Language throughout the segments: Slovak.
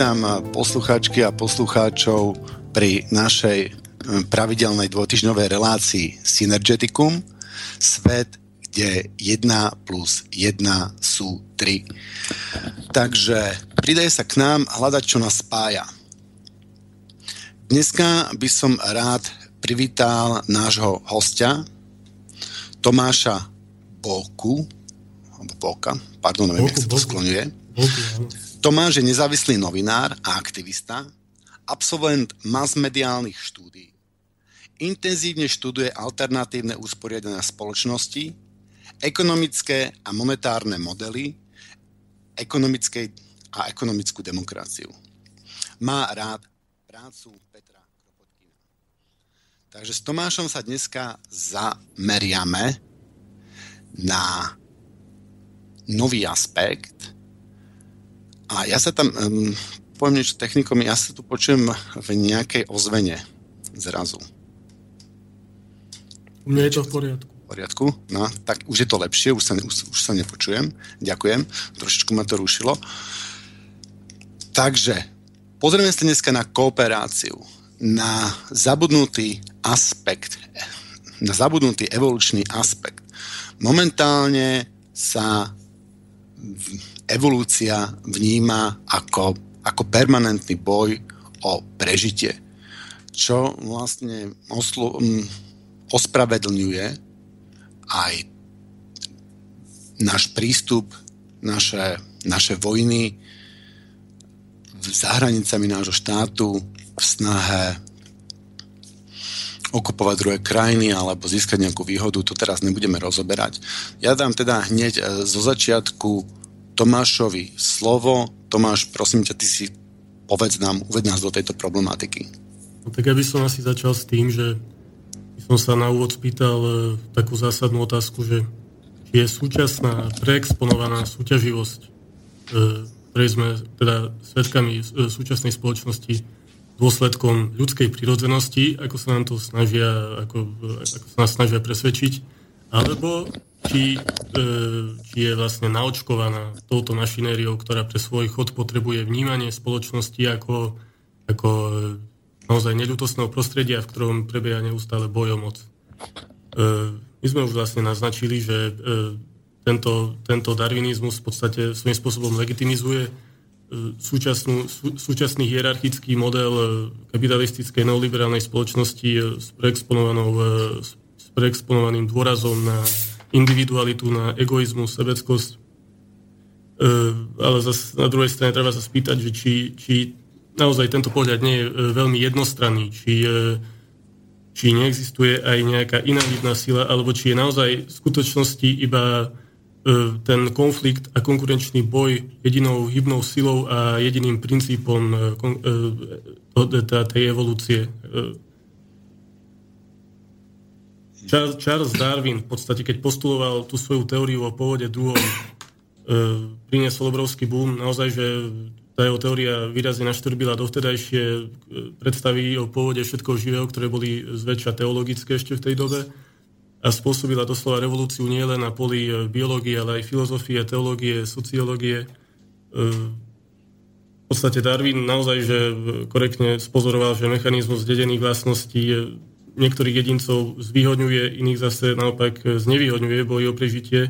Vítam poslucháčky a poslucháčov pri našej pravidelnej dvojtyžňovej relácii Synergeticum. Svet, kde 1 plus 1 sú 3. Takže pridaj sa k nám hľadať, čo nás spája. Dneska by som rád privítal nášho hostia, Tomáša Boku, Boka, pardon, neviem, jak sa to skloňuje. Boku, Tomáš je nezávislý novinár a aktivista, absolvent masmediálnych štúdií. Intenzívne študuje alternatívne usporiadania spoločnosti, ekonomické a monetárne modely, ekonomickej a ekonomickú demokraciu. Má rád prácu Petra Kropotkina. Takže s Tomášom sa dneska zameriame na nový aspekt, a ja sa tam, um, poviem niečo technikom, ja sa tu počujem v nejakej ozvene zrazu. U mňa je to v poriadku. V poriadku? No, tak už je to lepšie, už sa, už, už sa nepočujem. Ďakujem, trošičku ma to rušilo. Takže, pozrieme sa dneska na kooperáciu, na zabudnutý aspekt, na zabudnutý evolučný aspekt. Momentálne sa evolúcia vníma ako, ako permanentný boj o prežitie, čo vlastne oslo, um, ospravedlňuje aj náš prístup, naše, naše vojny za hranicami nášho štátu v snahe okupovať druhé krajiny alebo získať nejakú výhodu, to teraz nebudeme rozoberať. Ja dám teda hneď e, zo začiatku Tomášovi slovo. Tomáš, prosím ťa, ty si povedz nám, uved nás do tejto problematiky. No, tak ja by som asi začal s tým, že by som sa na úvod spýtal e, takú zásadnú otázku, že či je súčasná preexponovaná súťaživosť, e, ktorej sme teda svetkami e, súčasnej spoločnosti dôsledkom ľudskej prírodzenosti, ako sa nám to snažia, ako, ako sa nás snažia presvedčiť, alebo či, e, či je vlastne naočkovaná touto mašinériou, ktorá pre svoj chod potrebuje vnímanie spoločnosti ako, ako e, naozaj neľutostného prostredia, v ktorom prebieha neustále boj o moc. E, my sme už vlastne naznačili, že tento, tento darwinizmus v podstate svojím spôsobom legitimizuje súčasnú, sú, súčasný hierarchický model kapitalistickej neoliberálnej spoločnosti s preexponovanou preexponovaným dôrazom na individualitu, na egoizmus, sebeckosť. E, ale zase na druhej strane treba sa spýtať, že či, či naozaj tento pohľad nie je e, veľmi jednostranný, či, e, či neexistuje aj nejaká iná hybná sila, alebo či je naozaj v skutočnosti iba ten konflikt a konkurenčný boj jedinou hybnou silou a jediným princípom tej evolúcie Charles Darwin v podstate, keď postuloval tú svoju teóriu o pôvode druhov, e, priniesol obrovský boom. Naozaj, že tá jeho teória výrazne naštrbila dovtedajšie e, predstavy o pôvode všetkého živého, ktoré boli zväčša teologické ešte v tej dobe a spôsobila doslova revolúciu nielen na poli e, biológie, ale aj filozofie, teológie, sociológie. E, podstate Darwin naozaj že korektne spozoroval, že mechanizmus dedených vlastností niektorých jedincov zvýhodňuje, iných zase naopak znevýhodňuje boji o prežitie.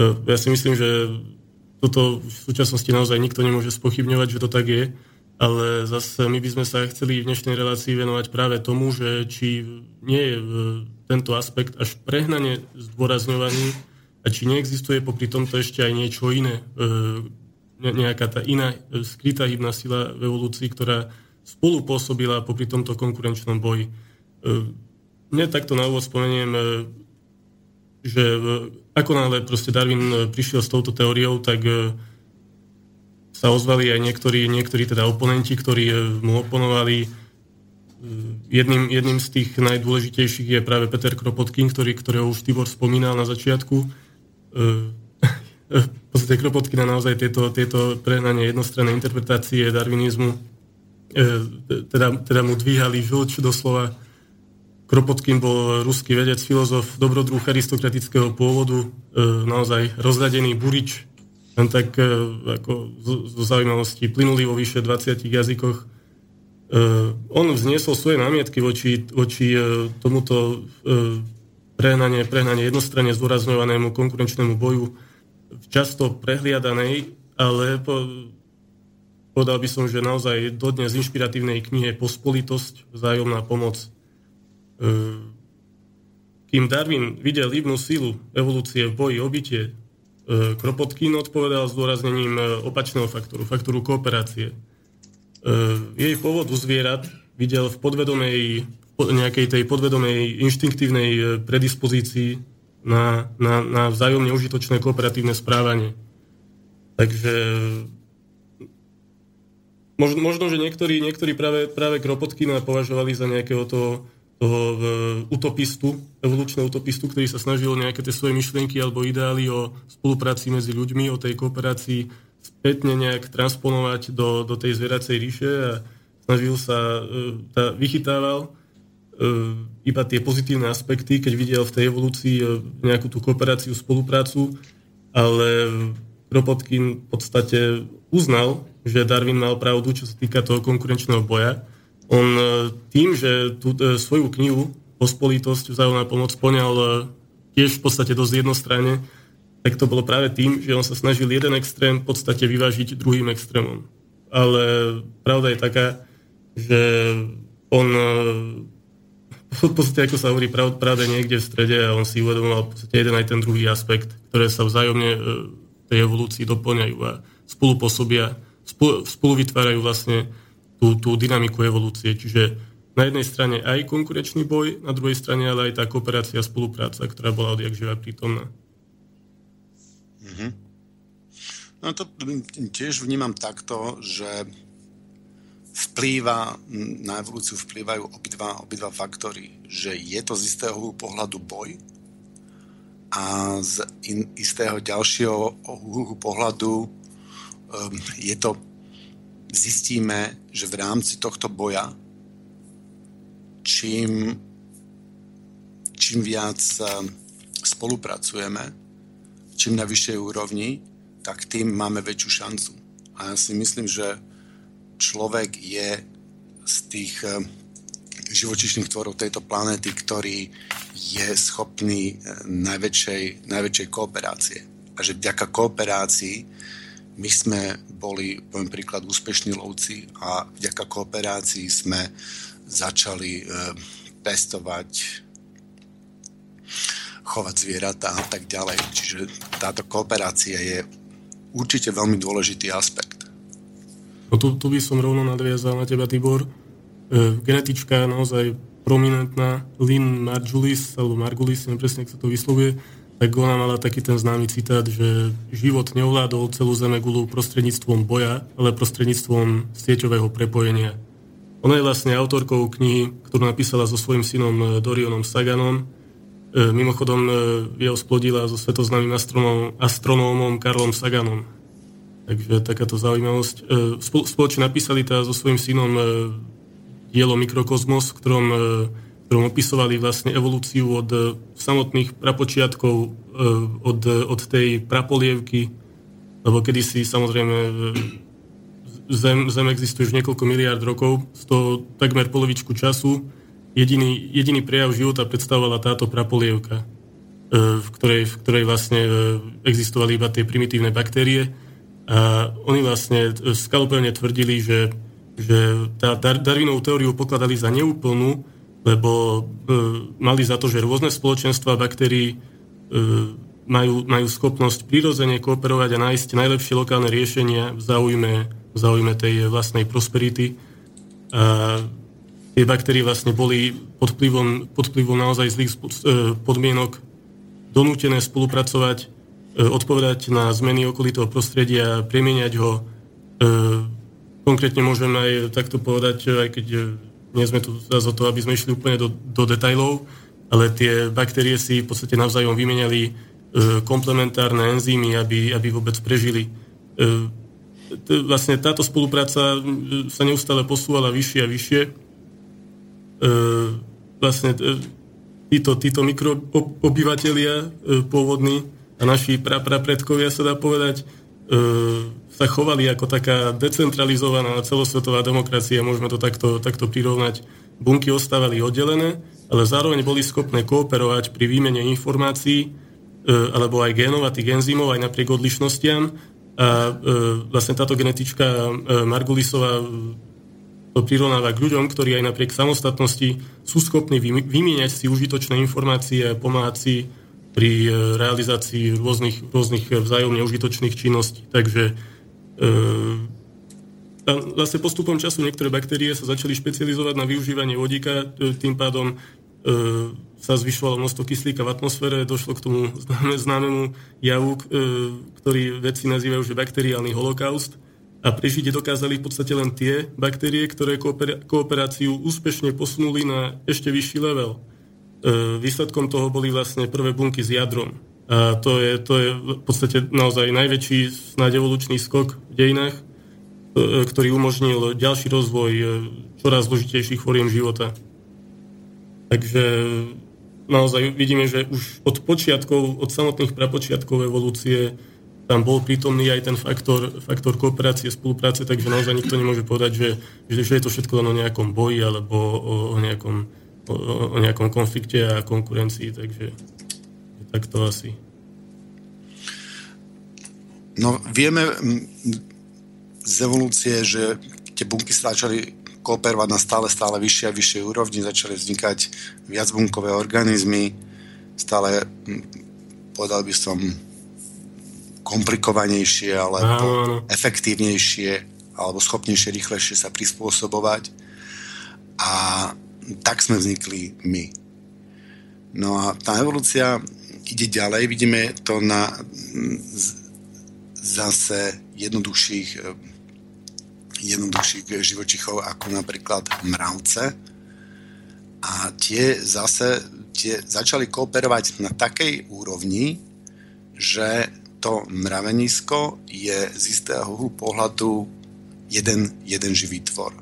Ja si myslím, že toto v súčasnosti naozaj nikto nemôže spochybňovať, že to tak je, ale zase my by sme sa chceli v dnešnej relácii venovať práve tomu, že či nie je tento aspekt až prehnane zdôrazňovaný a či neexistuje popri tomto ešte aj niečo iné, nejaká tá iná e, skrytá hybná sila v evolúcii, ktorá spolu pôsobila popri tomto konkurenčnom boji. E, mne takto na úvod spomeniem, e, že ako náhle proste Darwin prišiel s touto teóriou, tak sa ozvali aj niektorí, niektorí teda oponenti, ktorí mu oponovali. Jedným, jedným z tých najdôležitejších je práve Peter Kropotkin, ktorý, ktorého už Tibor spomínal na začiatku v podstate Kropotkina naozaj tieto, tieto prehnanie jednostranné interpretácie darwinizmu e, teda, teda mu dvíhali žlč doslova. Kropotkin bol ruský vedec, filozof, dobrodruh aristokratického pôvodu, e, naozaj rozradený burič, len tak e, ako zo zaujímavosti plynulý vo vyše 20 jazykoch. On vzniesol svoje námietky voči, voči tomuto prehnanie, prehnanie jednostranne zdôrazňovanému konkurenčnému boju často prehliadanej, ale po, povedal by som, že naozaj dodnes inšpiratívnej knihe Pospolitosť, vzájomná pomoc. E, kým Darwin videl hybnú silu evolúcie v boji obytie, e, Kropotkin odpovedal zdôraznením e, opačného faktoru, faktoru kooperácie. Jej pôvod u zvierat videl v podvedomej, nejakej tej podvedomej inštinktívnej predispozícii na, na, na vzájomne užitočné kooperatívne správanie. Takže možno, možno že niektorí, niektorí práve, práve Kropotkina považovali za nejakého toho, toho e, utopistu, evolučného utopistu, ktorý sa snažil nejaké tie svoje myšlienky alebo ideály o spolupráci medzi ľuďmi, o tej kooperácii spätne nejak transponovať do, do tej zvieracej ríše a snažil sa, e, tá, vychytával E, iba tie pozitívne aspekty, keď videl v tej evolúcii nejakú tú kooperáciu, spoluprácu, ale Kropotkin v podstate uznal, že Darwin mal pravdu, čo sa týka toho konkurenčného boja. On e, tým, že tú svoju knihu Pospolitosť, vzájomná pomoc poňal tiež v podstate dosť jednostranne, tak to bolo práve tým, že on sa snažil jeden extrém v podstate vyvážiť druhým extrémom. Ale pravda je taká, že on v podstate, ako sa hovorí, práve niekde v strede a on si uvedomoval v podstate jeden aj ten druhý aspekt, ktoré sa vzájomne e, tej evolúcii doplňajú a spolu pôsobia, spolu, spolu vytvárajú vlastne tú, tú dynamiku evolúcie. Čiže na jednej strane aj konkurenčný boj, na druhej strane ale aj tá kooperácia a spolupráca, ktorá bola odjak živa prítomná. Mm-hmm. No to tiež vnímam takto, že vplýva, na evolúciu vplývajú obidva, obidva faktory, že je to z istého pohľadu boj a z in, istého ďalšieho pohľadu um, je to, zistíme, že v rámci tohto boja čím, čím viac um, spolupracujeme, čím na vyššej úrovni, tak tým máme väčšiu šancu. A ja si myslím, že človek je z tých eh, živočišných tvorov tejto planéty, ktorý je schopný eh, najväčšej, najväčšej kooperácie. A že vďaka kooperácii my sme boli, poviem príklad, úspešní lovci a vďaka kooperácii sme začali e, pestovať, chovať zvieratá a tak ďalej. Čiže táto kooperácia je určite veľmi dôležitý aspekt. No tu, tu by som rovno nadviazal na teba, Tibor. E, genetička naozaj prominentná, Lynn Margulis, alebo Margulis, neviem presne, ak sa to vyslovuje, ona mala taký ten známy citát, že život neovládol celú Zemegulu prostredníctvom boja, ale prostredníctvom sieťového prepojenia. Ona je vlastne autorkou knihy, ktorú napísala so svojím synom e, Dorionom Saganom. E, mimochodom, jeho splodila so svetoznámym astronómom Karlom Saganom. Takže takáto zaujímavosť. E, spoločne napísali teda so svojím synom e, dielo Mikrokozmos, v ktorom, e, ktorom opisovali vlastne evolúciu od samotných prapočiatkov, od, od tej prapolievky, lebo kedysi samozrejme Zem, Zem existuje už niekoľko miliard rokov, z toho takmer polovičku času jediný, jediný prejav života predstavovala táto prapolievka, v ktorej, v ktorej vlastne existovali iba tie primitívne baktérie. A oni vlastne skalopevne tvrdili, že, že tá Darwinovú teóriu pokladali za neúplnú, lebo mali za to, že rôzne spoločenstva baktérií majú, majú schopnosť prirodzene kooperovať a nájsť najlepšie lokálne riešenia v záujme, v záujme tej vlastnej prosperity. A tie baktérie vlastne boli pod vplyvom, pod vplyvom naozaj zlých e, podmienok donútené spolupracovať, e, odpovedať na zmeny okolitého prostredia, premieňať ho. E, konkrétne môžem aj takto povedať, aj keď nie sme tu za to, aby sme išli úplne do, do detajlov, ale tie baktérie si v podstate navzájom vymenali E, komplementárne enzymy, aby, aby vôbec prežili. E, vlastne táto spolupráca e, sa neustále posúvala vyššie a vyššie. Vlastne títo, títo mikroobyvatelia pôvodní a naši prapredkovia sa dá povedať, sa chovali ako taká decentralizovaná celosvetová demokracia, môžeme to takto, takto prirovnať. Bunky ostávali oddelené, ale zároveň boli schopné kooperovať pri výmene informácií, E, alebo aj génov a tých enzymov aj napriek odlišnostiam. A e, vlastne táto genetička e, Margulisová to prirovnáva k ľuďom, ktorí aj napriek samostatnosti sú schopní vymieňať si užitočné informácie a pomáhať si pri realizácii rôznych, rôznych vzájomne užitočných činností. Takže e, vlastne postupom času niektoré baktérie sa začali špecializovať na využívanie vodíka, tým pádom E, sa zvyšovalo množstvo kyslíka v atmosfére, došlo k tomu známemu javu, e, ktorý vedci nazývajú, že bakteriálny holokaust a prežiť dokázali v podstate len tie baktérie, ktoré kooperáciu úspešne posunuli na ešte vyšší level. E, výsledkom toho boli vlastne prvé bunky s jadrom. A to je, to je v podstate naozaj najväčší snáď evolučný skok v dejinách, ktorý umožnil ďalší rozvoj čoraz zložitejších foriem života. Takže naozaj vidíme, že už od počiatkov, od samotných prapočiatkov evolúcie tam bol prítomný aj ten faktor, faktor kooperácie, spolupráce, takže naozaj nikto nemôže povedať, že, že, že je to všetko len o nejakom boji alebo o, o, nejakom, o, o nejakom konflikte a konkurencii, takže tak to asi. No vieme z evolúcie, že tie bunky sa začali kooperovať na stále, stále vyššej a vyššej úrovni, začali vznikať viacbunkové organizmy, stále, povedal by som, komplikovanejšie alebo áno, efektívnejšie alebo schopnejšie, rýchlejšie sa prispôsobovať. A tak sme vznikli my. No a tá evolúcia ide ďalej, vidíme to na zase jednoduchších jednoduchších živočichov ako napríklad mravce. A tie zase tie začali kooperovať na takej úrovni, že to mravenisko je z istého pohľadu jeden, jeden živý tvor.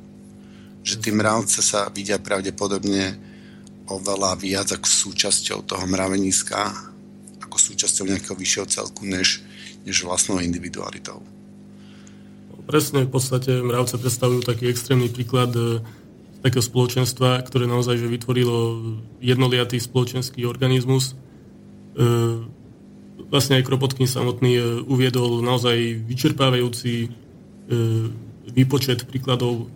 Že tí mravce sa vidia pravdepodobne oveľa viac ako súčasťou toho mraveniska, ako súčasťou nejakého vyššieho celku, než, než vlastnou individualitou. Presne, v podstate mravce predstavujú taký extrémny príklad e, takého spoločenstva, ktoré naozaj že vytvorilo jednoliatý spoločenský organizmus. E, vlastne aj Kropotkin samotný e, uviedol naozaj vyčerpávajúci výpočet príkladov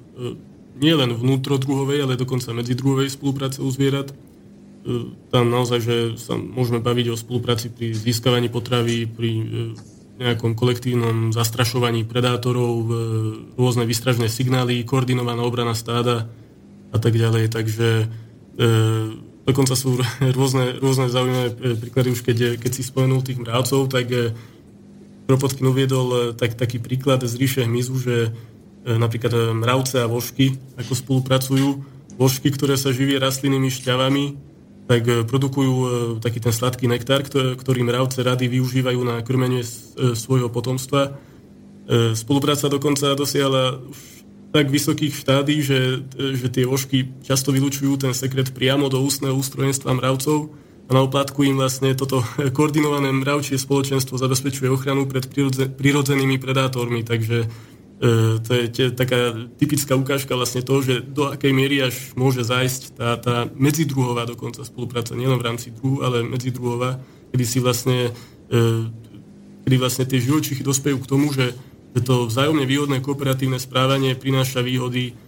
nielen vnútrodruhovej, ale dokonca medzidruhovej spolupráce u zvierat. Tam naozaj, že sa môžeme baviť o spolupráci pri získavaní potravy, pri nejakom kolektívnom zastrašovaní predátorov, rôzne vystražné signály, koordinovaná obrana stáda a tak ďalej. Takže e, dokonca sú rôzne, rôzne zaujímavé e, príklady, už keď, keď si spomenul tých mravcov, tak e, Kropotkin uviedol e, tak, taký príklad z ríše hmyzu, že e, napríklad mravce a vožky ako spolupracujú. Vožky, ktoré sa živie rastlinnými šťavami, tak e, produkujú e, taký ten sladký nektár, ktorý mravce rady využívajú na krmenie e, svojho potomstva. Spolupráca dokonca dosiahla už tak vysokých štádí, že, že tie vožky často vylúčujú ten sekret priamo do ústneho ústrojenstva mravcov a na oplátku im vlastne toto koordinované mravčie spoločenstvo zabezpečuje ochranu pred prirodzenými predátormi. Takže to je tie, taká typická ukážka vlastne toho, že do akej miery až môže zájsť tá, tá medzidruhová dokonca spolupráca, nielen v rámci druhu, ale medzidruhová, kedy si vlastne, kedy vlastne tie živočichy dospejú k tomu, že to vzájomne výhodné kooperatívne správanie prináša výhody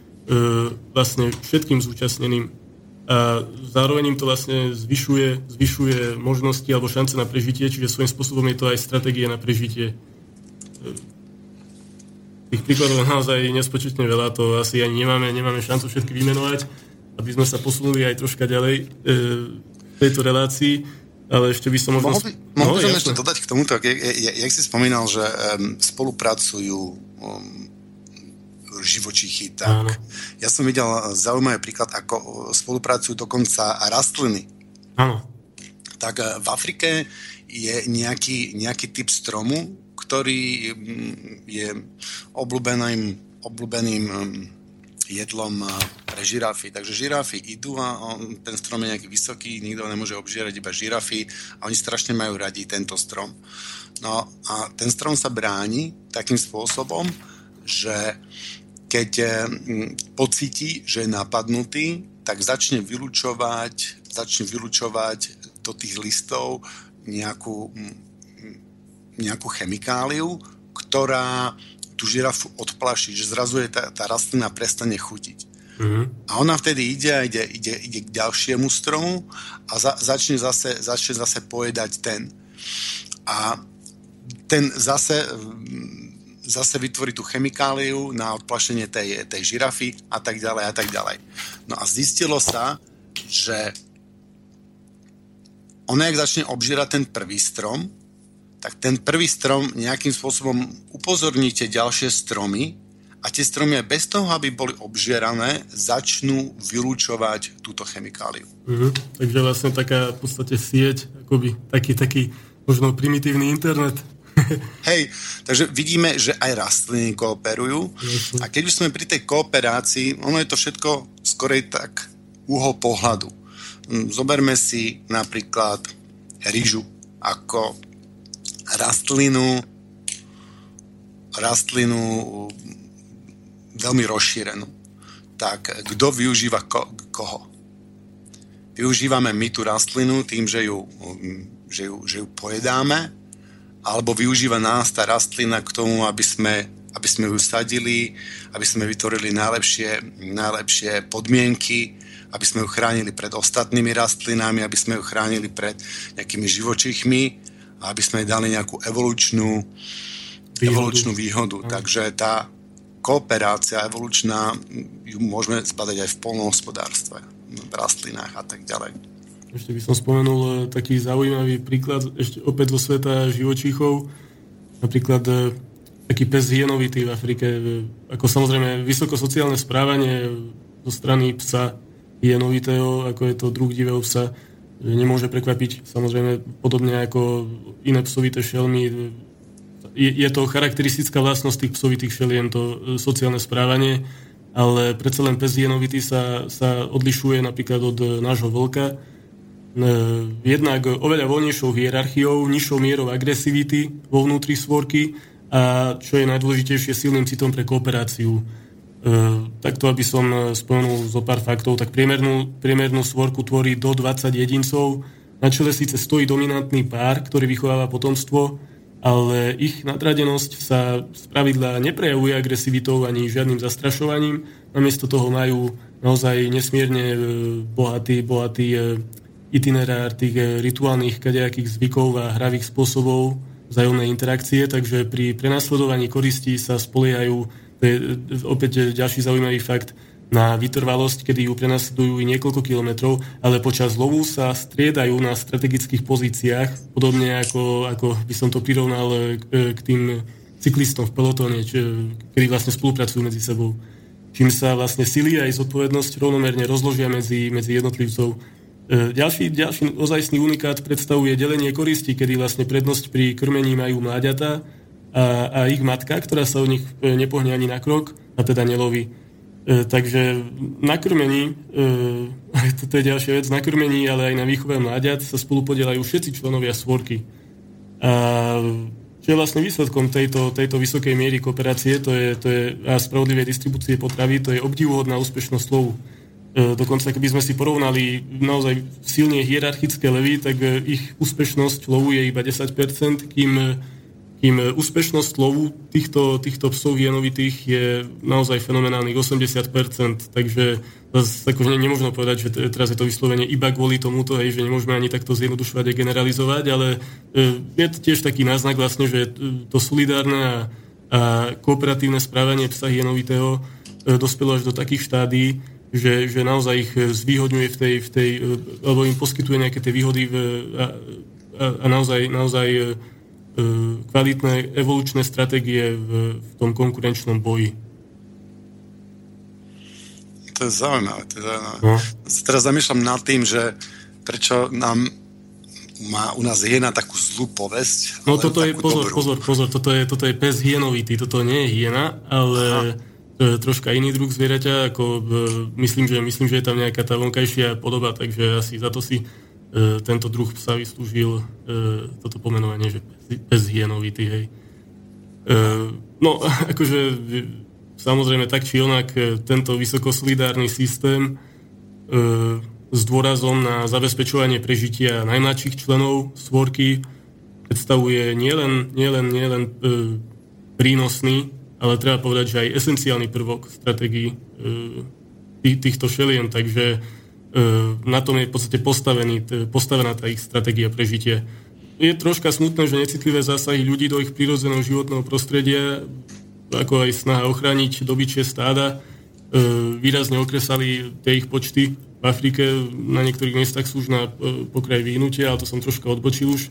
vlastne všetkým zúčastneným a zároveň im to vlastne zvyšuje, zvyšuje možnosti alebo šance na prežitie, čiže svojím spôsobom je to aj stratégia na prežitie. Tých príkladov naozaj nespočetne veľa, to asi ani nemáme, nemáme šancu všetky vymenovať, aby sme sa posunuli aj troška ďalej e, v tejto relácii, ale ešte by som možno... Mohol by, mohol by som ešte dodať k tomuto, jak, jak, jak si spomínal, že um, spolupracujú um, živočichy, tak Áno. ja som videl zaujímavý príklad, ako spolupracujú dokonca rastliny. Áno. Tak eh, v Afrike je nejaký, nejaký typ stromu, ktorý mm, je obľúbeným, obľúbeným mm, jedlom eh, pre žirafy. Takže žirafy idú a on, ten strom je nejaký vysoký, nikto nemôže obžierať, iba žirafy a oni strašne majú radi tento strom. No a ten strom sa bráni takým spôsobom, že keď eh, pocíti, že je napadnutý, tak začne vylučovať, začne vylučovať do tých listov nejakú, nejakú chemikáliu, ktorá tú žirafu odplaší, že zrazu je tá, tá rastlina prestane chutiť. Mm-hmm. A ona vtedy ide a ide, ide, ide k ďalšiemu stromu a za, začne, zase, začne zase pojedať ten. A ten zase zase vytvorí tú chemikáliu na odplašenie tej, tej žirafy a tak ďalej a tak ďalej. No a zistilo sa, že ona, jak začne obžírať ten prvý strom, tak ten prvý strom nejakým spôsobom upozorníte ďalšie stromy a tie stromy bez toho, aby boli obžierané, začnú vylúčovať túto chemikáliu. Mm-hmm. Takže vlastne taká v podstate sieť, akoby taký, taký možno primitívny internet Hej, takže vidíme, že aj rastliny kooperujú. A keď už sme pri tej kooperácii, ono je to všetko skorej tak uhol pohľadu. Hm, zoberme si napríklad rýžu ako rastlinu, rastlinu veľmi rozšírenú. Tak kto využíva ko- koho? Využívame my tú rastlinu tým, že ju, že ju, že ju pojedáme, alebo využíva nás tá rastlina k tomu, aby sme, aby sme ju sadili, aby sme vytvorili najlepšie, najlepšie podmienky, aby sme ju chránili pred ostatnými rastlinami, aby sme ju chránili pred nejakými živočichmi a aby sme jej dali nejakú evolučnú výhodu. Evolučnú výhodu. Takže tá kooperácia evolučná ju môžeme zbadať aj v polnohospodárstve, v rastlinách a tak ďalej. Ešte by som spomenul e, taký zaujímavý príklad ešte opäť zo sveta živočíchov. Napríklad e, taký pes hienovitý v Afrike. E, ako samozrejme vysokosociálne správanie zo strany psa hienovitého, ako je to druh divého psa, nemôže prekvapiť. Samozrejme podobne ako iné psovité šelmy. Je, je to charakteristická vlastnosť tých psovitých šelien, to sociálne správanie, ale predsa len pes hienovitý sa, sa odlišuje napríklad od nášho vlka, E, jednak oveľa voľnejšou hierarchiou, nižšou mierou agresivity vo vnútri svorky a čo je najdôležitejšie silným citom pre kooperáciu. E, takto, aby som spomenul zo pár faktov, tak priemernú, priemernú svorku tvorí do 20 jedincov. Na čele síce stojí dominantný pár, ktorý vychováva potomstvo, ale ich nadradenosť sa z pravidla neprejavuje agresivitou ani žiadnym zastrašovaním. Namiesto toho majú naozaj nesmierne e, bohatý, bohatý itinerár tých eh, rituálnych kadejakých zvykov a hravých spôsobov vzájomnej interakcie, takže pri prenasledovaní koristí sa spoliehajú, to je opäť eh, ďalší zaujímavý fakt, na vytrvalosť, kedy ju prenasledujú i niekoľko kilometrov, ale počas lovu sa striedajú na strategických pozíciách, podobne ako, ako by som to prirovnal k, k tým cyklistom v pelotóne, kedy vlastne spolupracujú medzi sebou. Čím sa vlastne sily aj zodpovednosť rovnomerne rozložia medzi, medzi jednotlivcov. E, ďalší, ďalší ozajstný unikát predstavuje delenie koristi, kedy vlastne prednosť pri krmení majú mláďata a, a ich matka, ktorá sa o nich e, nepohne ani na krok a teda neloví. E, takže na krmení, e, toto je ďalšia vec, na krmení, ale aj na výchove mláďat sa spolu podielajú všetci členovia svorky. A čo je vlastne výsledkom tejto, tejto vysokej miery kooperácie to je, to je, a spravodlivé distribúcie potravy, to je obdivuhodná úspešnosť slovu. E, dokonca keby sme si porovnali naozaj silne hierarchické levy, tak e, ich úspešnosť lovu je iba 10%, kým kým úspešnosť lovu týchto, týchto psov hienovitých je naozaj fenomenálnych 80%, takže akože nemôžno povedať, že teraz je to vyslovene iba kvôli tomuto, hej, že nemôžeme ani takto zjednodušovať a generalizovať, ale e, je to tiež taký náznak vlastne, že to solidárne a, a kooperatívne správanie psa hienovitého e, dospelo až do takých štádí, že, že naozaj ich zvýhodňuje v tej, v tej, e, alebo im poskytuje nejaké tie výhody v, a, a, a naozaj, naozaj E, kvalitné evolučné stratégie v, v tom konkurenčnom boji. To je zaujímavé. To je zaujímavé. No. Teraz zamýšľam nad tým, že prečo nám má u nás hiena takú zlú povesť. No toto je, pozor, dobrú. pozor, pozor, toto je, toto je pes hienovitý, toto nie je hiena, ale to je troška iný druh zvieraťa, ako e, myslím, že, myslím, že je tam nejaká tá vonkajšia podoba, takže asi za to si tento druh psa vyslúžil e, toto pomenovanie, že pes hienovitý, hej. E, no, akože samozrejme tak či onak e, tento vysokosolidárny systém e, s dôrazom na zabezpečovanie prežitia najmladších členov svorky predstavuje nielen, nielen, nielen e, prínosný, ale treba povedať, že aj esenciálny prvok stratégii e, týchto šelien, takže na tom je v podstate postavený, postavená tá ich stratégia prežitia. Je troška smutné, že necitlivé zásahy ľudí do ich prírodzeného životného prostredia, ako aj snaha ochrániť dobyčie stáda, výrazne okresali tie ich počty v Afrike. Na niektorých miestach sú už na pokraji vyhnutia, ale to som troška odbočil už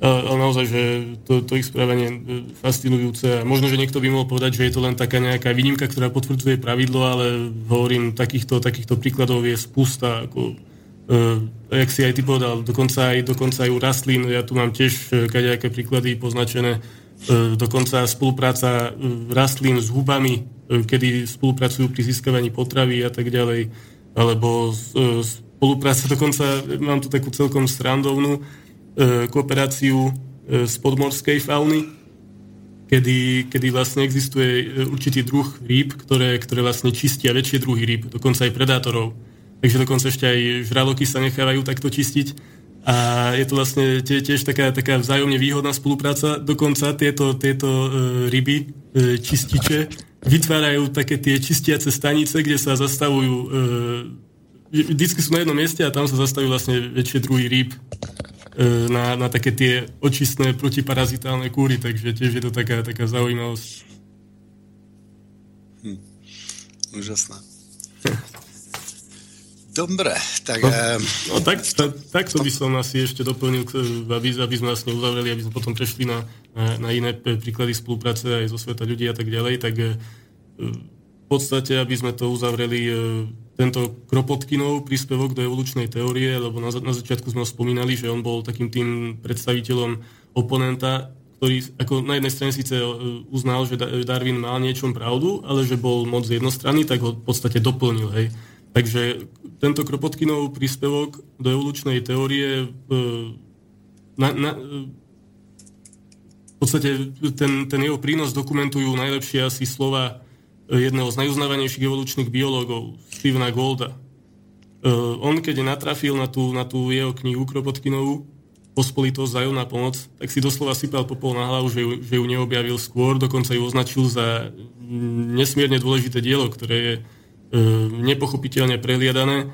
ale naozaj, že to, to ich správanie je fascinujúce. Možno, že niekto by mohol povedať, že je to len taká nejaká výnimka, ktorá potvrdzuje pravidlo, ale hovorím, takýchto, takýchto príkladov je spústa. Ako, e, jak si aj ty povedal, dokonca aj, dokonca aj u rastlín, ja tu mám tiež e, kadejaké príklady poznačené, e, dokonca spolupráca e, rastlín s hubami, e, kedy spolupracujú pri získavaní potravy a tak ďalej, alebo e, spolupráca, dokonca mám tu takú celkom srandovnú, E, kooperáciu e, z podmorskej fauny, kedy, kedy vlastne existuje e, určitý druh rýb, ktoré, ktoré vlastne čistia väčšie druhy rýb, dokonca aj predátorov. Takže dokonca ešte aj žraloky sa nechávajú takto čistiť. A je to vlastne tiež taká, taká vzájomne výhodná spolupráca. Dokonca tieto, tieto e, ryby, e, čističe, vytvárajú také tie čistiace stanice, kde sa zastavujú e, vždycky sú na jednom mieste a tam sa zastavujú vlastne väčšie druhy rýb. E, na, na také tie očistné protiparazitálne kúry, takže tiež je to taká, taká zaujímavosť. Hm. Úžasná. Dobre, tak... No, e, no tak, tak, tak to by som asi ešte doplnil, aby, aby sme vlastne uzavreli, aby sme potom prešli na, na, na iné príklady spolupráce aj zo sveta ľudí a tak ďalej, tak e, podstate, aby sme to uzavreli tento Kropotkinov príspevok do evolučnej teórie, lebo na, na začiatku sme ho spomínali, že on bol takým tým predstaviteľom oponenta, ktorý ako na jednej strane síce e, uznal, že Darwin mal niečom pravdu, ale že bol moc jednostranný, tak ho v podstate doplnil. Hej. Takže tento Kropotkinov príspevok do evolučnej teórie e, na, na, e, v podstate ten, ten jeho prínos dokumentujú najlepšie asi slova jedného z najuznávanejších evolučných biológov, Stevena Golda. Uh, on, keď natrafil na tú, na tú jeho knihu Kropotkinovú, Pospolitosť, zájomná pomoc, tak si doslova sypal popol na hlavu, že ju, že ju neobjavil skôr, dokonca ju označil za nesmierne dôležité dielo, ktoré je uh, nepochopiteľne prehliadané.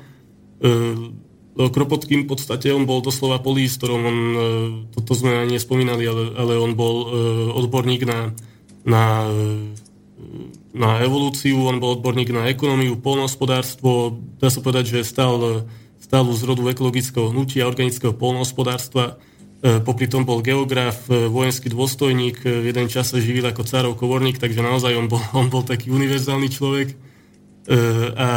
Uh, Kropotkin v podstate, on bol doslova polístorom, on, toto sme ani nespomínali, ale, ale on bol odborník na, na na evolúciu, on bol odborník na ekonómiu, polnohospodárstvo, dá sa povedať, že stal, stal z rodu ekologického hnutia, organického polnohospodárstva, e, popri tom bol geograf, e, vojenský dôstojník, e, v jeden čas sa živil ako cárov kovorník, takže naozaj on bol, on bol taký univerzálny človek. A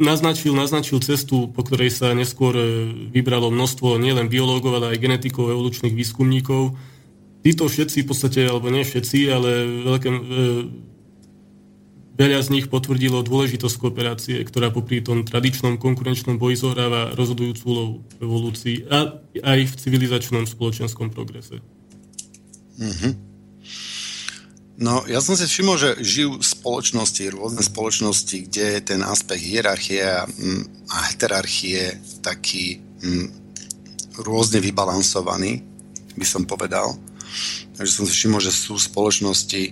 naznačil, naznačil cestu, po ktorej sa neskôr vybralo množstvo nielen biológov, ale aj genetikov, evolučných výskumníkov, títo všetci v podstate, alebo nie všetci, ale veľké, e, veľa z nich potvrdilo dôležitosť kooperácie, ktorá popri tom tradičnom konkurenčnom boji zohráva rozhodujúcu úlohu v evolúcii a aj v civilizačnom spoločenskom progrese. Mm-hmm. No, ja som si všimol, že žijú spoločnosti, rôzne spoločnosti, kde je ten aspekt hierarchie a, mm, a heterarchie taký m, mm, rôzne vybalansovaný, by som povedal. Takže som si všimol, že sú spoločnosti,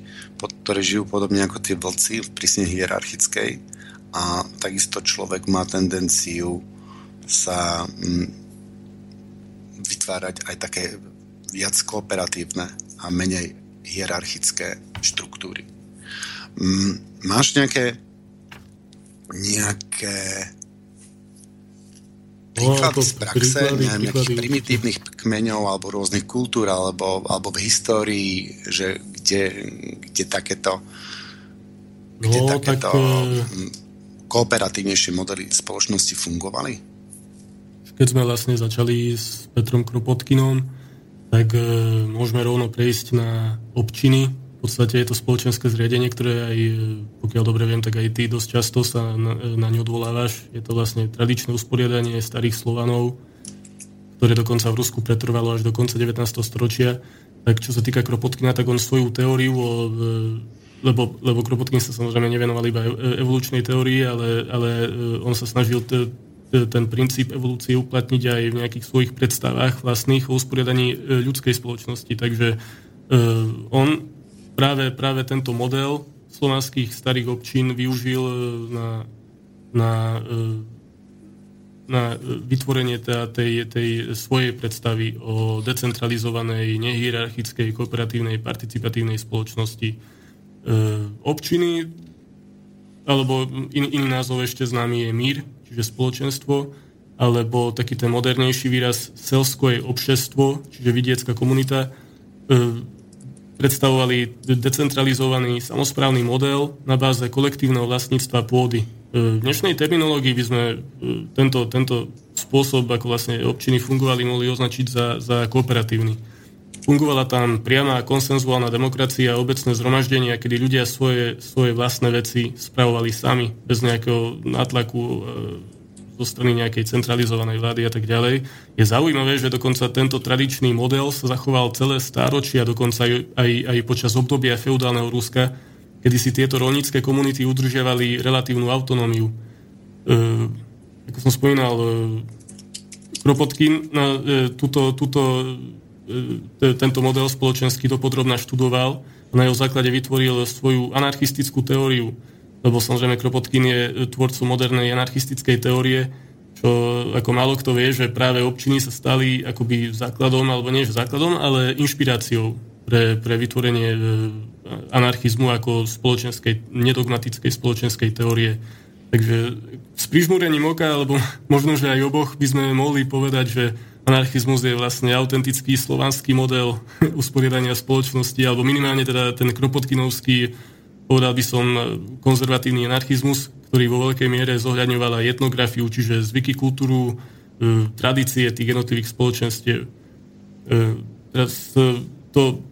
pod, ktoré žijú podobne ako tie vlci prísne hierarchickej a takisto človek má tendenciu sa m, vytvárať aj také viac kooperatívne a menej hierarchické štruktúry. Máš nejaké nejaké príklady no, z praxe, príklady, nejakých príklady. primitívnych kmeňov alebo rôznych kultúr alebo, alebo v histórii, že kde, kde takéto kde no, takéto tak, e, kooperatívnejšie modely spoločnosti fungovali? Keď sme vlastne začali s Petrom Kropotkinom, tak e, môžeme rovno prejsť na občiny. V podstate je to spoločenské zriadenie, ktoré aj, e, pokiaľ dobre viem, tak aj ty dosť často sa na, na ňu odvolávaš. Je to vlastne tradičné usporiadanie starých Slovanov, ktoré dokonca v Rusku pretrvalo až do konca 19. storočia. Tak čo sa týka Kropotkina, tak on svoju teóriu o e, lebo, lebo Kropotkin sa samozrejme nevenoval iba evolučnej teórii, ale, ale on sa snažil t- ten princíp evolúcie uplatniť aj v nejakých svojich predstavách vlastných o usporiadaní e, ľudskej spoločnosti. Takže e, on práve, práve tento model slovanských starých občín využil e, na, na, na vytvorenie tej, tej svojej predstavy o decentralizovanej, nehierarchickej, kooperatívnej, participatívnej spoločnosti. Občiny, alebo in, iný názov ešte známy je mír, čiže spoločenstvo, alebo taký ten modernejší výraz selsko je obšestvo, čiže vidiecká komunita, e, predstavovali decentralizovaný samozprávny model na báze kolektívneho vlastníctva pôdy. E, v dnešnej terminológii by sme e, tento, tento spôsob, ako vlastne občiny fungovali, mohli označiť za, za kooperatívny. Fungovala tam priama konsenzuálna demokracia a obecné zhromaždenia, kedy ľudia svoje, svoje vlastné veci spravovali sami, bez nejakého nátlaku e, zo strany nejakej centralizovanej vlády a tak ďalej. Je zaujímavé, že dokonca tento tradičný model sa zachoval celé stáročia, dokonca aj, aj, aj počas obdobia feudálneho Ruska, kedy si tieto rolnícke komunity udržiavali relatívnu autonómiu. E, ako som spomínal, e, Kropotkin na e, túto, túto E, tento model spoločenský dopodrobná študoval a na jeho základe vytvoril svoju anarchistickú teóriu, lebo samozrejme Kropotkin je tvorcom modernej anarchistickej teórie, čo ako málo kto vie, že práve občiny sa stali akoby základom, alebo nie že základom, ale inšpiráciou pre, pre vytvorenie e, anarchizmu ako spoločenskej, nedogmatickej spoločenskej teórie. Takže s prižmúrením oka, alebo možno, že aj oboch by sme mohli povedať, že anarchizmus je vlastne autentický slovanský model usporiadania spoločnosti, alebo minimálne teda ten Kropotkinovský, povedal by som, konzervatívny anarchizmus, ktorý vo veľkej miere zohľadňoval aj etnografiu, čiže zvyky, kultúru, e, tradície tých jednotlivých spoločenstiev. E, teraz e, to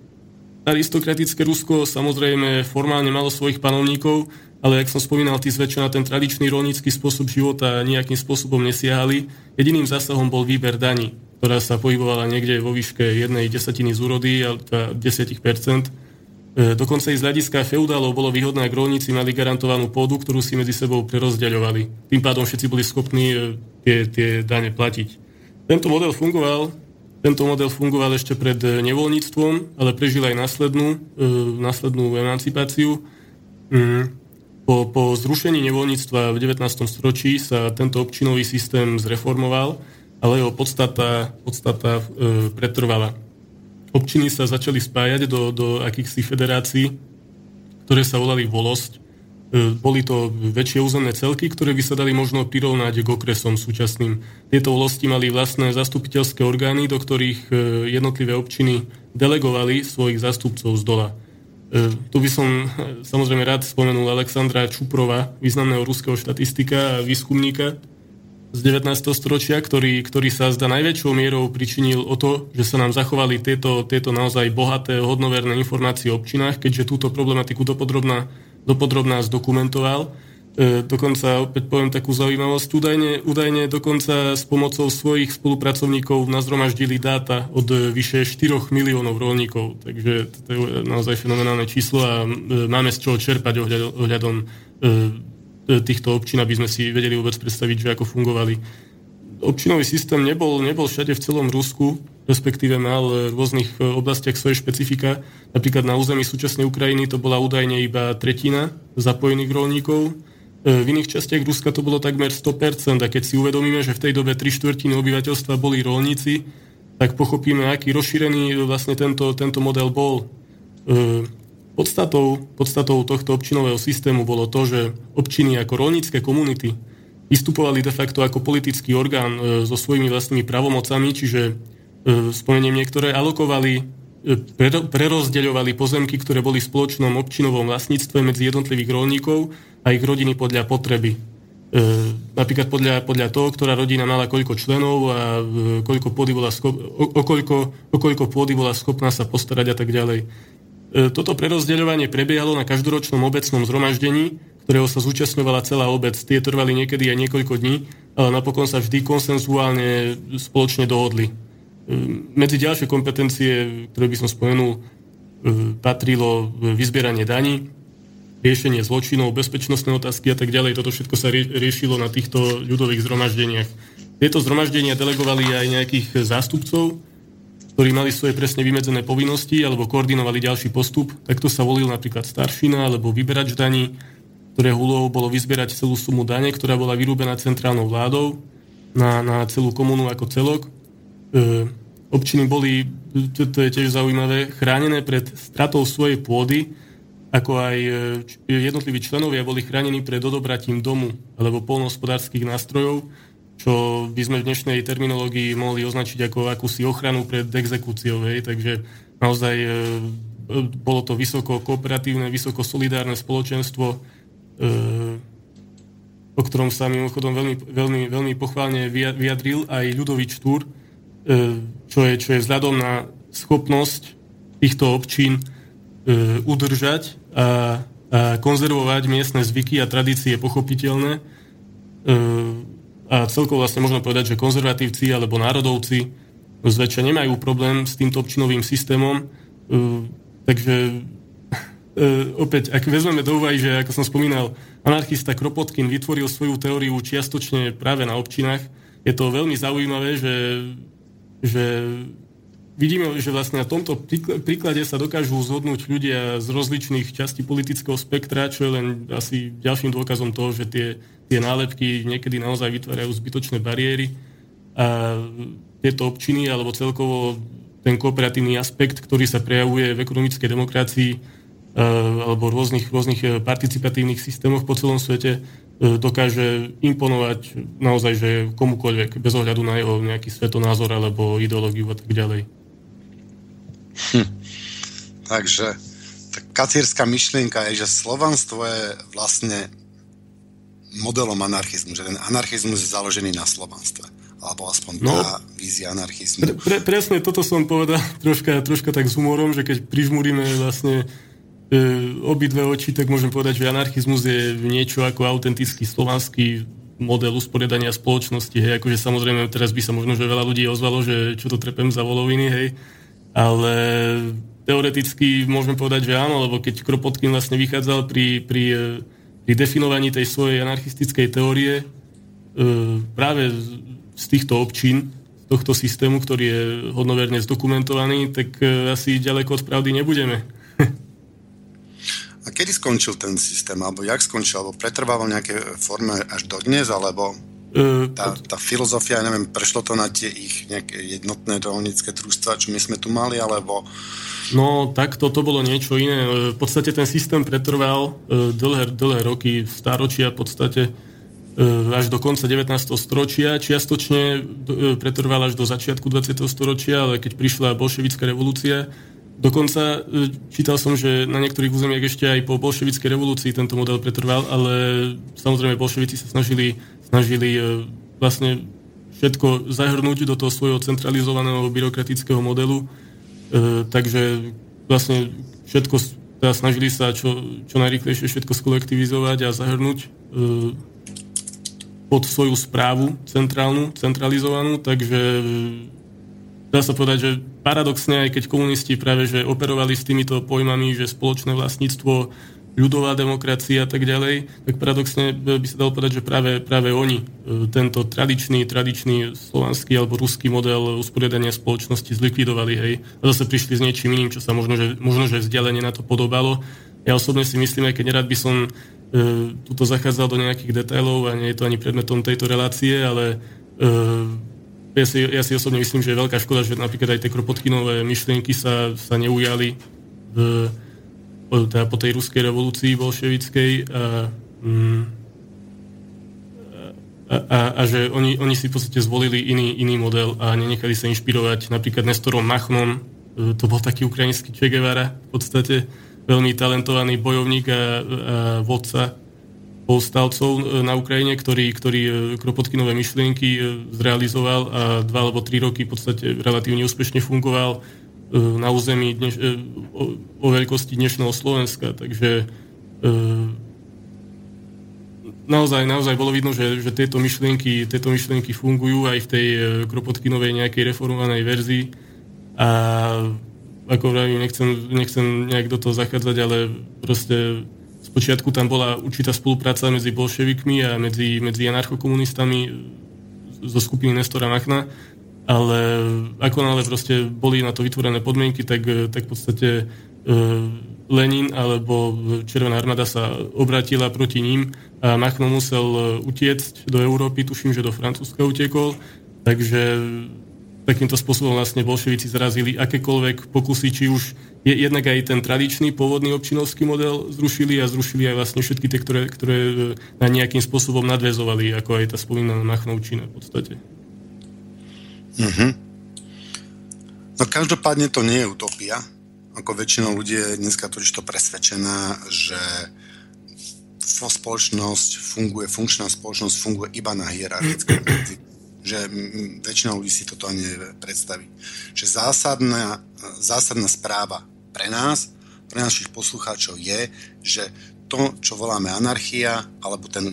aristokratické Rusko samozrejme formálne malo svojich panovníkov, ale jak som spomínal, tí zväčša na ten tradičný rolnícky spôsob života nejakým spôsobom nesiahali. Jediným zásahom bol výber daní, ktorá sa pohybovala niekde vo výške jednej desatiny z úrody, ale 10%. E, dokonca i z hľadiska feudálov bolo výhodné, ak rolníci mali garantovanú pôdu, ktorú si medzi sebou prerozdeľovali. Tým pádom všetci boli schopní e, tie, tie dane platiť. Tento model fungoval, tento model fungoval ešte pred e, nevoľníctvom, ale prežil aj následnú, následnú emancipáciu. Mm. Po, po zrušení nevoľníctva v 19. storočí sa tento občinový systém zreformoval, ale jeho podstata, podstata pretrvala. Občiny sa začali spájať do, do akýchsi federácií, ktoré sa volali volosť. E, boli to väčšie územné celky, ktoré by sa dali možno prirovnať k okresom súčasným. Tieto volosti mali vlastné zastupiteľské orgány, do ktorých e, jednotlivé občiny delegovali svojich zastupcov z dola. E, tu by som samozrejme rád spomenul Alexandra Čuprova, významného ruského štatistika a výskumníka z 19. storočia, ktorý, ktorý sa zdá najväčšou mierou pričinil o to, že sa nám zachovali tieto, tieto naozaj bohaté, hodnoverné informácie o občinách, keďže túto problematiku dopodrobná, dopodrobná zdokumentoval. E, dokonca opäť poviem takú zaujímavosť. Údajne, údajne dokonca s pomocou svojich spolupracovníkov nazromaždili dáta od vyše 4 miliónov rolníkov. Takže to je naozaj fenomenálne číslo a e, máme z čoho čerpať ohľadom e, týchto občín, aby sme si vedeli vôbec predstaviť, že ako fungovali. Občinový systém nebol, nebol všade v celom Rusku, respektíve mal v rôznych oblastiach svoje špecifika. Napríklad na území súčasnej Ukrajiny to bola údajne iba tretina zapojených rolníkov E, v iných častiach Ruska to bolo takmer 100%, a keď si uvedomíme, že v tej dobe tri štvrtiny obyvateľstva boli rolníci, tak pochopíme, aký rozšírený vlastne tento, tento model bol. E, podstatou, podstatou tohto občinového systému bolo to, že občiny ako rolnícke komunity vystupovali de facto ako politický orgán e, so svojimi vlastnými pravomocami, čiže spomeniem niektoré, alokovali prerozdeľovali pozemky, ktoré boli v spoločnom občinovom vlastníctve medzi jednotlivých rolníkov a ich rodiny podľa potreby. E, napríklad podľa, podľa toho, ktorá rodina mala koľko členov a e, koľko pôdy bola schop, o, o, koľko, o koľko pôdy bola schopná sa postarať a tak ďalej. E, toto prerozdeľovanie prebiehalo na každoročnom obecnom zhromaždení, ktorého sa zúčastňovala celá obec. Tie trvali niekedy aj niekoľko dní, ale napokon sa vždy konsenzuálne spoločne dohodli. Medzi ďalšie kompetencie, ktoré by som spomenul, e, patrilo vyzbieranie daní, riešenie zločinov, bezpečnostné otázky a tak ďalej. Toto všetko sa riešilo na týchto ľudových zhromaždeniach. Tieto zhromaždenia delegovali aj nejakých zástupcov, ktorí mali svoje presne vymedzené povinnosti alebo koordinovali ďalší postup. Takto sa volil napríklad staršina alebo vyberač daní, ktoré úlohou bolo vyzbierať celú sumu dane, ktorá bola vyrúbená centrálnou vládou na, na celú komunu ako celok E, občiny boli, to, to je tiež zaujímavé, chránené pred stratou svojej pôdy, ako aj e, jednotliví členovia boli chránení pred odobratím domu alebo polnohospodárských nástrojov, čo by sme v dnešnej terminológii mohli označiť ako akúsi ochranu pred exekúciou. Hej. Takže naozaj e, bolo to vysoko kooperatívne, vysoko solidárne spoločenstvo, o ktorom sa mimochodom veľmi, veľmi, veľmi pochválne vyjadril aj Ľudovič Túr, E, čo je, čo je vzhľadom na schopnosť týchto občín e, udržať a, a konzervovať miestne zvyky a tradície pochopiteľné. E, a celkovo vlastne možno povedať, že konzervatívci alebo národovci zväčša nemajú problém s týmto občinovým systémom. Takže opäť, ak vezmeme do úvahy, že ako som spomínal, anarchista Kropotkin vytvoril svoju teóriu čiastočne práve na občinách, je to veľmi zaujímavé, že že vidíme, že vlastne na tomto príklade sa dokážu zhodnúť ľudia z rozličných častí politického spektra, čo je len asi ďalším dôkazom toho, že tie, tie nálepky niekedy naozaj vytvárajú zbytočné bariéry a tieto občiny alebo celkovo ten kooperatívny aspekt, ktorý sa prejavuje v ekonomickej demokracii alebo rôznych, rôznych participatívnych systémoch po celom svete, E, dokáže imponovať naozaj, že komukoľvek, bez ohľadu na jeho nejaký svetonázor alebo ideológiu a tak ďalej. Hm. Takže tá kacírska myšlienka je, že slovanstvo je vlastne modelom anarchizmu, že ten anarchizmus je založený na slovanstve. Alebo aspoň no, tá vízia anarchizmu. Pre, pre, presne toto som povedal troška, troška tak s humorom, že keď prižmúrime vlastne E, obidve oči, tak môžem povedať, že anarchizmus je niečo ako autentický slovanský model usporiadania spoločnosti, hej, akože samozrejme teraz by sa možno, že veľa ľudí ozvalo, že čo to trepem za voloviny, hej, ale teoreticky môžeme povedať, že áno, lebo keď Kropotkin vlastne vychádzal pri, pri, e, pri definovaní tej svojej anarchistickej teórie e, práve z týchto občín, z tohto systému, ktorý je hodnoverne zdokumentovaný, tak asi ďaleko od pravdy nebudeme. A kedy skončil ten systém, alebo jak skončil, alebo pretrvával nejaké forme až do dnes, alebo e, tá, tá filozofia, neviem, prešlo to na tie ich nejaké jednotné rolnícke družstva, čo my sme tu mali, alebo... No, tak to bolo niečo iné. E, v podstate ten systém pretrval e, dlhé, dlhé roky, stáročia v podstate až do konca 19. storočia. Čiastočne pretrval až do začiatku 20. storočia, ale keď prišla bolševická revolúcia, Dokonca e, čítal som, že na niektorých územiach ešte aj po bolševickej revolúcii tento model pretrval, ale samozrejme bolševici sa snažili, snažili e, vlastne všetko zahrnúť do toho svojho centralizovaného byrokratického modelu. E, takže vlastne všetko teda snažili sa čo, čo najrychlejšie všetko skolektivizovať a zahrnúť e, pod svoju správu centrálnu, centralizovanú, takže dá sa povedať, že paradoxne, aj keď komunisti práve že operovali s týmito pojmami, že spoločné vlastníctvo ľudová demokracia a tak ďalej, tak paradoxne by sa dalo povedať, že práve, práve oni e, tento tradičný, tradičný slovanský alebo ruský model usporiadania spoločnosti zlikvidovali, hej. A zase prišli s niečím iným, čo sa možno, že, možno, že vzdialenie na to podobalo. Ja osobne si myslím, aj keď nerad by som e, tuto zachádzal do nejakých detailov a nie je to ani predmetom tejto relácie, ale e, ja si, ja si osobne myslím, že je veľká škoda, že napríklad aj tie kropotkynové myšlienky sa, sa neujali teda po tej ruskej revolúcii bolševickej a, mm, a, a, a že oni, oni si v podstate zvolili iný, iný model a nenechali sa inšpirovať napríklad Nestorom Machnom, e, to bol taký ukrajinský Che Guevara, v podstate veľmi talentovaný bojovník a, a vodca povstalcov na Ukrajine, ktorý, ktorý Kropotkynové myšlienky zrealizoval a dva alebo tri roky v podstate relatívne úspešne fungoval na území dneš, e, o, o veľkosti dnešného Slovenska. Takže e, naozaj, naozaj bolo vidno, že, že tieto, myšlienky, tieto myšlienky fungujú aj v tej Kropotkinovej nejakej reformovanej verzii. A ako vravím, nechcem, nechcem nejak do toho zachádzať, ale proste spočiatku tam bola určitá spolupráca medzi bolševikmi a medzi, medzi anarchokomunistami zo skupiny Nestora Machna ale ako nále proste boli na to vytvorené podmienky, tak, eh, tak v podstate e, Lenin alebo Červená armáda sa obratila proti ním a Machno musel eh, utiecť do Európy, tuším, že do Francúzska utekol, takže takýmto spôsobom vlastne bolševici zrazili akékoľvek pokusy, či už je jednak aj ten tradičný pôvodný občinovský model zrušili a zrušili aj vlastne všetky tie, ktoré, ktoré na nejakým spôsobom nadvezovali, ako aj tá spomínaná Machnovčina v podstate. Uh-huh. No každopádne to nie je utopia. Ako väčšinou ľudí je dneska totiž to presvedčená, že spoločnosť funguje, funkčná spoločnosť funguje iba na hierarchickej že väčšina ľudí si toto ani nevie predstaviť. Že zásadná, zásadná správa pre nás, pre našich poslucháčov je, že to, čo voláme anarchia, alebo ten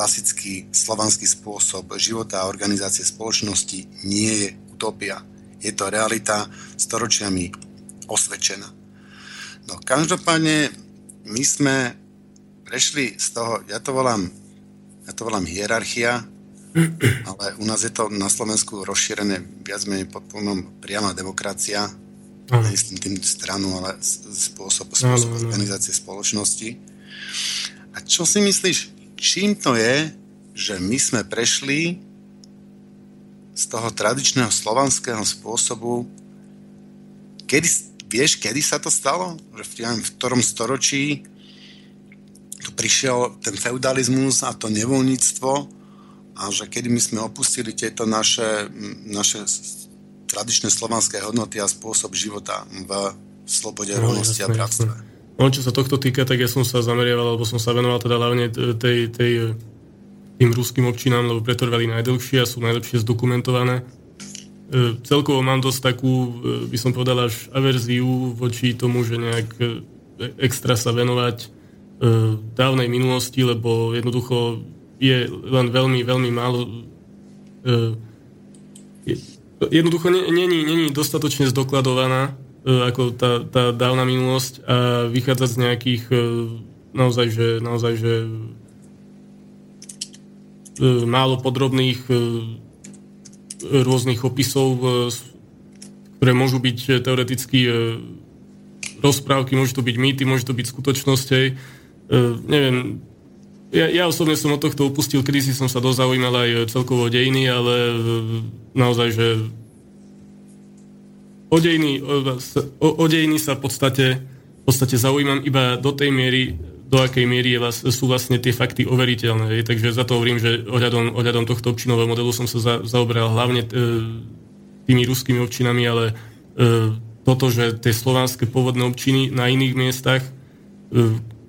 klasický slovanský spôsob života a organizácie spoločnosti nie je utopia. Je to realita storočiami osvedčená. No každopádne my sme prešli z toho, ja to volám, ja to volám hierarchia, ale u nás je to na Slovensku rozšírené viac menej pod pojmom priama demokracia, myslím tým stranu, ale spôsob, spôsob organizácie spoločnosti. A čo si myslíš, čím to je, že my sme prešli z toho tradičného slovanského spôsobu, kedy, vieš, kedy sa to stalo? Že v, v ktorom storočí tu prišiel ten feudalizmus a to nevoľníctvo a že kedy my sme opustili tieto naše, naše tradičné slovanské hodnoty a spôsob života v slobode, no, rovnosti a bratstve. No, čo sa tohto týka, tak ja som sa zameriaval, alebo som sa venoval teda hlavne tej, tej, tým ruským občinám, lebo pretrvali najdlhšie a sú najlepšie zdokumentované. E, celkovo mám dosť takú, e, by som povedal, až averziu voči tomu, že nejak e, extra sa venovať e, dávnej minulosti, lebo jednoducho je len veľmi, veľmi málo e, jednoducho není, není dostatočne zdokladovaná E, ako tá, tá dávna minulosť a vychádzať z nejakých e, naozaj, že, naozaj, že e, málo podrobných rôznych opisov, ktoré môžu byť teoreticky rozprávky, môžu to byť mýty, môžu to byť skutočnosti. Neviem, ja, ja osobne som od tohto upustil, kedy si som sa dosť zaujímal aj celkovo dejiny, ale naozaj, že o dejiny, o, o dejiny sa v podstate, v podstate zaujímam iba do tej miery, do akej miery je, sú vlastne tie fakty overiteľné. Je. Takže za to hovorím, že ohľadom, ohľadom tohto občinového modelu som sa za, zaoberal hlavne e, tými ruskými občinami, ale e, toto, že tie slovanské pôvodné občiny na iných miestach, e,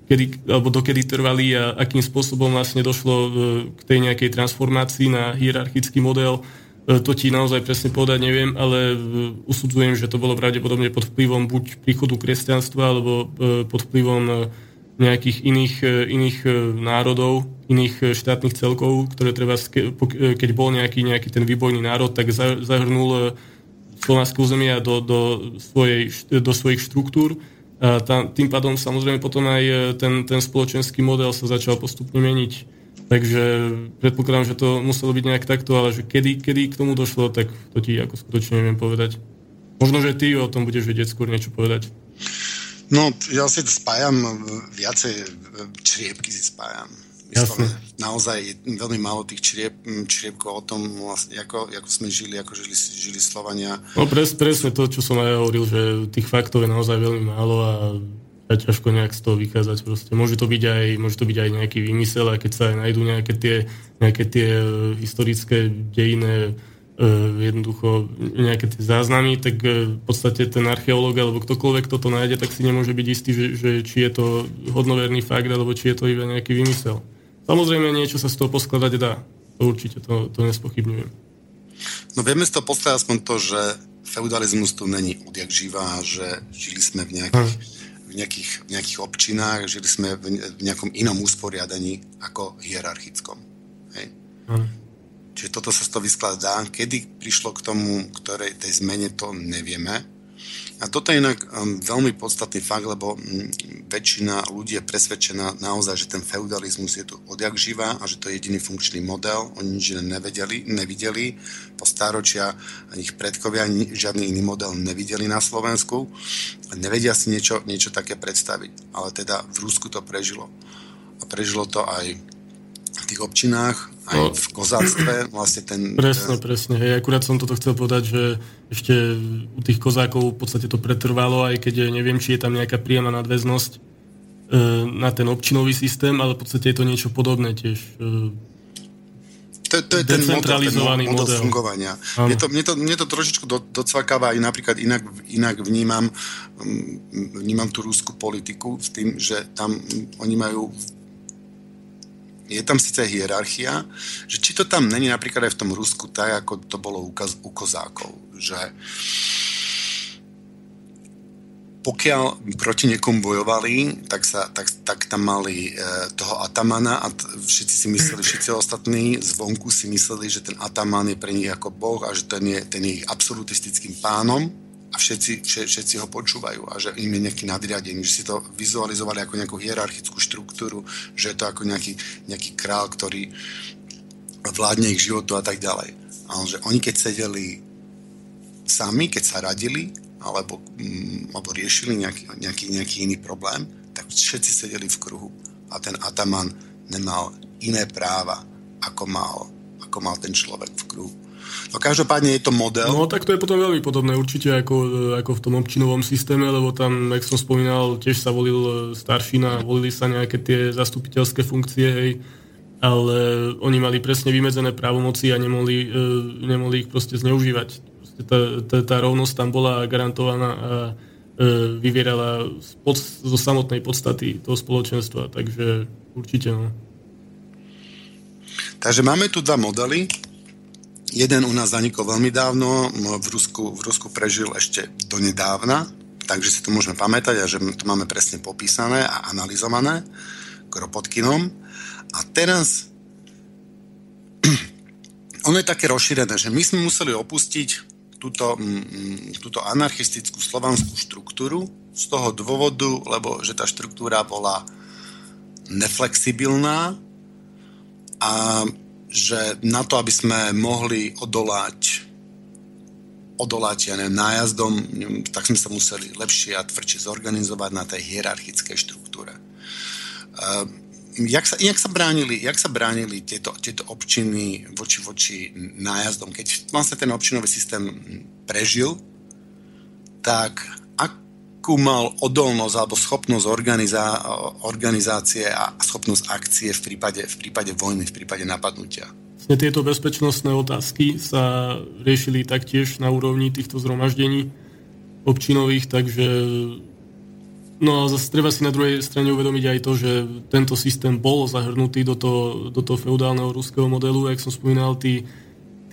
kedy, alebo dokedy trvali a akým spôsobom vlastne došlo e, k tej nejakej transformácii na hierarchický model, to ti naozaj presne povedať neviem, ale usudzujem, že to bolo pravdepodobne pod vplyvom buď príchodu kresťanstva, alebo pod vplyvom nejakých iných, iných národov, iných štátnych celkov, ktoré treba, keď bol nejaký, nejaký ten výbojný národ, tak zahrnul slovenské územia do, do, svojej, do svojich štruktúr. A tým pádom samozrejme potom aj ten, ten spoločenský model sa začal postupne meniť Takže predpokladám, že to muselo byť nejak takto, ale že kedy, kedy k tomu došlo, tak to ti ako skutočne neviem povedať. Možno, že ty o tom budeš vedieť skôr niečo povedať. No, ja si to spájam, viacej čriepky si spájam. Jasne. Naozaj veľmi málo tých čriep, čriepkov o tom, vlastne, ako, ako sme žili, ako žili, žili Slovania. No pres, presne to, čo som aj hovoril, že tých faktov je naozaj veľmi málo a ťažko nejak z toho vychádzať proste. Môže to byť aj, môže to byť aj nejaký vymysel, a keď sa aj nájdú nejaké tie, nejaké tie e, historické dejiny, e, jednoducho nejaké tie záznamy, tak e, v podstate ten archeológ alebo ktokoľvek toto nájde, tak si nemôže byť istý, že, že či je to hodnoverný fakt, alebo či je to iba nejaký vymysel. Samozrejme niečo sa z toho poskladať dá. To určite, to, to nespochybňujem. No vieme z toho poskladať aspoň to, že feudalizmus tu není odjak živá, že žili sme v nejakých hm v nejakých, v nejakých občinách, žili sme v, v nejakom inom usporiadaní ako hierarchickom. Hej? Mm. Čiže toto sa z toho vyskladá. Kedy prišlo k tomu, ktorej tej zmene, to nevieme. A toto je inak um, veľmi podstatný fakt, lebo um, väčšina ľudí je presvedčená naozaj, že ten feudalizmus je tu odjak živá a že to je jediný funkčný model. Oni nič nevedeli, nevideli. Po stáročia ich predkovia žiadny iný model nevideli na Slovensku. Nevedia si niečo, niečo také predstaviť. Ale teda v Rusku to prežilo. A prežilo to aj v tých občinách, aj no. v kozáctve. Vlastne ten, presne, presne. Hej, akurát som toto chcel povedať, že ešte u tých kozákov v podstate to pretrvalo, aj keď neviem, či je tam nejaká príjemná nadväznosť e, na ten občinový systém, ale v podstate je to niečo podobné tiež. E, to, to je ten model, ten model, model fungovania. Mne to, mne, to, mne to trošičku do, docvakáva, aj napríklad inak, inak vnímam, mm, vnímam tú rúskú politiku s tým, že tam oni majú je tam síce hierarchia, že či to tam není napríklad aj v tom Rusku tak, ako to bolo u, u kozákov, že pokiaľ proti niekomu bojovali, tak, sa, tak, tak tam mali e, toho atamana a t- všetci si mysleli, všetci ostatní zvonku si mysleli, že ten ataman je pre nich ako boh a že ten je, ten je ich absolutistickým pánom a všetci, všetci ho počúvajú a že im je nejaký nadriadený, že si to vizualizovali ako nejakú hierarchickú štruktúru, že je to ako nejaký, nejaký král, ktorý vládne ich životu a tak ďalej. Ale že oni keď sedeli sami, keď sa radili alebo, mm, alebo riešili nejaký, nejaký, nejaký iný problém, tak všetci sedeli v kruhu a ten ataman nemal iné práva, ako mal, ako mal ten človek v kruhu. No každopádne je to model. No tak to je potom veľmi podobné určite ako, ako v tom občinovom systéme, lebo tam, jak som spomínal, tiež sa volil e, staršina, volili sa nejaké tie zastupiteľské funkcie, hej, ale oni mali presne vymedzené právomoci a nemohli, e, nemohli ich proste zneužívať. Proste tá, tá, tá rovnosť tam bola garantovaná a e, vyvierala pod, zo samotnej podstaty toho spoločenstva, takže určite no. Takže máme tu dva modely, Jeden u nás zanikol veľmi dávno, v Rusku, v Rusku prežil ešte donedávna, takže si to môžeme pamätať a že to máme presne popísané a analyzované Kropotkinom. A teraz ono je také rozšírené, že my sme museli opustiť túto, túto anarchistickú slovanskú štruktúru z toho dôvodu, lebo že tá štruktúra bola neflexibilná a že na to, aby sme mohli odolať odolať ja neviem, nájazdom, tak sme sa museli lepšie a tvrdšie zorganizovať na tej hierarchickej štruktúre. Uh, jak, sa, jak, sa bránili, jak sa bránili tieto, tieto občiny voči voči nájazdom? Keď vlastne ten občinový systém prežil, tak akú mal odolnosť alebo schopnosť organizá- organizácie a schopnosť akcie v prípade, v prípade vojny, v prípade napadnutia. Vlastne tieto bezpečnostné otázky sa riešili taktiež na úrovni týchto zhromaždení občinových, takže no a zase treba si na druhej strane uvedomiť aj to, že tento systém bol zahrnutý do toho, do toho feudálneho ruského modelu, jak som spomínal, tí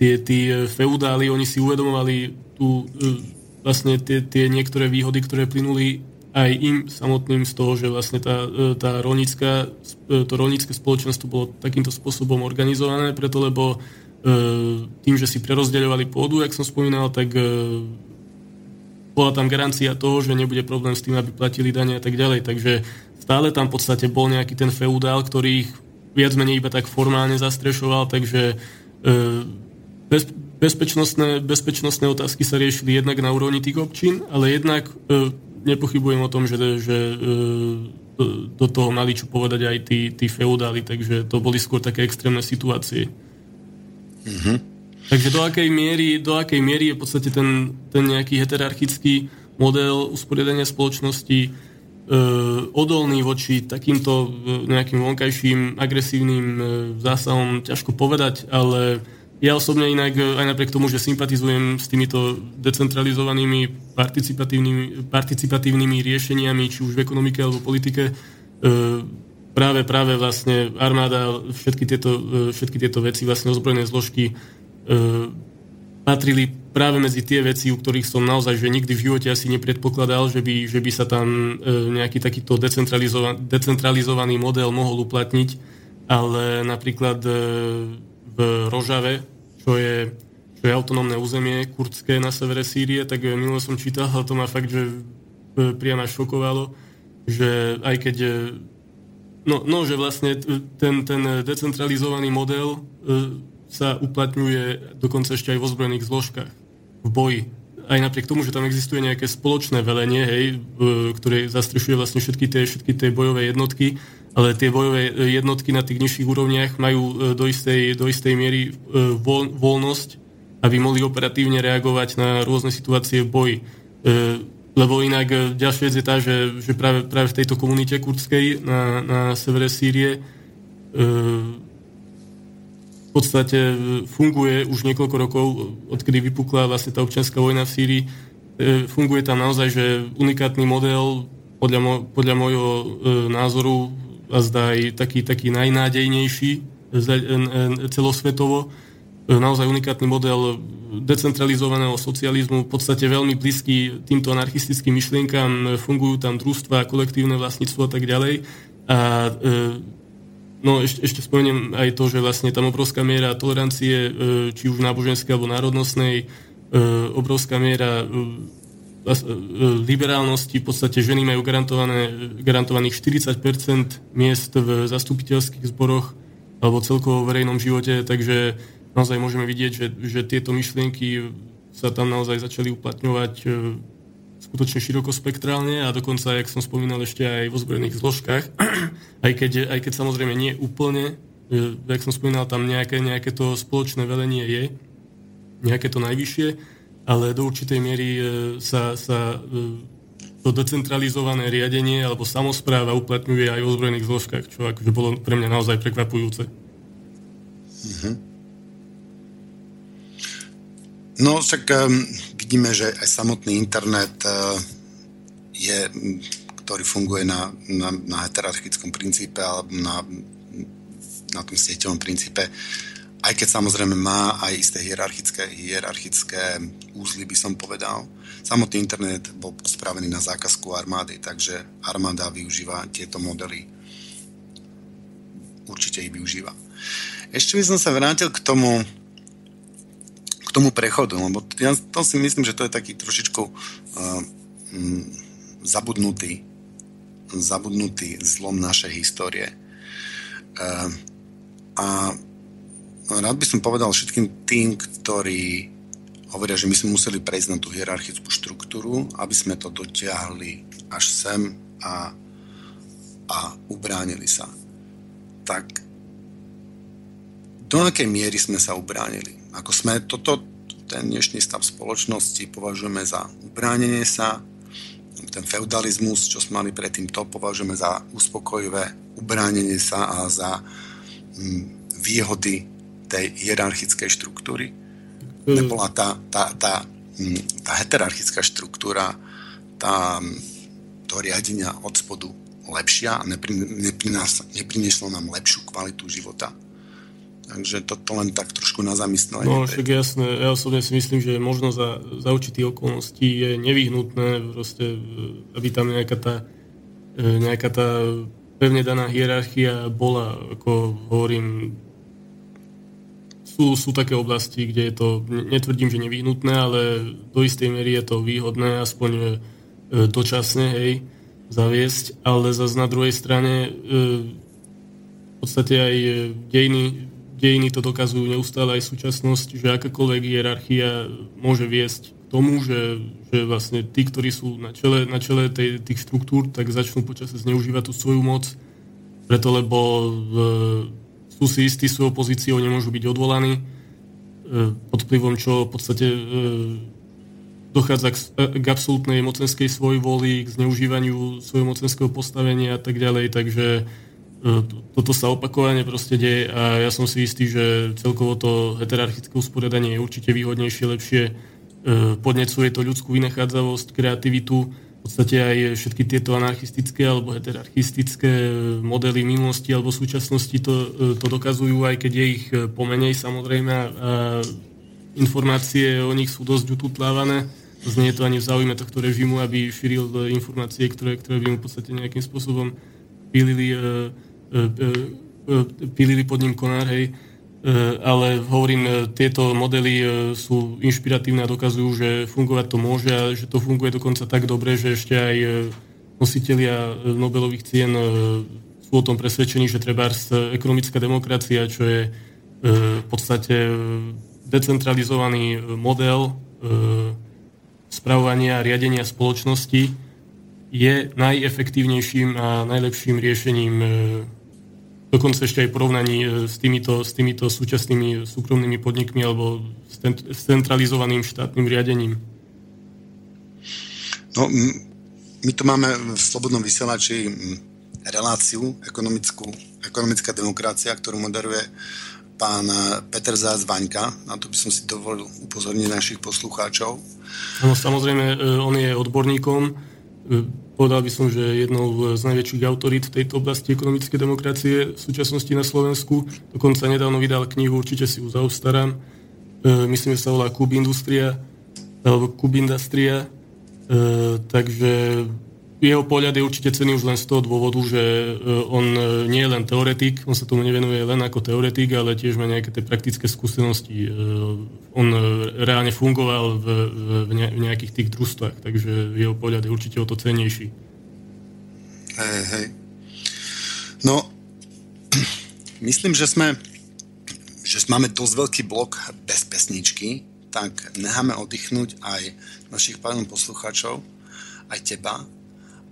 tie, tí feudáli, oni si uvedomovali tú, vlastne tie, tie niektoré výhody, ktoré plynuli aj im samotným z toho, že vlastne tá, tá rolnická, to rolnícke spoločenstvo bolo takýmto spôsobom organizované, preto lebo tým, že si prerozdeľovali pôdu, jak som spomínal, tak bola tam garancia toho, že nebude problém s tým, aby platili dane a tak ďalej. Takže stále tam v podstate bol nejaký ten feudál, ktorý ich viac menej iba tak formálne zastrešoval, takže e, bez, bezpečnostné, bezpečnostné otázky sa riešili jednak na úrovni tých občín, ale jednak e, nepochybujem o tom, že, že e, do, toho mali čo povedať aj tí, tí feudáli, takže to boli skôr také extrémne situácie. Mm-hmm. Takže do akej miery, do akej miery je v podstate ten, ten nejaký heterarchický model usporiadania spoločnosti e, odolný voči takýmto e, nejakým vonkajším agresívnym e, zásahom, ťažko povedať, ale ja osobne inak, e, aj napriek tomu, že sympatizujem s týmito decentralizovanými participatívnymi, participatívnymi riešeniami, či už v ekonomike alebo politike, e, práve, práve vlastne armáda, všetky tieto, e, všetky tieto veci, vlastne ozbrojené zložky patrili práve medzi tie veci, u ktorých som naozaj že nikdy v živote asi nepredpokladal, že by, že by sa tam nejaký takýto decentralizovaný, decentralizovaný model mohol uplatniť, ale napríklad v Rožave, čo je, čo je autonómne územie kurdské na severe Sýrie, tak minule som čítal, ale to ma fakt, že priamo šokovalo, že aj keď no, no že vlastne ten, ten decentralizovaný model sa uplatňuje dokonca ešte aj v ozbrojených zložkách v boji. Aj napriek tomu, že tam existuje nejaké spoločné velenie, hej, ktoré zastrešuje vlastne všetky tie, všetky tie bojové jednotky, ale tie bojové jednotky na tých nižších úrovniach majú e, do istej, do istej miery e, voľ, voľnosť, aby mohli operatívne reagovať na rôzne situácie v boji. E, lebo inak ďalšia vec je tá, že, že práve, práve v tejto komunite kurdskej na, na severe Sýrie v podstate e, funguje už niekoľko rokov, odkedy vypukla vlastne tá občianská vojna v Sýrii. E, funguje tam naozaj, že unikátny model, podľa, mo, podľa môjho e, názoru, a zdá aj taký, taký najnádejnejší celosvetovo, naozaj unikátny model decentralizovaného socializmu, v podstate veľmi blízky týmto anarchistickým myšlienkam, fungujú tam družstva, kolektívne vlastníctvo a tak ďalej. A No ešte, ešte spomeniem aj to, že vlastne tam obrovská miera tolerancie, e, či už náboženskej alebo národnostnej, e, obrovská miera e, liberálnosti, v podstate ženy majú garantované, garantovaných 40% miest v zastupiteľských zboroch alebo celkovo v verejnom živote, takže naozaj môžeme vidieť, že, že tieto myšlienky sa tam naozaj začali uplatňovať skutočne širokospektrálne a dokonca, jak som spomínal, ešte aj v ozbrojených zložkách, aj keď, aj keď samozrejme nie úplne, e, jak som spomínal, tam nejaké, nejaké to spoločné velenie je, nejaké to najvyššie, ale do určitej miery e, sa, sa e, to decentralizované riadenie alebo samozpráva uplatňuje aj v ozbrojených zložkách, čo akože bolo pre mňa naozaj prekvapujúce. Mm-hmm. No, však um, vidíme, že aj samotný internet uh, je, ktorý funguje na, na, na heterarchickom princípe alebo na, na tom sieťovom princípe, aj keď samozrejme má aj isté hierarchické, hierarchické úzly, by som povedal. Samotný internet bol spravený na zákazku armády, takže armáda využíva tieto modely. Určite ich využíva. Ešte by som sa vrátil k tomu, k tomu prechodu, lebo ja to si myslím, že to je taký trošičku uh, zabudnutý, zabudnutý zlom našej histórie. Uh, a rád by som povedal všetkým tým, ktorí hovoria, že my sme museli prejsť na tú hierarchickú štruktúru, aby sme to dotiahli až sem a, a ubránili sa. Tak do akej miery sme sa ubránili? Ako sme toto, ten dnešný stav spoločnosti považujeme za ubránenie sa, ten feudalizmus, čo sme mali predtým, to považujeme za uspokojivé ubránenie sa a za mm, výhody tej hierarchickej štruktúry. Mm. Nebola tá, tá, tá, mm, tá heterarchická štruktúra tá, to riadenia od spodu lepšia a neprinieslo nám lepšiu kvalitu života Takže toto len tak trošku na zamyslenie. No však jasné, ja osobne si myslím, že možno za, za určitý okolností je nevyhnutné, proste, aby tam nejaká tá, e, nejaká tá pevne daná hierarchia bola, ako hovorím, sú, sú také oblasti, kde je to, netvrdím, že nevyhnutné, ale do istej miery je to výhodné, aspoň e, dočasne, hej, zaviesť, ale zase na druhej strane e, v podstate aj dejiny dejiny to dokazujú neustále aj súčasnosť, že akákoľvek hierarchia môže viesť k tomu, že, že vlastne tí, ktorí sú na čele, na čele tej, tých štruktúr, tak začnú počase zneužívať tú svoju moc, preto lebo v, sú si istí svojou pozíciou, nemôžu byť odvolaní, e, pod vplyvom čo v podstate e, dochádza k, k absolútnej mocenskej svojvoli, k zneužívaniu svojho mocenského postavenia a tak ďalej, takže E, toto sa opakovane proste deje a ja som si istý, že celkovo to heterarchické usporiadanie je určite výhodnejšie, lepšie, e, podnecuje to ľudskú vynachádzavosť, kreativitu, v podstate aj všetky tieto anarchistické alebo heterarchistické modely minulosti alebo súčasnosti to, e, to dokazujú, aj keď je ich pomenej samozrejme a informácie o nich sú dosť ututlávané. Znie to ani v záujme tohto režimu, aby šíril informácie, ktoré, ktoré by mu v podstate nejakým spôsobom pílili E, e, pilili pod ním konár, hej. E, ale hovorím, tieto modely sú inšpiratívne a dokazujú, že fungovať to môže a že to funguje dokonca tak dobre, že ešte aj nositelia Nobelových cien sú o tom presvedčení, že treba ekonomická demokracia, čo je v podstate decentralizovaný model spravovania a riadenia spoločnosti, je najefektívnejším a najlepším riešením dokonca ešte aj porovnaní e, s týmito, s týmito súčasnými súkromnými podnikmi alebo s centralizovaným štátnym riadením? No, my tu máme v Slobodnom vysielači reláciu ekonomickú, ekonomická demokracia, ktorú moderuje pán Peter Zás Vaňka. Na to by som si dovolil upozorniť našich poslucháčov. No, samozrejme, e, on je odborníkom Povedal by som, že jednou z najväčších autorít v tejto oblasti ekonomickej demokracie v súčasnosti na Slovensku. Dokonca nedávno vydal knihu, určite si ju zaobstarám. E, myslím, že sa volá Kubindustria alebo Kubindustria. E, takže jeho pohľad je určite cený už len z toho dôvodu, že e, on e, nie je len teoretik, on sa tomu nevenuje len ako teoretik, ale tiež má nejaké tie praktické skúsenosti. E, on reálne fungoval v, v nejakých tých družstvách, takže jeho pohľad je určite o to cenejší. Hej, hej. No, myslím, že sme že máme dosť veľký blok bez pesničky, tak necháme oddychnúť aj našich pánov poslucháčov, aj teba,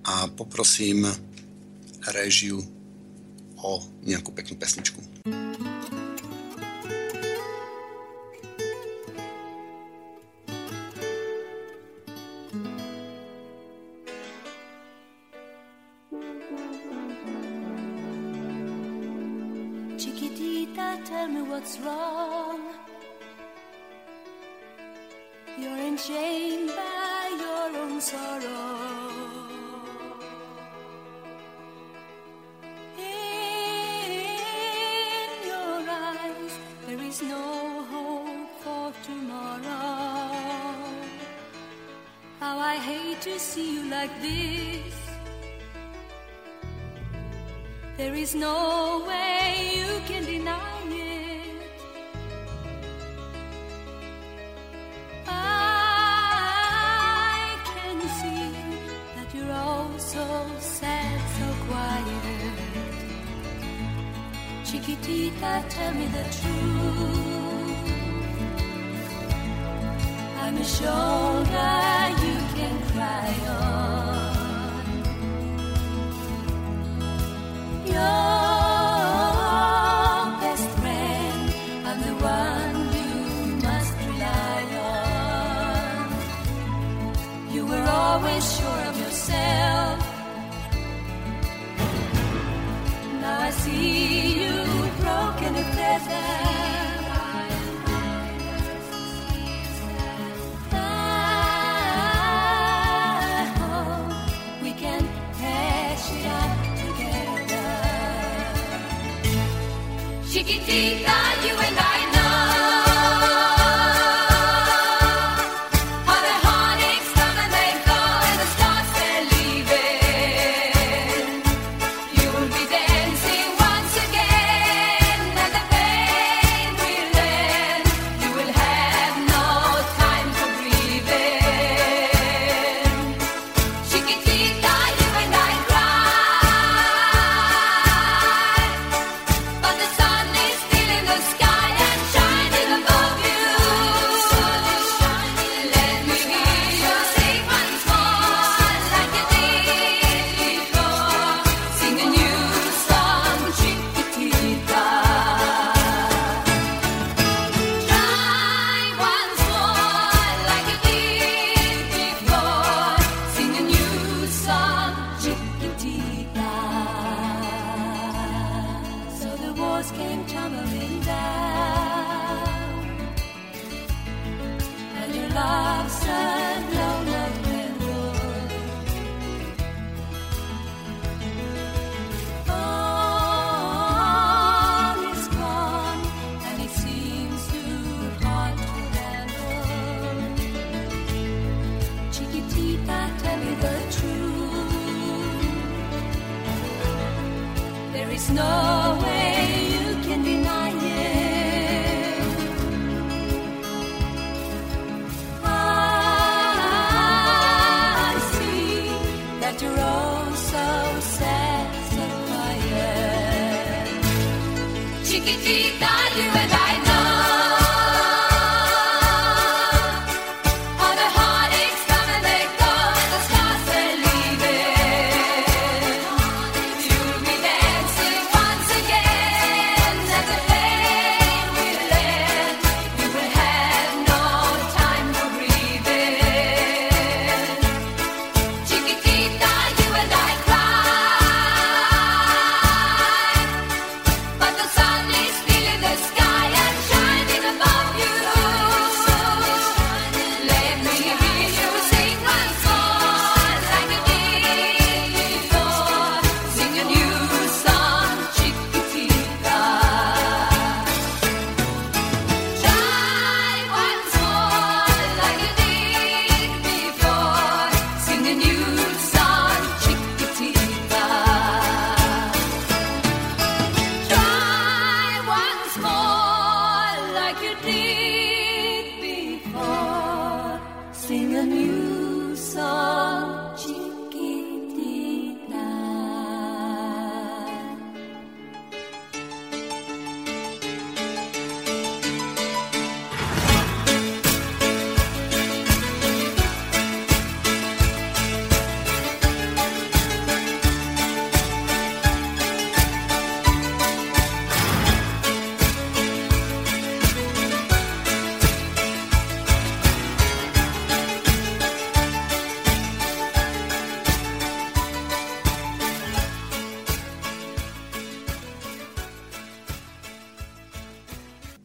a poprosím réžiu o nejakú peknú pesničku. Chiquitita, tell me what's wrong. You're enchained by is no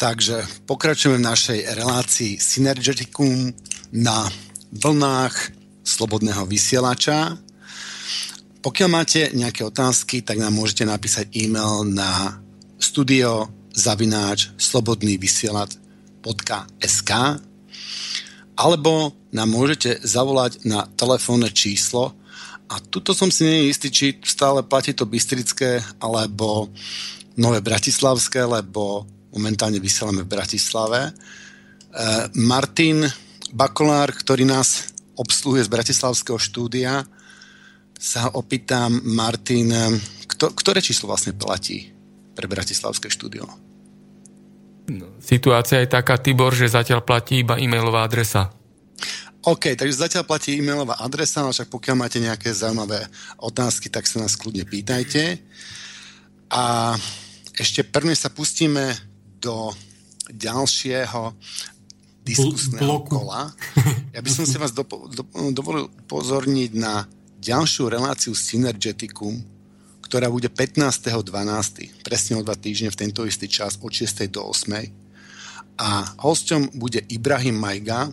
Takže pokračujeme v našej relácii Synergeticum na vlnách slobodného vysielača. Pokiaľ máte nejaké otázky, tak nám môžete napísať e-mail na studio zavináč slobodný vysielať.sk alebo nám môžete zavolať na telefónne číslo a tuto som si nie istý, či stále platí to Bystrické alebo Nové Bratislavské, lebo momentálne vysielame v Bratislave. E, Martin Bakolár, ktorý nás obsluhuje z Bratislavského štúdia, sa opýtam, Martin, kto, ktoré číslo vlastne platí pre Bratislavské štúdio? No, situácia je taká, Tibor, že zatiaľ platí iba e-mailová adresa. OK, takže zatiaľ platí e-mailová adresa, ale však pokiaľ máte nejaké zaujímavé otázky, tak sa nás kľudne pýtajte. A ešte prvne sa pustíme do ďalšieho diskusného bloku. kola. Ja by som si vás dopo, do, dovolil upozorniť na ďalšiu reláciu Synergeticum, ktorá bude 15.12. presne o dva týždne v tento istý čas od 6. do 8. A hosťom bude Ibrahim Majga,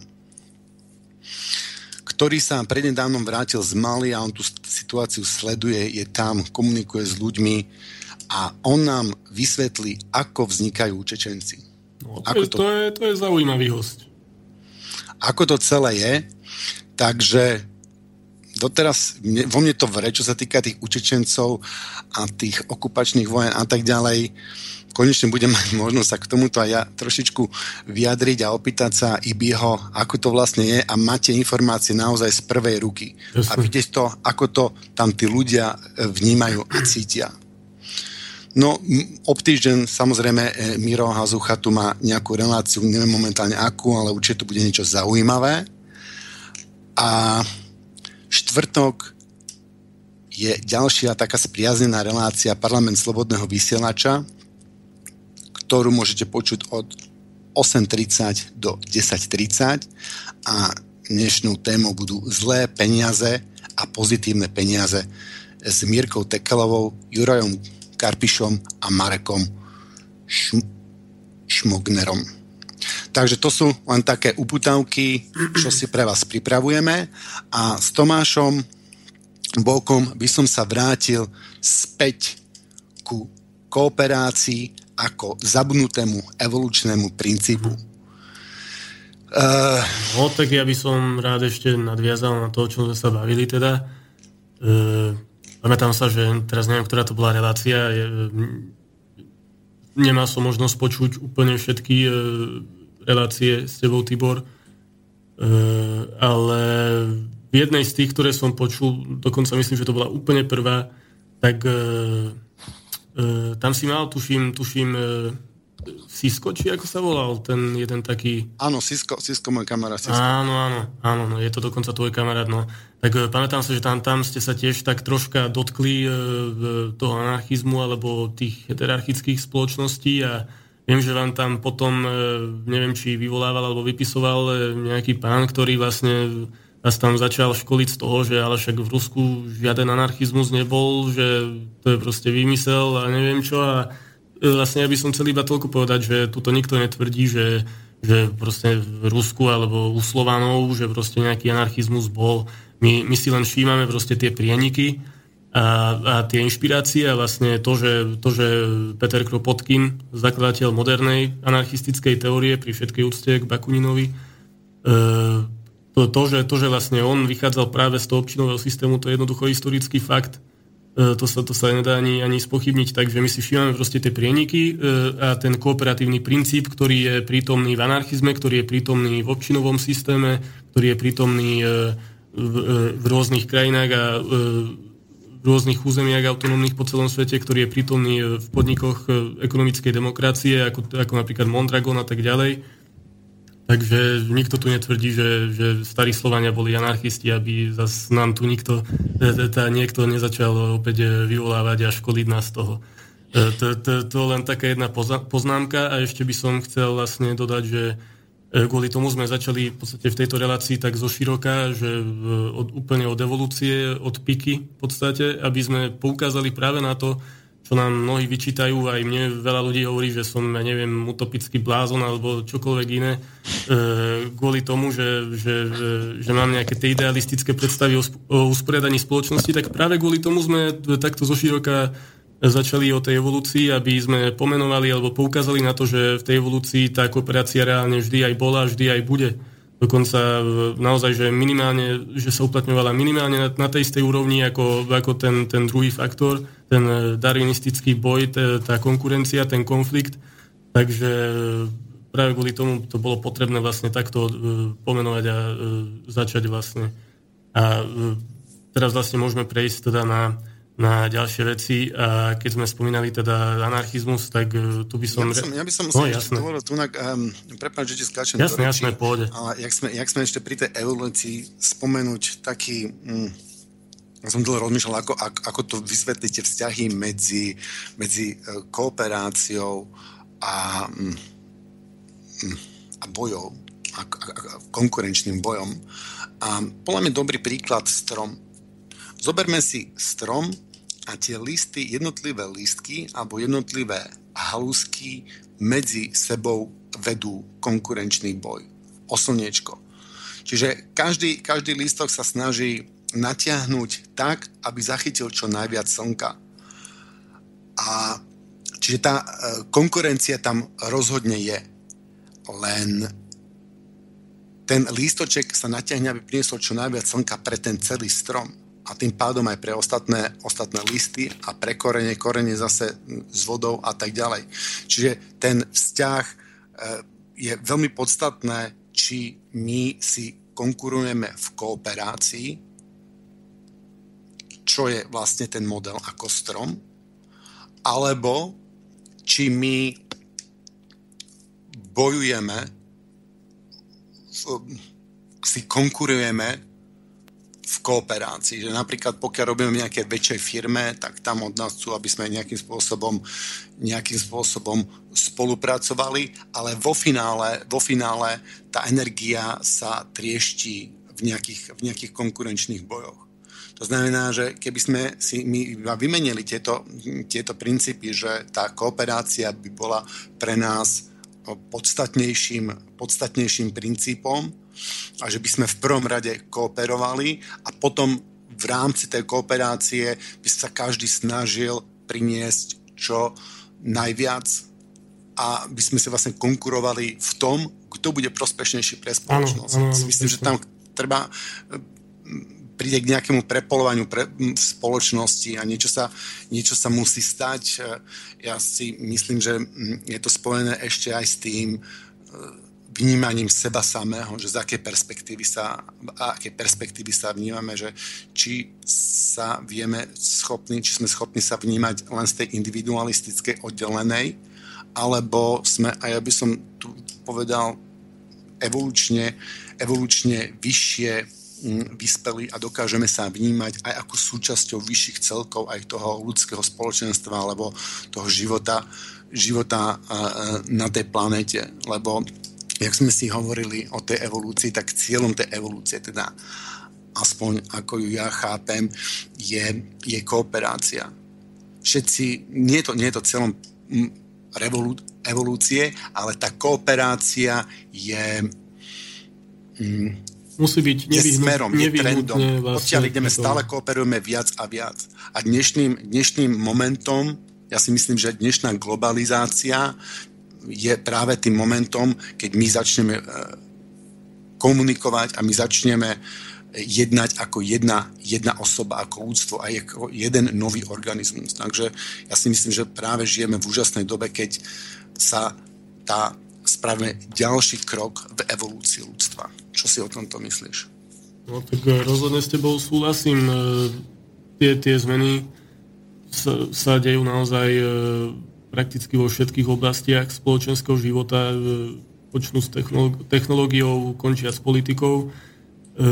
ktorý sa prednedávnom vrátil z Mali a on tú situáciu sleduje, je tam, komunikuje s ľuďmi a on nám vysvetlí, ako vznikajú Čečenci. No, Ako to- to, je, to je zaujímavý host. Ako to celé je, takže doteraz mne, vo mne to vre, čo sa týka tých Učečencov a tých okupačných vojen a tak ďalej. Konečne budem mať možnosť sa k tomuto aj ja trošičku vyjadriť a opýtať sa Ibiho, ako to vlastne je a máte informácie naozaj z prvej ruky. Jasne. A vidieť to, ako to tam tí ľudia e, vnímajú a cítia. No, ob týždeň samozrejme e, Miro Hazucha tu má nejakú reláciu, neviem momentálne akú, ale určite to bude niečo zaujímavé. A štvrtok je ďalšia taká spriaznená relácia Parlament Slobodného vysielača, ktorú môžete počuť od 8.30 do 10.30 a dnešnú témou budú zlé peniaze a pozitívne peniaze s Mírkou Tekelovou, Jurajom Karpišom a Marekom Šm- Šmognerom. Takže to sú len také uputavky, čo si pre vás pripravujeme a s Tomášom Bokom by som sa vrátil späť ku kooperácii ako zabudnutému evolučnému princípu. Uh, No, tak ja by som rád ešte nadviazal na to, o čom sme sa bavili teda. E, pamätám sa, že teraz neviem, ktorá to bola relácia. Je, m, nemal som možnosť počuť úplne všetky e, relácie s tebou, Tibor. E, ale v jednej z tých, ktoré som počul, dokonca myslím, že to bola úplne prvá, tak e, e, tam si mal, tuším, tuším e, Sisko, či ako sa volal, ten jeden taký áno, Sisko, Sisko môj kamarát. Sisko. Áno, áno, áno, no, je to dokonca tvoj kamarát, no. Tak e, pamätám sa, že tam, tam ste sa tiež tak troška dotkli e, toho anarchizmu alebo tých heterarchických spoločností a viem, že vám tam potom, e, neviem, či vyvolával alebo vypisoval e, nejaký pán, ktorý vlastne vás tam začal školiť z toho, že ale však v Rusku žiaden anarchizmus nebol, že to je proste výmysel a neviem čo a vlastne ja by som chcel iba toľko povedať, že tuto nikto netvrdí, že, že proste v Rusku alebo u Slovanov, že proste nejaký anarchizmus bol. My, my si len všímame proste tie prieniky a, a tie inšpirácie a vlastne to, že, to, že Peter Kropotkin, zakladateľ modernej anarchistickej teórie pri všetkej úcte k Bakuninovi, e, to, to, že, to, že vlastne on vychádzal práve z toho občinového systému, to je jednoducho historický fakt. E, To sa, to sa nedá ani, ani spochybniť, takže my si všímame proste tie prieniky e, a ten kooperatívny princíp, ktorý je prítomný v anarchizme, ktorý je prítomný v občinovom systéme, ktorý je prítomný e, v, v rôznych krajinách a v rôznych územiach autonómnych po celom svete, ktorý je prítomný v podnikoch ekonomickej demokracie, ako, ako napríklad Mondragon a tak ďalej. Takže nikto tu netvrdí, že, že starí Slovania boli anarchisti, aby zas nám tu nikto, e, e, tá, niekto nezačal opäť e, vyvolávať a školiť nás z toho. To, to, to len taká jedna poznámka a ešte by som chcel vlastne dodať, že kvôli tomu sme začali v podstate v tejto relácii tak zo široka, že od, úplne od evolúcie, od piky v podstate, aby sme poukázali práve na to, čo nám mnohí vyčítajú, aj mne veľa ľudí hovorí, že som, ja neviem, utopický blázon alebo čokoľvek iné, e, kvôli tomu, že, že, že, že mám nejaké tie idealistické predstavy o, o usporiadaní spoločnosti, tak práve kvôli tomu sme takto zoširoka začali o tej evolúcii, aby sme pomenovali alebo poukázali na to, že v tej evolúcii tá kooperácia reálne vždy aj bola, vždy aj bude. Dokonca naozaj, že minimálne, že sa uplatňovala minimálne na, na tej istej úrovni ako, ako ten, ten druhý faktor, ten e, darwinistický boj, tá konkurencia, ten konflikt. Takže e, práve kvôli tomu to bolo potrebné vlastne takto e, pomenovať a začať vlastne. A teraz vlastne môžeme prejsť teda na, na ďalšie veci a keď sme spomínali teda anarchizmus, tak e, tu by Ja som... by som, ja by som no, ešte jasné. dovolil tunak, um, prepáč, že ti skáčem Jasné, do jasné, rečí, pôjde. ale jak sme, jak sme ešte pri tej evolúcii spomenúť taký, mm, ja som dlho rozmýšľal, ako, ako, ako to vysvetlíte vzťahy medzi, medzi eh, kooperáciou a, mm, mm, a bojou, a, a, a konkurenčným bojom. A podľa mňa dobrý príklad strom. Zoberme si strom a tie listy, jednotlivé listky alebo jednotlivé halusky medzi sebou vedú konkurenčný boj. O slniečko. Čiže každý, každý lístok sa snaží natiahnuť tak, aby zachytil čo najviac slnka. A čiže tá e, konkurencia tam rozhodne je. Len ten lístoček sa natiahne, aby priniesol čo najviac slnka pre ten celý strom a tým pádom aj pre ostatné, ostatné listy a pre korene, korene zase s vodou a tak ďalej. Čiže ten vzťah e, je veľmi podstatné, či my si konkurujeme v kooperácii, čo je vlastne ten model ako strom, alebo či my bojujeme, si konkurujeme v kooperácii. Že napríklad pokiaľ robíme v nejakej väčšej firme, tak tam od nás chcú, aby sme nejakým spôsobom, nejakým spôsobom spolupracovali, ale vo finále, vo finále tá energia sa triešti v nejakých, v nejakých konkurenčných bojoch. To znamená, že keby sme si my iba vymenili tieto, tieto princípy, že tá kooperácia by bola pre nás podstatnejším, podstatnejším princípom, a že by sme v prvom rade kooperovali a potom v rámci tej kooperácie by sa každý snažil priniesť čo najviac a by sme sa vlastne konkurovali v tom, kto bude prospešnejší pre spoločnosť. Ano, ano, Myslím, že tam treba príde k nejakému prepolovaniu pre, v spoločnosti a niečo sa, niečo sa musí stať. Ja si myslím, že je to spojené ešte aj s tým, vnímaním seba samého, že z aké perspektívy sa, a aké perspektívy sa vnímame, že či sa vieme schopní, či sme schopní sa vnímať len z tej individualistickej oddelenej, alebo sme, a ja by som tu povedal, evolučne, evolučne vyššie mm, vyspeli a dokážeme sa vnímať aj ako súčasťou vyšších celkov aj toho ľudského spoločenstva alebo toho života, života na tej planete. Lebo jak sme si hovorili o tej evolúcii, tak cieľom tej evolúcie, teda aspoň ako ju ja chápem, je, je kooperácia. Všetci, nie je to, nie je to celom revolú, evolúcie, ale tá kooperácia je mm, musí byť je smerom, je trendom. Vlastne Odtiaľ ideme, stále kooperujeme viac a viac. A dnešným, dnešným momentom, ja si myslím, že dnešná globalizácia je práve tým momentom, keď my začneme e, komunikovať a my začneme jednať ako jedna, jedna osoba, ako úctvo a ako jeden nový organizmus. Takže ja si myslím, že práve žijeme v úžasnej dobe, keď sa tá spravíme ďalší krok v evolúcii ľudstva. Čo si o tomto myslíš? No tak e, rozhodne s tebou súhlasím. E, tie, tie zmeny sa, sa dejú naozaj prakticky vo všetkých oblastiach spoločenského života, e, počnú s technológiou, končia s politikou. E,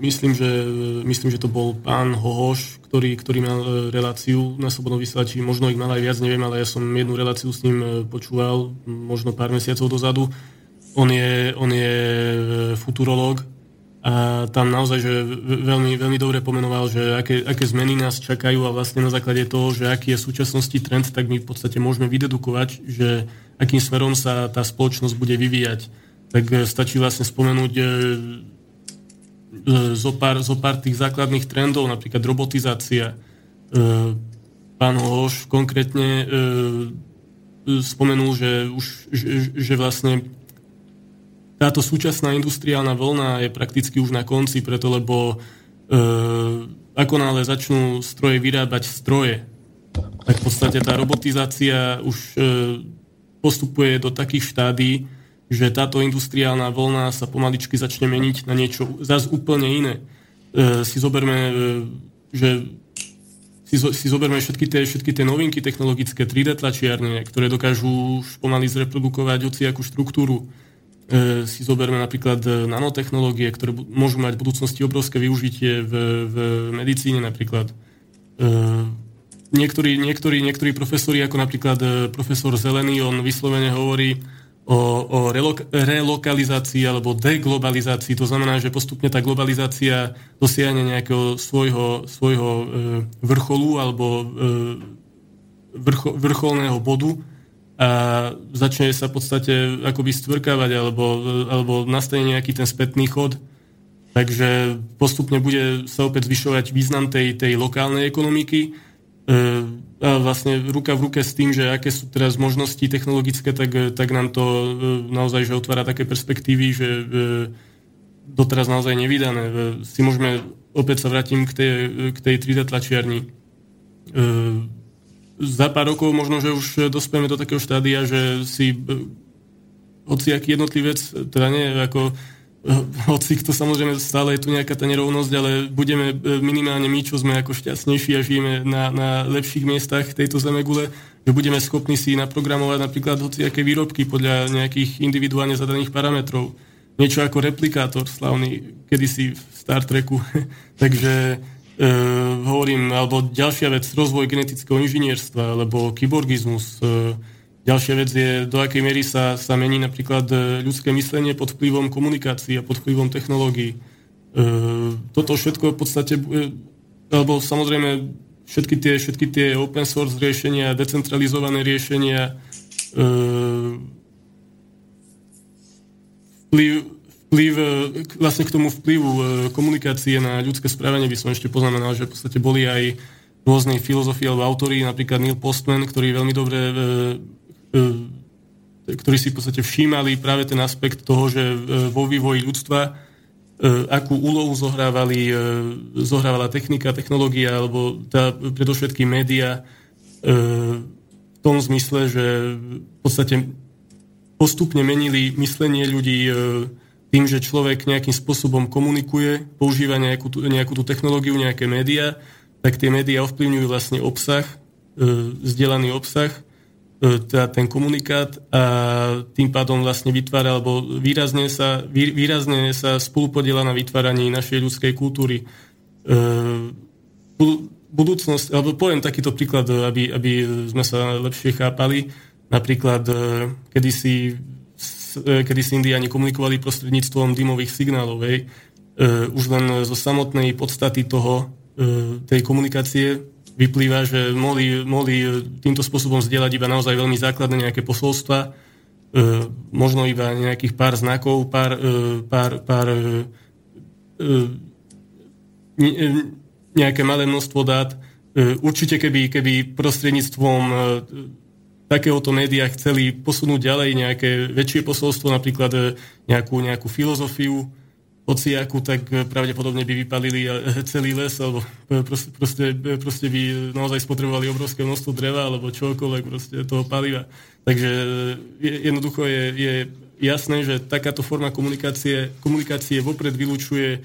myslím, že, myslím, že to bol pán Hohoš, ktorý, ktorý mal e, reláciu na Slobodnom vysielači, možno ich mal aj viac, neviem, ale ja som jednu reláciu s ním počúval možno pár mesiacov dozadu. On je, on je futurológ, a tam naozaj, že veľmi, veľmi dobre pomenoval, že aké, aké zmeny nás čakajú a vlastne na základe toho, že aký je v súčasnosti trend, tak my v podstate môžeme vydedukovať, že akým smerom sa tá spoločnosť bude vyvíjať. Tak e, stačí vlastne spomenúť e, e, zo pár, zo pár tých základných trendov, napríklad robotizácia. Pán Hoš konkrétne spomenul, že, už, že, že vlastne táto súčasná industriálna vlna je prakticky už na konci, preto lebo e, ako nále začnú stroje vyrábať stroje, tak v podstate tá robotizácia už e, postupuje do takých štádí, že táto industriálna vlna sa pomaličky začne meniť na niečo zase úplne iné. E, si zoberme, e, že si, zo, si zoberme všetky tie, všetky tie novinky technologické 3D tlačiarne, ktoré dokážu už pomaly zreprodukovať hociakú štruktúru si zoberme napríklad e, nanotechnológie, ktoré môžu mať v budúcnosti obrovské využitie v, v medicíne napríklad. E, niektorí, niektorí, niektorí profesori, ako napríklad profesor Zelený, on vyslovene hovorí o, o relok- relokalizácii alebo deglobalizácii. To znamená, že postupne tá globalizácia dosiahne nejakého svojho, svojho vrcholu alebo vrcho, vrcholného bodu, a začne sa v podstate akoby stvrkávať alebo, alebo nastane nejaký ten spätný chod. Takže postupne bude sa opäť zvyšovať význam tej, tej lokálnej ekonomiky a vlastne ruka v ruke s tým, že aké sú teraz možnosti technologické, tak, tak nám to e, naozaj že otvára také perspektívy, že e, doteraz naozaj nevydané. E, si môžeme, opäť sa vrátim k tej, k tej 3D tlačiarni. Za pár rokov možno, že už dospieme do takého štádia, že si hociaký jednotlivec, teda nie ako hoci to samozrejme stále je tu nejaká tá nerovnosť, ale budeme e, minimálne my, čo sme ako šťastnejší a žijeme na, na lepších miestach tejto zemegule, že budeme schopní si naprogramovať napríklad hociaké výrobky podľa nejakých individuálne zadaných parametrov. Niečo ako replikátor slavný, kedysi v Star Treku. Takže e, hovorím, alebo ďalšia vec, rozvoj genetického inžinierstva, alebo kyborgizmus, e, Ďalšia vec je, do akej miery sa, sa mení napríklad e, ľudské myslenie pod vplyvom komunikácií a pod vplyvom technológií. E, toto všetko v podstate, alebo samozrejme všetky tie, všetky tie open source riešenia, decentralizované riešenia, vplyv, vplyv, e, vlastne k tomu vplyvu e, komunikácie na ľudské správanie by som ešte poznamenal, že v podstate boli aj rôznej filozofie alebo autory, napríklad Neil Postman, ktorý veľmi dobre E, ktorí si v podstate všímali práve ten aspekt toho, že vo vývoji ľudstva akú úlohu zohrávali, zohrávala technika, technológia alebo tá, predovšetkým média v tom zmysle, že v podstate postupne menili myslenie ľudí tým, že človek nejakým spôsobom komunikuje, používa nejakú, nejakú tú technológiu, nejaké médiá, tak tie médiá ovplyvňujú vlastne obsah, vzdelaný obsah E, teda ten komunikát a tým pádom vlastne vytvára, alebo výrazne sa, výrazne sa spolupodiela na vytváraní našej ľudskej kultúry. E, budúcnosť, alebo poviem takýto príklad, aby, aby sme sa lepšie chápali. Napríklad, e, kedysi, kedysi Indiáni komunikovali prostredníctvom dymových signálov. Hej. Už len zo samotnej podstaty toho, tej komunikácie vyplýva, že mohli, mohli týmto spôsobom zdieľať iba naozaj veľmi základné nejaké posolstva, e, možno iba nejakých pár znakov, pár, e, pár, pár e, e, nejaké malé množstvo dát. E, určite keby, keby prostredníctvom e, takéhoto média chceli posunúť ďalej nejaké väčšie posolstvo, napríklad e, nejakú, nejakú filozofiu, ociaku, tak eh, pravdepodobne by vypalili eh, celý les, alebo proste, proste, proste by naozaj spotrebovali obrovské množstvo dreva, alebo čokoľvek proste toho paliva. Takže jednoducho je, je jasné, že takáto forma komunikácie, komunikácie vopred vylúčuje e,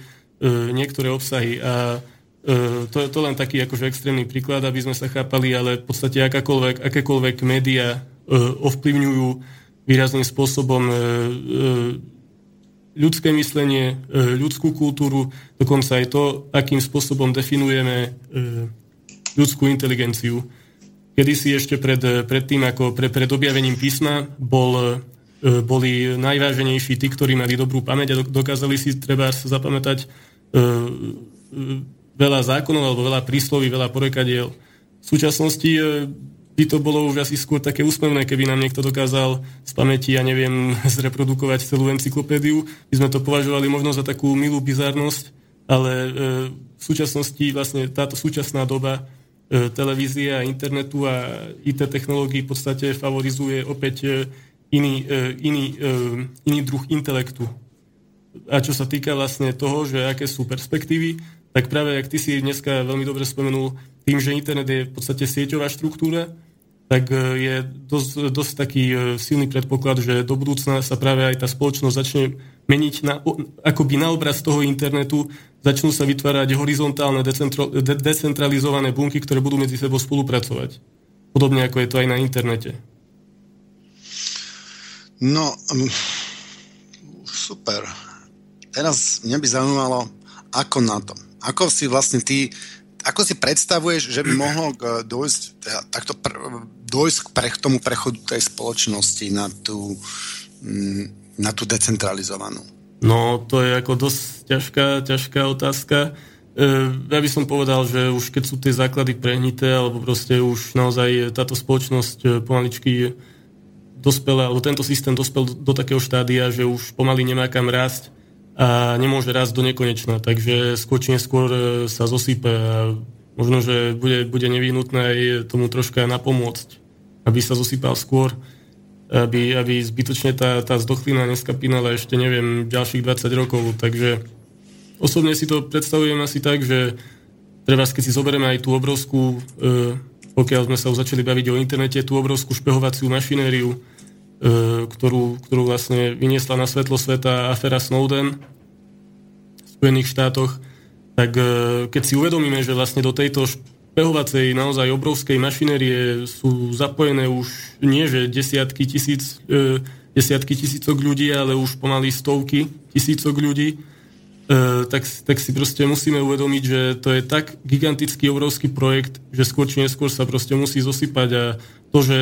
niektoré obsahy a e, to, to len taký akože extrémny príklad, aby sme sa chápali, ale v podstate akákoľvek, akékoľvek médiá e, ovplyvňujú výrazným spôsobom e, e, ľudské myslenie, ľudskú kultúru, dokonca aj to, akým spôsobom definujeme ľudskú inteligenciu. Kedy si ešte pred, pred tým, ako pre, pred objavením písma, bol, boli najváženejší tí, ktorí mali dobrú pamäť a dokázali si treba zapamätať veľa zákonov alebo veľa prísloví, veľa porekadiel. V súčasnosti by to bolo už asi skôr také úsmevné, keby nám niekto dokázal z pamäti, ja neviem, zreprodukovať celú encyklopédiu. My sme to považovali možno za takú milú bizarnosť, ale e, v súčasnosti vlastne táto súčasná doba e, televízie a internetu a IT technológií v podstate favorizuje opäť e, iný, e, iný, e, iný druh intelektu. A čo sa týka vlastne toho, že aké sú perspektívy, tak práve, ak ty si dneska veľmi dobre spomenul, tým, že internet je v podstate sieťová štruktúra, tak e, je dosť, dosť taký e, silný predpoklad, že do budúcna sa práve aj tá spoločnosť začne meniť na, akoby na obraz toho internetu, začnú sa vytvárať horizontálne de, decentralizované bunky, ktoré budú medzi sebou spolupracovať. Podobne ako je to aj na internete. No, super. Teraz mňa by zaujímalo, ako na to. Ako si vlastne ty ako si predstavuješ, že by mohlo dôjsť, teda, takto pr- dôjsť k pre, tomu prechodu tej spoločnosti na tú, mm, na tú decentralizovanú? No, to je ako dosť ťažká, ťažká otázka. E, ja by som povedal, že už keď sú tie základy prehnité, alebo proste už naozaj táto spoločnosť e, pomaličky dospela, alebo tento systém dospel do, do takého štádia, že už pomaly nemá kam rásť, a nemôže rásť do nekonečna, takže skôr či neskôr e, sa zosype a možno, že bude, bude nevyhnutné aj tomu troška napomôcť, aby sa zosypal skôr, aby, aby zbytočne tá, tá zdochlina neskapínala ešte, neviem, ďalších 20 rokov. Takže osobne si to predstavujem asi tak, že treba, keď si zoberieme aj tú obrovskú, e, pokiaľ sme sa už začali baviť o internete, tú obrovskú špehovaciu mašinériu, ktorú, ktorú vlastne vyniesla na svetlo sveta afera Snowden v Spojených štátoch, tak e, keď si uvedomíme, že vlastne do tejto špehovacej naozaj obrovskej mašinérie sú zapojené už nie že desiatky tisíc, e, desiatky tisícok ľudí, ale už pomaly stovky tisícok ľudí, tak, tak si proste musíme uvedomiť, že to je tak gigantický, obrovský projekt, že skôr či neskôr sa proste musí zosypať a to, že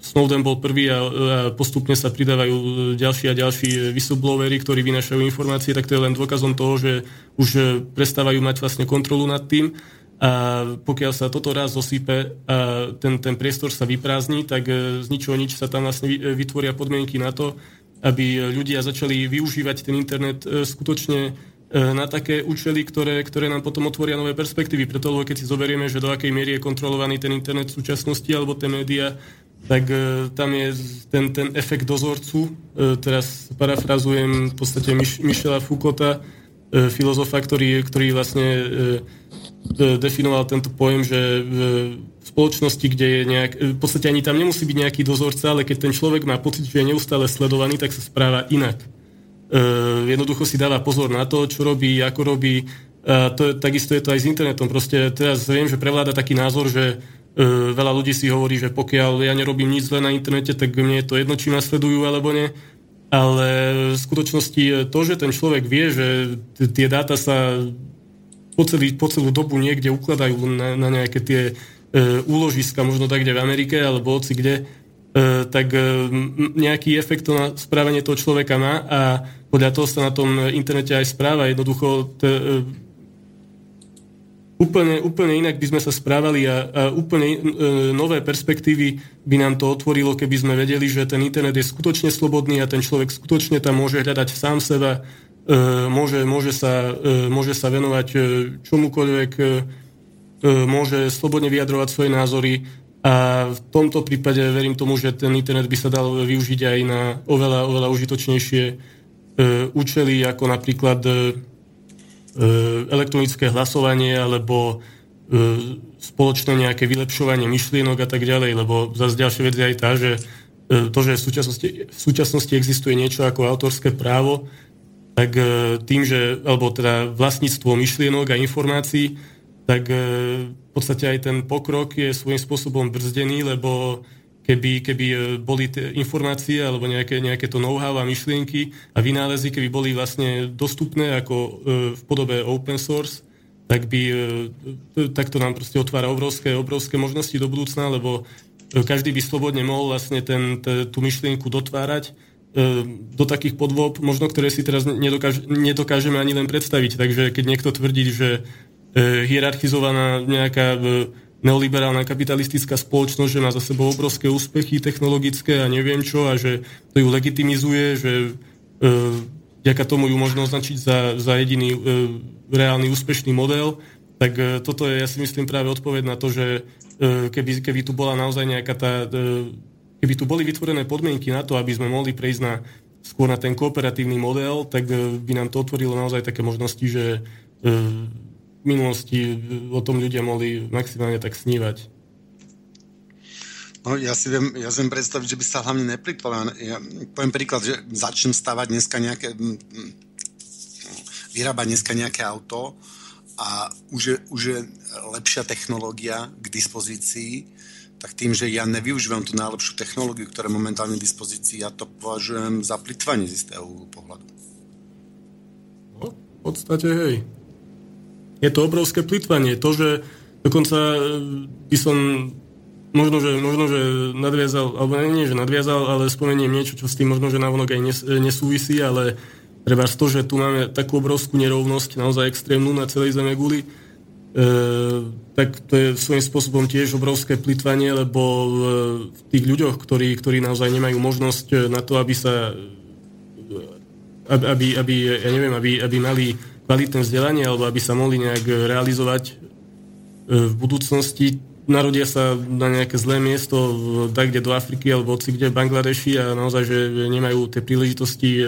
Snowden bol prvý a, a postupne sa pridávajú ďalší a ďalší whistleblowery, ktorí vynašajú informácie, tak to je len dôkazom toho, že už prestávajú mať vlastne kontrolu nad tým. A pokiaľ sa toto raz zosype a ten, ten priestor sa vyprázdni, tak e, z ničoho nič sa tam vlastne vytvoria podmienky na to, aby ľudia začali využívať ten internet e, skutočne E, na také účely, ktoré, ktoré nám potom otvoria nové perspektívy. Preto, lebo keď si zoberieme, že do akej miery je kontrolovaný ten internet v súčasnosti alebo tie médiá, tak e, tam je ten, ten efekt dozorcu. E, teraz parafrazujem v podstate Mich- Michela Foucaulta, filozofa, ktorý, ktorý vlastne definoval tento pojem, že v spoločnosti, kde je nejak, v podstate ani tam nemusí byť nejaký dozorca, ale keď ten človek má pocit, že je neustále sledovaný, tak sa správa inak. Uh, jednoducho si dáva pozor na to, čo robí, ako robí. Uh, to, takisto je to aj s internetom. Proste teraz viem, že prevláda taký názor, že uh, veľa ľudí si hovorí, že pokiaľ ja nerobím nič zle na internete, tak mne je to jedno, či ma sledujú alebo nie. Ale v skutočnosti to, že ten človek vie, že tie dáta sa po, celý, po celú dobu niekde ukladajú na, na nejaké tie uh, úložiska, možno tak, kde v Amerike alebo hoci kde, E, tak e, nejaký efekt to na správanie toho človeka má a podľa toho sa na tom internete aj správa. Jednoducho t- e, úplne, úplne inak by sme sa správali a, a úplne nové perspektívy by nám to otvorilo, keby sme vedeli, že ten internet je skutočne slobodný a ten človek skutočne tam môže hľadať sám seba, môže, môže, sa, môže sa venovať čomukoľvek, môže slobodne vyjadrovať svoje názory a v tomto prípade verím tomu, že ten internet by sa dal využiť aj na oveľa, oveľa užitočnejšie e, účely, ako napríklad e, e elektronické hlasovanie alebo e, spoločné nejaké vylepšovanie myšlienok a tak ďalej, lebo zase ďalšia vec je aj tá, že e, to, že v súčasnosti, v súčasnosti existuje niečo ako autorské právo, tak e, tým, že, alebo teda vlastníctvo myšlienok a informácií, tak e, v podstate aj ten pokrok je svojím spôsobom brzdený, lebo keby, keby e, boli tie informácie alebo nejaké, nejaké to know-how a myšlienky a vynálezy, keby boli vlastne dostupné ako e, v podobe open source, tak by takto nám proste otvára obrovské, obrovské možnosti do budúcna, lebo každý by slobodne mohol vlastne ten, t- tú myšlienku dotvárať do takých podôb, možno ktoré si teraz nedokáž, nedokážeme ani len predstaviť. Takže keď niekto tvrdí, že E, hierarchizovaná nejaká e, neoliberálna kapitalistická spoločnosť, že má za sebou obrovské úspechy technologické a neviem čo a že to ju legitimizuje, že e, vďaka tomu ju možno označiť za, za jediný e, reálny úspešný model, tak e, toto je, ja si myslím, práve odpoveď na to, že e, keby, keby tu bola naozaj nejaká tá... E, keby tu boli vytvorené podmienky na to, aby sme mohli prejsť na, skôr na ten kooperatívny model, tak e, by nám to otvorilo naozaj také možnosti, že e, minulosti o tom ľudia mohli maximálne tak snívať. No, ja si viem, ja si viem predstaviť, že by sa hlavne neplitvalo. Ja poviem príklad, že začnem stavať dneska nejaké vyrábať dneska nejaké auto a už je, už je lepšia technológia k dispozícii, tak tým, že ja nevyužívam tú najlepšiu technológiu, ktorá je momentálne v dispozícii, ja to považujem za plitvanie z istého pohľadu. No, v podstate hej je to obrovské plitvanie. To, že dokonca e, by som možno, že, možno, že nadviazal, alebo nie, že nadviazal, ale spomeniem niečo, čo s tým možno, že navonok aj e, nesúvisí, ale treba to, že tu máme takú obrovskú nerovnosť, naozaj extrémnu na celej zeme guli, e, tak to je svojím spôsobom tiež obrovské plitvanie, lebo v tých ľuďoch, ktorí, ktorí naozaj nemajú možnosť na to, aby sa aby, aby, ja neviem, aby, aby mali kvalitné vzdelanie alebo aby sa mohli nejak realizovať v budúcnosti narodia sa na nejaké zlé miesto, tak kde do Afriky alebo hoci kde v Bangladeši a naozaj, že nemajú tie príležitosti e,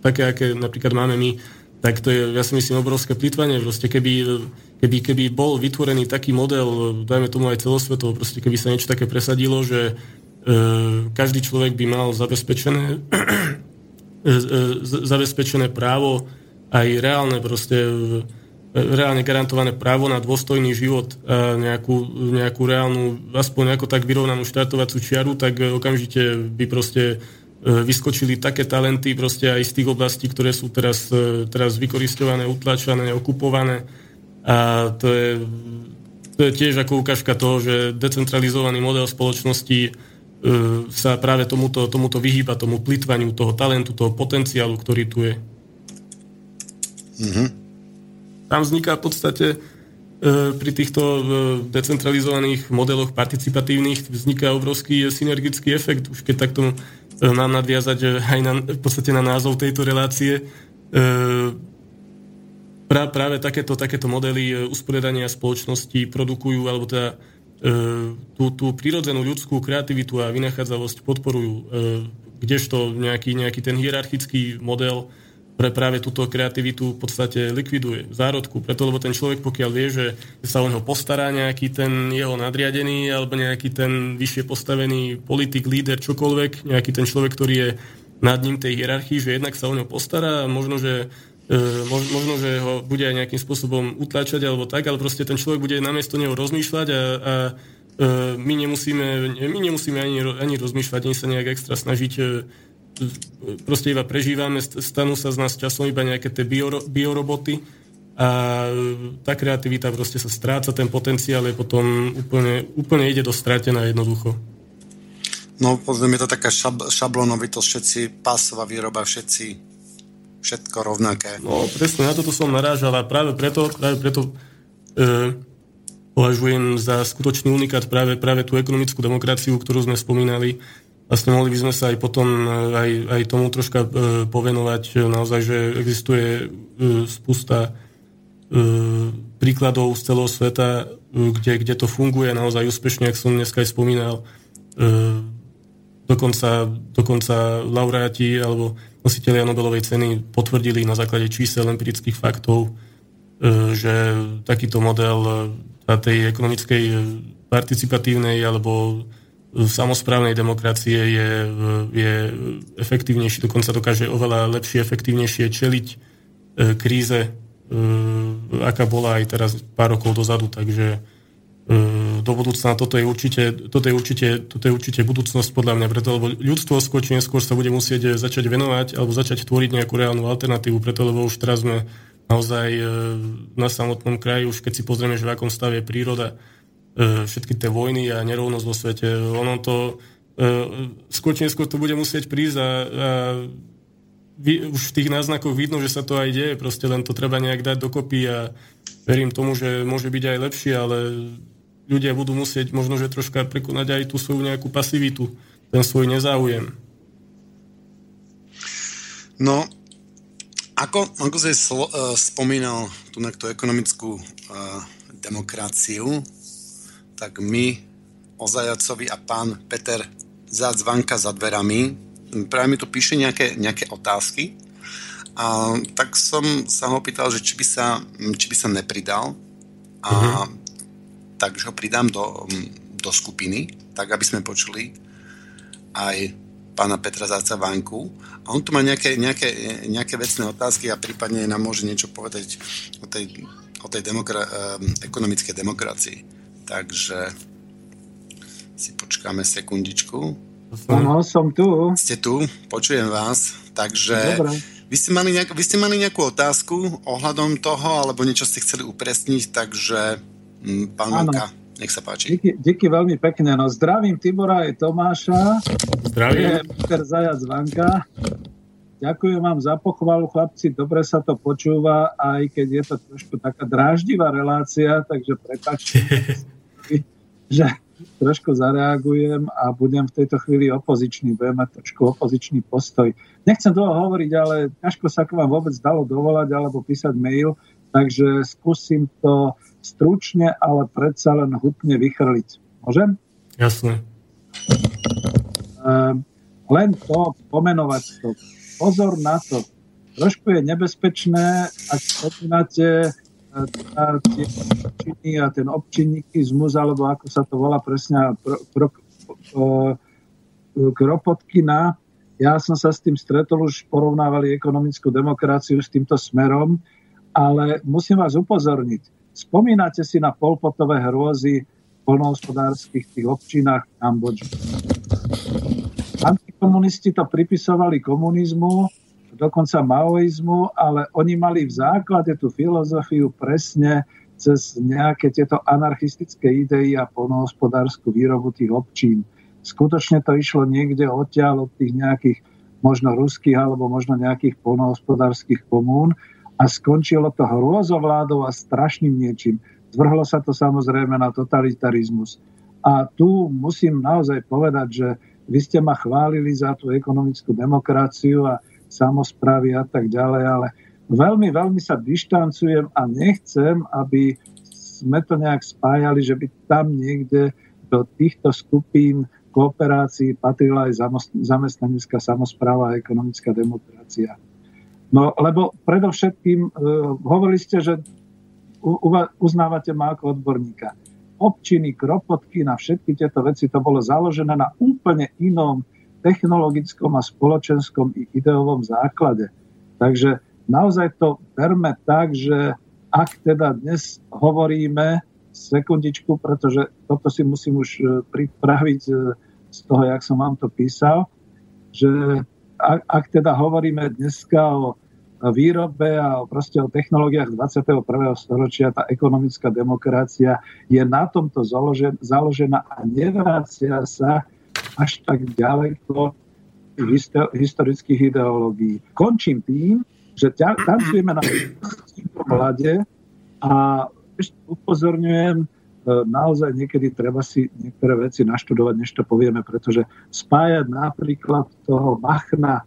také, aké napríklad máme my, tak to je, ja si myslím, obrovské plýtvanie. Proste keby, keby, keby bol vytvorený taký model, dajme tomu aj celosvetovo, proste keby sa niečo také presadilo, že e, každý človek by mal zabezpečené e, zabezpečené právo aj reálne proste e, reálne garantované právo na dôstojný život nejakú, nejakú reálnu, aspoň ako tak vyrovnanú štartovacú čiaru, tak e, okamžite by proste e, vyskočili také talenty proste aj z tých oblastí, ktoré sú teraz, teraz vykoristované, utlačané, okupované. A to je, to je tiež ako ukážka toho, že decentralizovaný model spoločnosti sa práve tomuto, tomuto vyhýba, tomu plitvaniu toho talentu, toho potenciálu, ktorý tu je. Tam vzniká v podstate e, pri týchto e, decentralizovaných modeloch participatívnych vzniká obrovský synergický efekt. Už keď takto e, mám nadviazať aj na, v podstate na názov tejto relácie, pra, práve takéto, takéto modely usporiadania spoločnosti produkujú, alebo teda tú, tú prírodzenú ľudskú kreativitu a vynachádzavosť podporujú, kdežto nejaký, nejaký ten hierarchický model pre práve túto kreativitu v podstate likviduje v zárodku. Preto, lebo ten človek, pokiaľ vie, že sa o neho postará nejaký ten jeho nadriadený alebo nejaký ten vyššie postavený politik, líder, čokoľvek, nejaký ten človek, ktorý je nad ním tej hierarchii, že jednak sa o neho postará možno, že e, mož- možno, že ho bude aj nejakým spôsobom utlačať alebo tak, ale proste ten človek bude namiesto neho rozmýšľať a, a e, my nemusíme, my nemusíme ani, ani rozmýšľať, ani sa nejak extra snažiť e, proste iba prežívame, st- stanú sa z nás časom iba nejaké tie bioro, bioroboty a tá kreativita proste sa stráca, ten potenciál je potom úplne, úplne ide do stratená jednoducho. No, pozriem, je to taká šab, šablonovitosť, všetci, pásová výroba, všetci, všetko rovnaké. No presne, na toto som narážal a práve preto, práve preto e, považujem za skutočný unikát práve, práve tú ekonomickú demokraciu, ktorú sme spomínali. Vlastne mohli by sme sa aj potom e, aj, aj tomu troška e, povenovať. e, Naozaj, že existuje e, spusta e, príkladov z celého sveta, e, kde, kde to funguje naozaj úspešne, ako som dneska aj spomínal. E, dokonca, dokonca laureáti alebo nositeľia Nobelovej ceny potvrdili na základe čísel empirických faktov, e, že takýto model e, tej ekonomickej e, participatívnej alebo samozprávnej demokracie je, je efektívnejší, dokonca dokáže oveľa lepšie, efektívnejšie čeliť e, kríze, e, aká bola aj teraz pár rokov dozadu, takže e, do budúcna toto je určite, toto je určite, toto je určite budúcnosť podľa mňa, preto lebo ľudstvo skôr či neskôr sa bude musieť začať venovať alebo začať tvoriť nejakú reálnu alternatívu, preto lebo už teraz sme naozaj na samotnom kraji, už keď si pozrieme, že v akom stave je príroda, všetky tie vojny a nerovnosť vo svete, ono to e, skôr či neskôr to bude musieť prísť a, a vy, už v tých náznakoch vidno, že sa to aj deje, proste len to treba nejak dať dokopy a verím tomu, že môže byť aj lepšie, ale ľudia budú musieť možno, že troška prekonať aj tú svoju nejakú pasivitu, ten svoj nezáujem. No, ako, ako si slo, uh, spomínal tú, tú ekonomickú uh, demokraciu, tak my o Zajacovi a pán Peter Zácvanka za dverami, práve mi tu píše nejaké, nejaké otázky, a tak som sa ho pýtal, že či by sa, či by sa nepridal a uh-huh. takže ho pridám do, do skupiny, tak aby sme počuli aj pána Petra Záca Vanku. A on tu má nejaké, nejaké, nejaké vecné otázky a prípadne nám môže niečo povedať o tej, o tej demokra- ekonomickej demokracii. Takže si počkáme sekundičku. Áno, som tu. Ste tu, počujem vás. Takže Dobre. vy ste, mali nejak, vy ste mali nejakú otázku ohľadom toho, alebo niečo ste chceli upresniť, takže mm, pán Áno. Vanka, nech sa páči. Díky, díky veľmi pekne. No, zdravím Tibora aj Tomáša. Zdravím. Peter Zajac Vanka. Ďakujem vám za pochvalu, chlapci. Dobre sa to počúva, aj keď je to trošku taká dráždivá relácia, takže prepáčte, že trošku zareagujem a budem v tejto chvíli opozičný, budem mať trošku opozičný postoj. Nechcem dlho hovoriť, ale ťažko sa k vám vôbec dalo dovolať alebo písať mail, Takže skúsim to stručne, ale predsa len hutne vychrliť. Môžem? Jasné. Ehm, len to, pomenovať to. Pozor na to. Trošku je nebezpečné, ak spomínate tá- tie občiny a ten občinnikizmus, alebo ako sa to volá presne, pro, pro, pro, Kropotkina. Ja som sa s tým stretol, už porovnávali ekonomickú demokraciu s týmto smerom, ale musím vás upozorniť. Spomínate si na polpotové hrôzy v polnohospodárských tých občinách v Kambodži. Antikomunisti to pripisovali komunizmu, dokonca maoizmu, ale oni mali v základe tú filozofiu presne cez nejaké tieto anarchistické idei a polnohospodárskú výrobu tých občín. Skutočne to išlo niekde odtiaľ od tých nejakých možno ruských alebo možno nejakých polnohospodárskych komún a skončilo to hrôzovládou a strašným niečím. Zvrhlo sa to samozrejme na totalitarizmus. A tu musím naozaj povedať, že vy ste ma chválili za tú ekonomickú demokraciu a samozprávy a tak ďalej, ale veľmi, veľmi sa dištancujem a nechcem, aby sme to nejak spájali, že by tam niekde do týchto skupín kooperácií patrila aj zamestnanecká samozpráva a ekonomická demokracia. No, lebo predovšetkým uh, hovorili ste, že u- uznávate ma ako odborníka. Občiny, kropotky na všetky tieto veci, to bolo založené na úplne inom technologickom a spoločenskom i ideovom základe. Takže naozaj to berme tak, že ak teda dnes hovoríme, sekundičku, pretože toto si musím už e, pripraviť e, z toho, jak som vám to písal, že ak, ak teda hovoríme dneska o výrobe a proste o technológiách 21. storočia, tá ekonomická demokracia je na tomto založen, založená a nevracia sa až tak ďaleko historických ideológií. Končím tým, že tancujeme na vláde a ešte upozorňujem, e, naozaj niekedy treba si niektoré veci naštudovať, než to povieme, pretože spájať napríklad toho Machna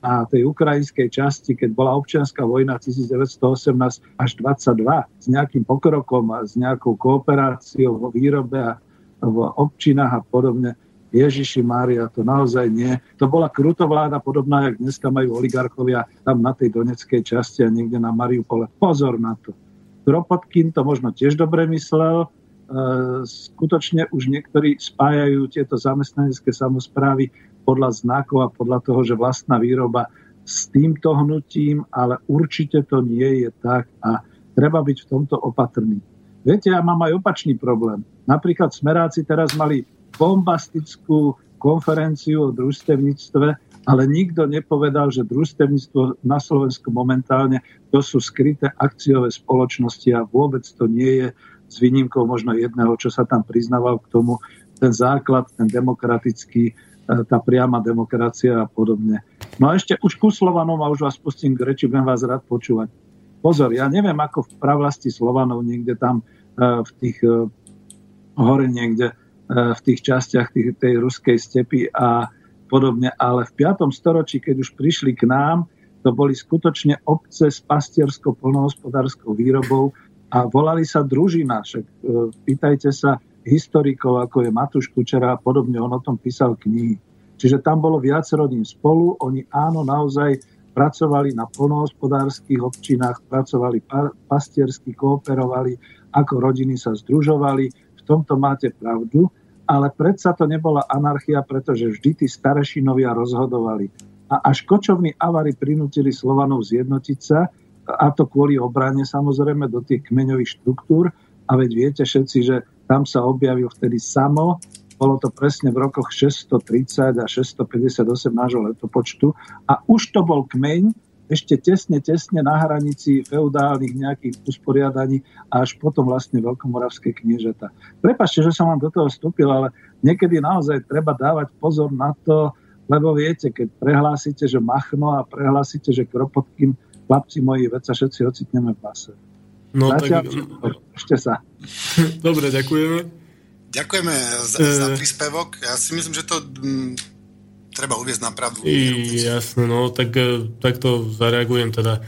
na tej ukrajinskej časti, keď bola občianská vojna 1918 až 22 s nejakým pokrokom a s nejakou kooperáciou vo výrobe a v občinách a podobne. Ježiši Mária, to naozaj nie. To bola krutovláda podobná, jak dneska majú oligarchovia tam na tej doneckej časti a niekde na Mariupole. Pozor na to. Kropotkin to možno tiež dobre myslel, e, skutočne už niektorí spájajú tieto zamestnanecké samozprávy podľa znakov a podľa toho, že vlastná výroba s týmto hnutím, ale určite to nie je tak a treba byť v tomto opatrný. Viete, ja mám aj opačný problém. Napríklad Smeráci teraz mali bombastickú konferenciu o družstevníctve, ale nikto nepovedal, že družstevníctvo na Slovensku momentálne to sú skryté akciové spoločnosti a vôbec to nie je s výnimkou možno jedného, čo sa tam priznával k tomu, ten základ, ten demokratický, e, tá priama demokracia a podobne. No a ešte už ku Slovanom, a už vás pustím k reči, budem vás rád počúvať. Pozor, ja neviem, ako v pravlasti Slovanov niekde tam e, v tých e, hore niekde, v tých častiach tých, tej ruskej stepy a podobne, ale v 5. storočí, keď už prišli k nám, to boli skutočne obce s pastierskou polnohospodárskou výrobou a volali sa družina. Však e, pýtajte sa historikov, ako je Matúš Kučera a podobne, on o tom písal knihy. Čiže tam bolo viac rodín spolu, oni áno, naozaj pracovali na polnohospodárskych občinách, pracovali pa- pastiersky, kooperovali, ako rodiny sa združovali. V tomto máte pravdu, ale predsa to nebola anarchia, pretože vždy tí starešinovia rozhodovali. A až kočovní avary prinútili Slovanov zjednotiť sa, a to kvôli obrane samozrejme do tých kmeňových štruktúr. A veď viete všetci, že tam sa objavil vtedy samo, bolo to presne v rokoch 630 a 658 nášho letopočtu a už to bol kmeň, ešte tesne, tesne na hranici feudálnych nejakých usporiadaní a až potom vlastne veľkomoravské kniežata. Prepačte, že som vám do toho vstúpil, ale niekedy naozaj treba dávať pozor na to, lebo viete, keď prehlásite, že Machno a prehlásite, že Kropotkin, chlapci moji, veď sa všetci ocitneme v base. No Zatiaľ, tak... ešte sa. Dobre, ďakujeme. Ďakujeme za, za Eh. príspevok. Ja si myslím, že to mm, treba uviezť na pravdu. I, jasné, no, tak, e, tak to zareagujem teda.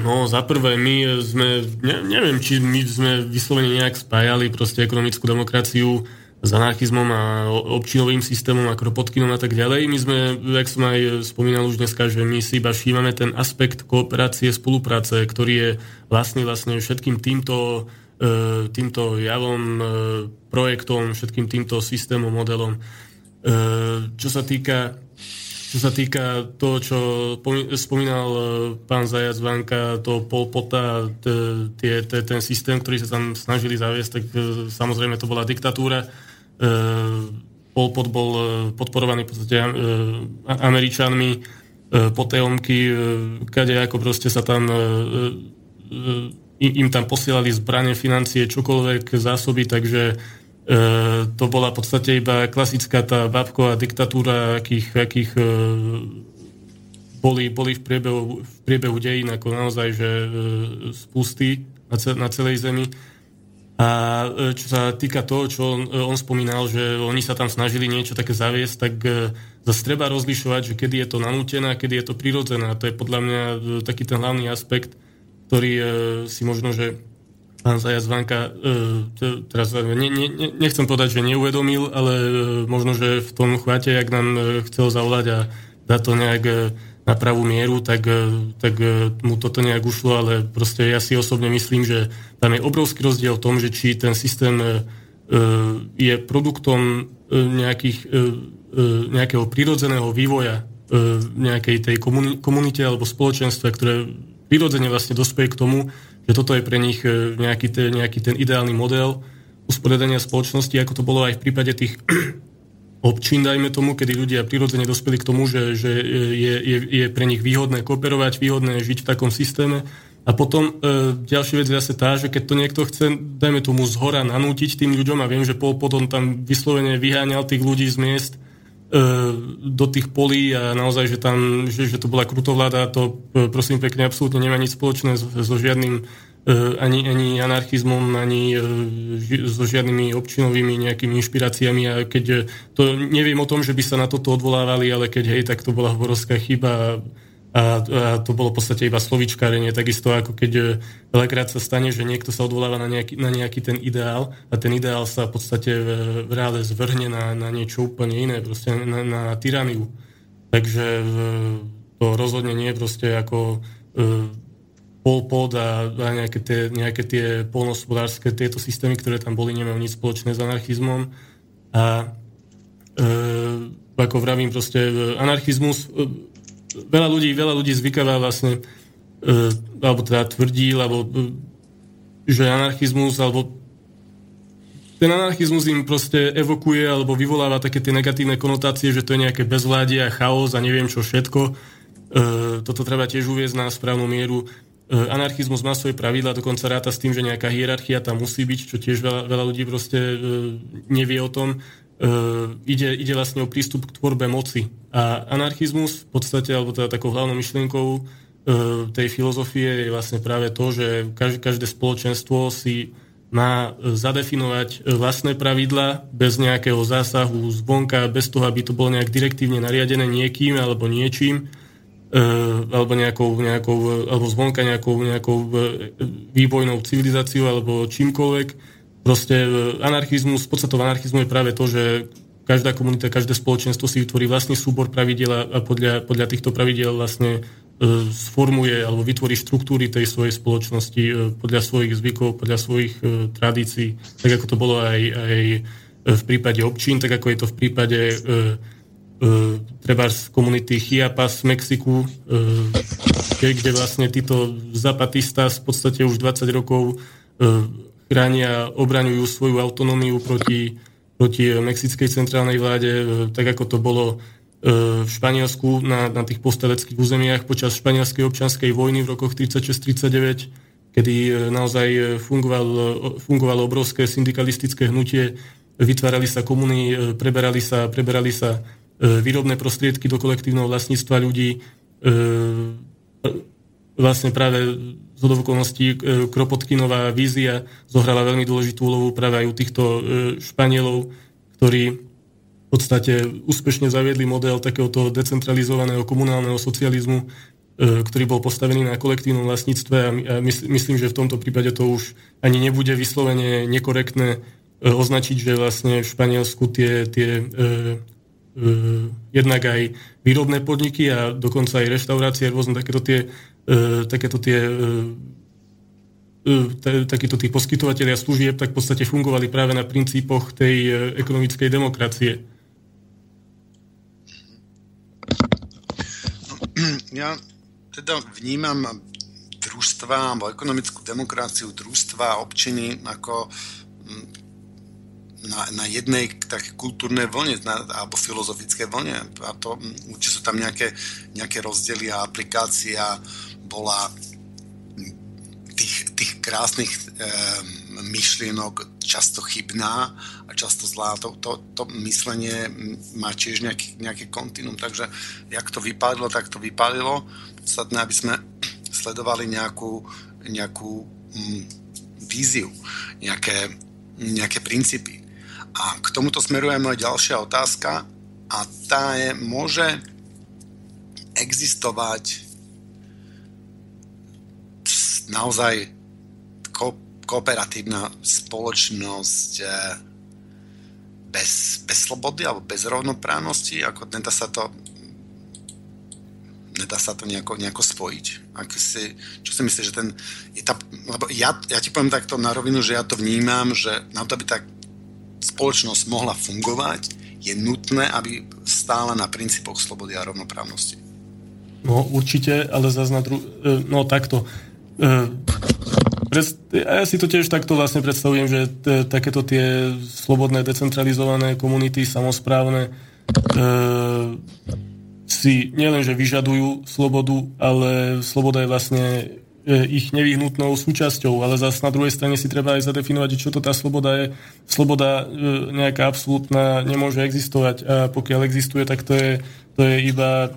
No, za prvé, my sme, ne, neviem, či my sme vyslovene nejak spájali proste ekonomickú demokraciu s anarchizmom a občinovým systémom a Kropotkinom a tak ďalej. My sme, jak som aj spomínal už dneska, že my si iba všímame ten aspekt kooperácie, spolupráce, ktorý je vlastne, vlastne všetkým týmto, e, týmto javom, e, projektom, všetkým týmto systémom, modelom. Čo sa týka čo sa týka toho, čo spomínal e, pán Zajac Vanka, to Polpota, ten systém, ktorý sa tam snažili zaviesť, tak e, samozrejme to bola diktatúra. E, Polpot bol podporovaný v podstate Američanmi, potajomky, kade ako proste sa tam im tam posielali zbranie, financie, čokoľvek, zásoby, takže E, to bola v podstate iba klasická tá bábková diktatúra, akých, akých e, boli, boli v, priebehu, v priebehu dejín ako naozaj že e, spusty na celej zemi. A čo sa týka toho, čo on, on spomínal, že oni sa tam snažili niečo také zaviesť, tak zase treba rozlišovať, že kedy je to nanútené a kedy je to prirodzené. A to je podľa mňa taký ten hlavný aspekt, ktorý si možno, že pán Zajac Vanka, e, teraz ne, ne, nechcem povedať, že neuvedomil, ale e, možno, že v tom chváte, jak nám e, chcel zavolať a dať to nejak na pravú mieru, tak, tak mu toto nejak ušlo, ale proste ja si osobne myslím, že tam je obrovský rozdiel v tom, že či ten systém je produktom nejakých, nejakého prirodzeného vývoja nejakej tej komunite alebo spoločenstve, ktoré prirodzene vlastne dospeje k tomu, že toto je pre nich e, nejaký ten, nejaký ten ideálny model usporiadania spoločnosti, ako to bolo aj v prípade tých občín, dajme tomu, kedy ľudia prirodzene dospeli k tomu, že, že je, je, je pre nich výhodné kooperovať, výhodné žiť v takom systéme. A potom e, ďalšia vec je zase tá, že keď to niekto chce, dajme tomu, zhora nanútiť tým ľuďom a viem, že potom tam vyslovene vyháňal tých ľudí z miest, E, do tých polí a naozaj, že tam, že, že to bola krutovláda, to e, prosím pekne absolútne nemá nič spoločné so, so žiadnym e, ani, ani anarchizmom, ani so žiadnymi občinovými nejakými inšpiráciami. A keď to neviem o tom, že by sa na toto odvolávali, ale keď hej, tak to bola hovorovská chyba a, a to bolo v podstate iba slovičkárenie, takisto ako keď e, veľakrát sa stane, že niekto sa odvoláva na nejaký, na nejaký ten ideál a ten ideál sa v podstate v, v reále zvrhne na, na niečo úplne iné, proste na, na tyraniu. Takže e, to rozhodne nie je proste ako e, Pol Pot a, a nejaké tie, nejaké tie polnospodárske tieto systémy, ktoré tam boli, nemajú nič spoločné s anarchizmom. A e, ako vravím, proste e, anarchizmus veľa ľudí, veľa ľudí zvykáva vlastne, e, alebo teda tvrdí, alebo e, že anarchizmus, alebo ten anarchizmus im proste evokuje alebo vyvoláva také tie negatívne konotácie, že to je nejaké bezvládie a chaos a neviem čo všetko. E, toto treba tiež uviezť na správnu mieru. E, anarchizmus má svoje pravidla, dokonca ráta s tým, že nejaká hierarchia tam musí byť, čo tiež veľa, veľa ľudí proste e, nevie o tom. Uh, ide, ide vlastne o prístup k tvorbe moci. A anarchizmus v podstate, alebo teda takou hlavnou myšlienkou uh, tej filozofie je vlastne práve to, že každé, spoločenstvo si má zadefinovať vlastné pravidla bez nejakého zásahu zvonka, bez toho, aby to bolo nejak direktívne nariadené niekým alebo niečím, uh, alebo nejakou, nejakou alebo zvonka nejakou, nejakou vývojnou civilizáciou alebo čímkoľvek Proste e, anarchizmus, podstatou anarchizmu je práve to, že každá komunita, každé spoločenstvo si vytvorí vlastný súbor pravidel a podľa, podľa týchto pravidel vlastne e, sformuje alebo vytvorí štruktúry tej svojej spoločnosti e, podľa svojich zvykov, podľa svojich e, tradícií, tak ako to bolo aj, aj v prípade občín, tak ako je to v prípade e, e, treba z komunity Chiapas v Mexiku, e, kde vlastne títo zapatistas v podstate už 20 rokov e, chránia, obraňujú svoju autonómiu proti, proti mexickej centrálnej vláde, e, tak ako to bolo e, v Španielsku na, na tých posteleckých územiach počas španielskej občianskej vojny v rokoch 36-39, kedy naozaj fungovalo, fungovalo obrovské syndikalistické hnutie, vytvárali sa komuny, preberali sa, preberali sa výrobné prostriedky do kolektívneho vlastníctva ľudí, vlastne práve z okolností e, Kropotkinová vízia zohrala veľmi dôležitú úlohu práve aj u týchto e, Španielov, ktorí v podstate úspešne zaviedli model takéhoto decentralizovaného komunálneho socializmu, ktorý bol postavený na kolektívnom vlastníctve a myslím, že v tomto prípade to už ani nebude vyslovene nekorektné označiť, že vlastne v Španielsku tie, tie jednak aj výrobné podniky a dokonca aj reštaurácie, rôzne takéto tie, takéto tie takíto tí poskytovateľia služieb tak v podstate fungovali práve na princípoch tej ekonomickej demokracie. Ja teda vnímam družstva alebo ekonomickú demokraciu družstva, občiny ako mm, na, na jednej tak kultúrnej vlne na, alebo filozofické vlne. A to mm, určite sú tam nejaké, nejaké rozdiely a aplikácia bola tých, tých krásnych e, myšlienok často chybná a často zlá. To, to, to myslenie má tiež nejaký, nejaký kontinuum, takže jak to vypálilo, tak to vypálilo podstatné, aby sme sledovali nejakú, nejakú mm, víziu, nejaké, nejaké princípy. A k tomuto smeruje moja ďalšia otázka a tá je, môže existovať naozaj ko- kooperatívna spoločnosť eh, bez, bez slobody alebo bez rovnoprávnosti, ako nedá sa to nedá sa to nejako, nejako spojiť? Ak si, čo si myslíš, že ten... Je tá, lebo ja, ja ti poviem takto na rovinu, že ja to vnímam, že na to, aby tá spoločnosť mohla fungovať, je nutné, aby stála na princípoch slobody a rovnoprávnosti. No určite, ale zase na dru... E, no takto. Ja si to tiež takto vlastne predstavujem, že t- takéto tie slobodné, decentralizované komunity, samozprávne, e, si nielenže vyžadujú slobodu, ale sloboda je vlastne e, ich nevyhnutnou súčasťou, ale zase na druhej strane si treba aj zadefinovať, čo to tá sloboda je. Sloboda e, nejaká absolútna nemôže existovať. A pokiaľ existuje, tak to je, to je iba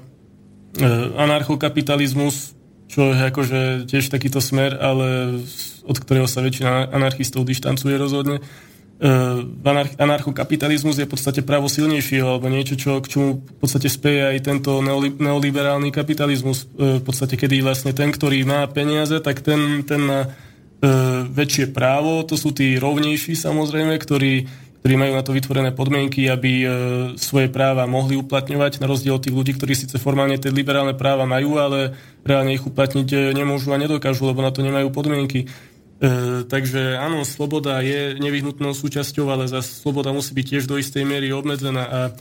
e, anarchokapitalizmus, čo je akože tiež takýto smer, ale od ktorého sa väčšina anarchistov dištancuje rozhodne uh, anarchokapitalizmus je v podstate právo silnejšieho alebo niečo, čo, k čomu v podstate speje aj tento neoliberálny kapitalizmus. Uh, v podstate, kedy vlastne ten, ktorý má peniaze, tak ten, ten má uh, väčšie právo. To sú tí rovnejší samozrejme, ktorí, ktorí majú na to vytvorené podmienky, aby uh, svoje práva mohli uplatňovať, na rozdiel od tých ľudí, ktorí síce formálne tie liberálne práva majú, ale reálne ich uplatniť nemôžu a nedokážu, lebo na to nemajú podmienky. E, takže áno, sloboda je nevyhnutnou súčasťou, ale za sloboda musí byť tiež do istej miery obmedzená a e,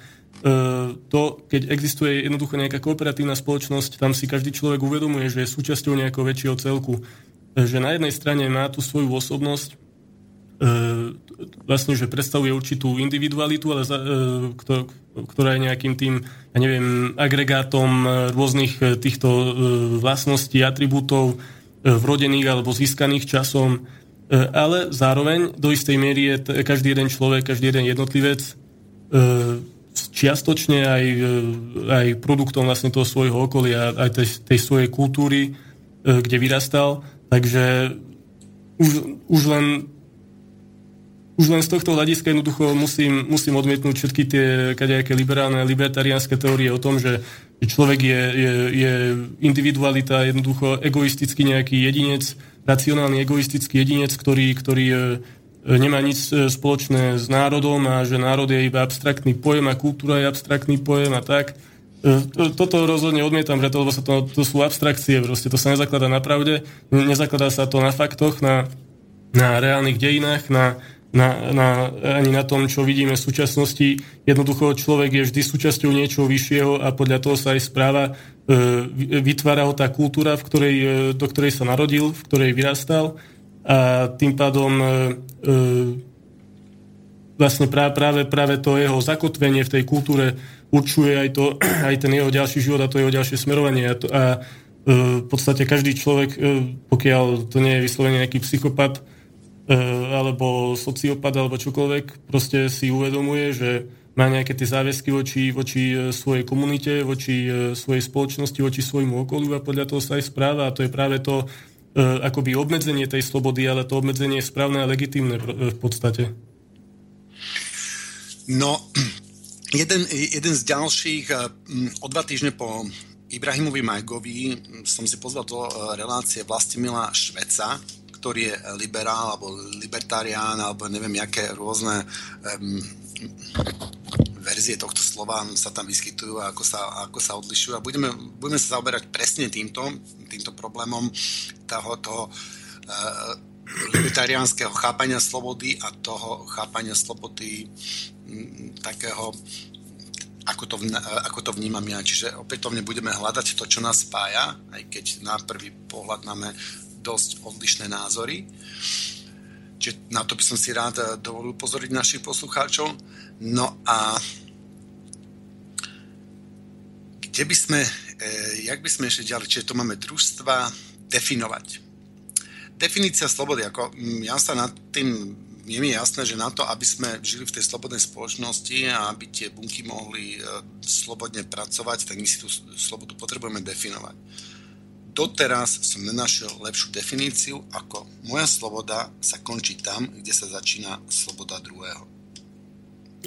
to, keď existuje jednoducho nejaká kooperatívna spoločnosť, tam si každý človek uvedomuje, že je súčasťou nejakého väčšieho celku. E, že na jednej strane má tú svoju osobnosť, e, vlastne, že predstavuje určitú individualitu, ale za, e, kto, ktorá je nejakým tým, ja neviem, agregátom rôznych týchto vlastností, atribútov, E, vrodených alebo získaných časom, e, ale zároveň do istej miery je každý jeden človek, každý jeden jednotlivec e, čiastočne aj, aj produktom vlastne toho svojho okolia, aj tej, tej svojej kultúry, kde vyrastal. Takže už, už len už len z tohto hľadiska jednoducho musím, musím odmietnúť všetky tie kadejaké liberálne, libertariánske teórie o tom, že človek je, je, je individualita, jednoducho egoistický nejaký jedinec, racionálny egoistický jedinec, ktorý, ktorý e, nemá nič e, spoločné s národom a že národ je iba abstraktný pojem a kultúra je abstraktný pojem a tak. E, toto rozhodne odmietam, preto, lebo sa to, to sú abstrakcie, proste to sa nezakladá na pravde, nezakladá sa to na faktoch, na, na reálnych dejinách, na, na, na, ani na tom, čo vidíme v súčasnosti. Jednoducho človek je vždy súčasťou niečoho vyššieho a podľa toho sa aj správa. E, vytvára ho tá kultúra, v ktorej, e, do ktorej sa narodil, v ktorej vyrastal a tým pádom e, vlastne práve, práve, práve to jeho zakotvenie v tej kultúre určuje aj, to, aj ten jeho ďalší život a to jeho ďalšie smerovanie. A, to, a v podstate každý človek, pokiaľ to nie je vyslovene nejaký psychopat, alebo sociopat, alebo čokoľvek, proste si uvedomuje, že má nejaké tie záväzky voči, voči e, svojej komunite, voči e, svojej spoločnosti, voči svojmu okoliu a podľa toho sa aj správa a to je práve to akoby obmedzenie tej slobody, ale to obmedzenie je správne a legitimné v podstate. No, jeden, jeden z ďalších, o dva týždne po Ibrahimovi Majgovi mm, som si pozval do relácie Vlastimila Šveca, ktorý je liberál alebo libertarián alebo neviem, aké rôzne um, verzie tohto slova sa tam vyskytujú a ako sa, ako sa odlišujú. A budeme, budeme sa zaoberať presne týmto, týmto problémom toho, toho uh, libertariánskeho chápania slobody a toho chápania slobody m, takého ako to, vn- ako to vnímam ja. Čiže opätovne budeme hľadať to, čo nás spája, aj keď na prvý pohľad máme dosť odlišné názory. Čiže na to by som si rád eh, dovolil pozoriť našich poslucháčov. No a kde by sme, eh, jak by sme ešte ďalej, čiže to máme družstva definovať. Definícia slobody, ako ja sa nad tým je jasné, že na to, aby sme žili v tej slobodnej spoločnosti a aby tie bunky mohli e, slobodne pracovať, tak my si tú slobodu potrebujeme definovať. Doteraz som nenašiel lepšiu definíciu, ako moja sloboda sa končí tam, kde sa začína sloboda druhého.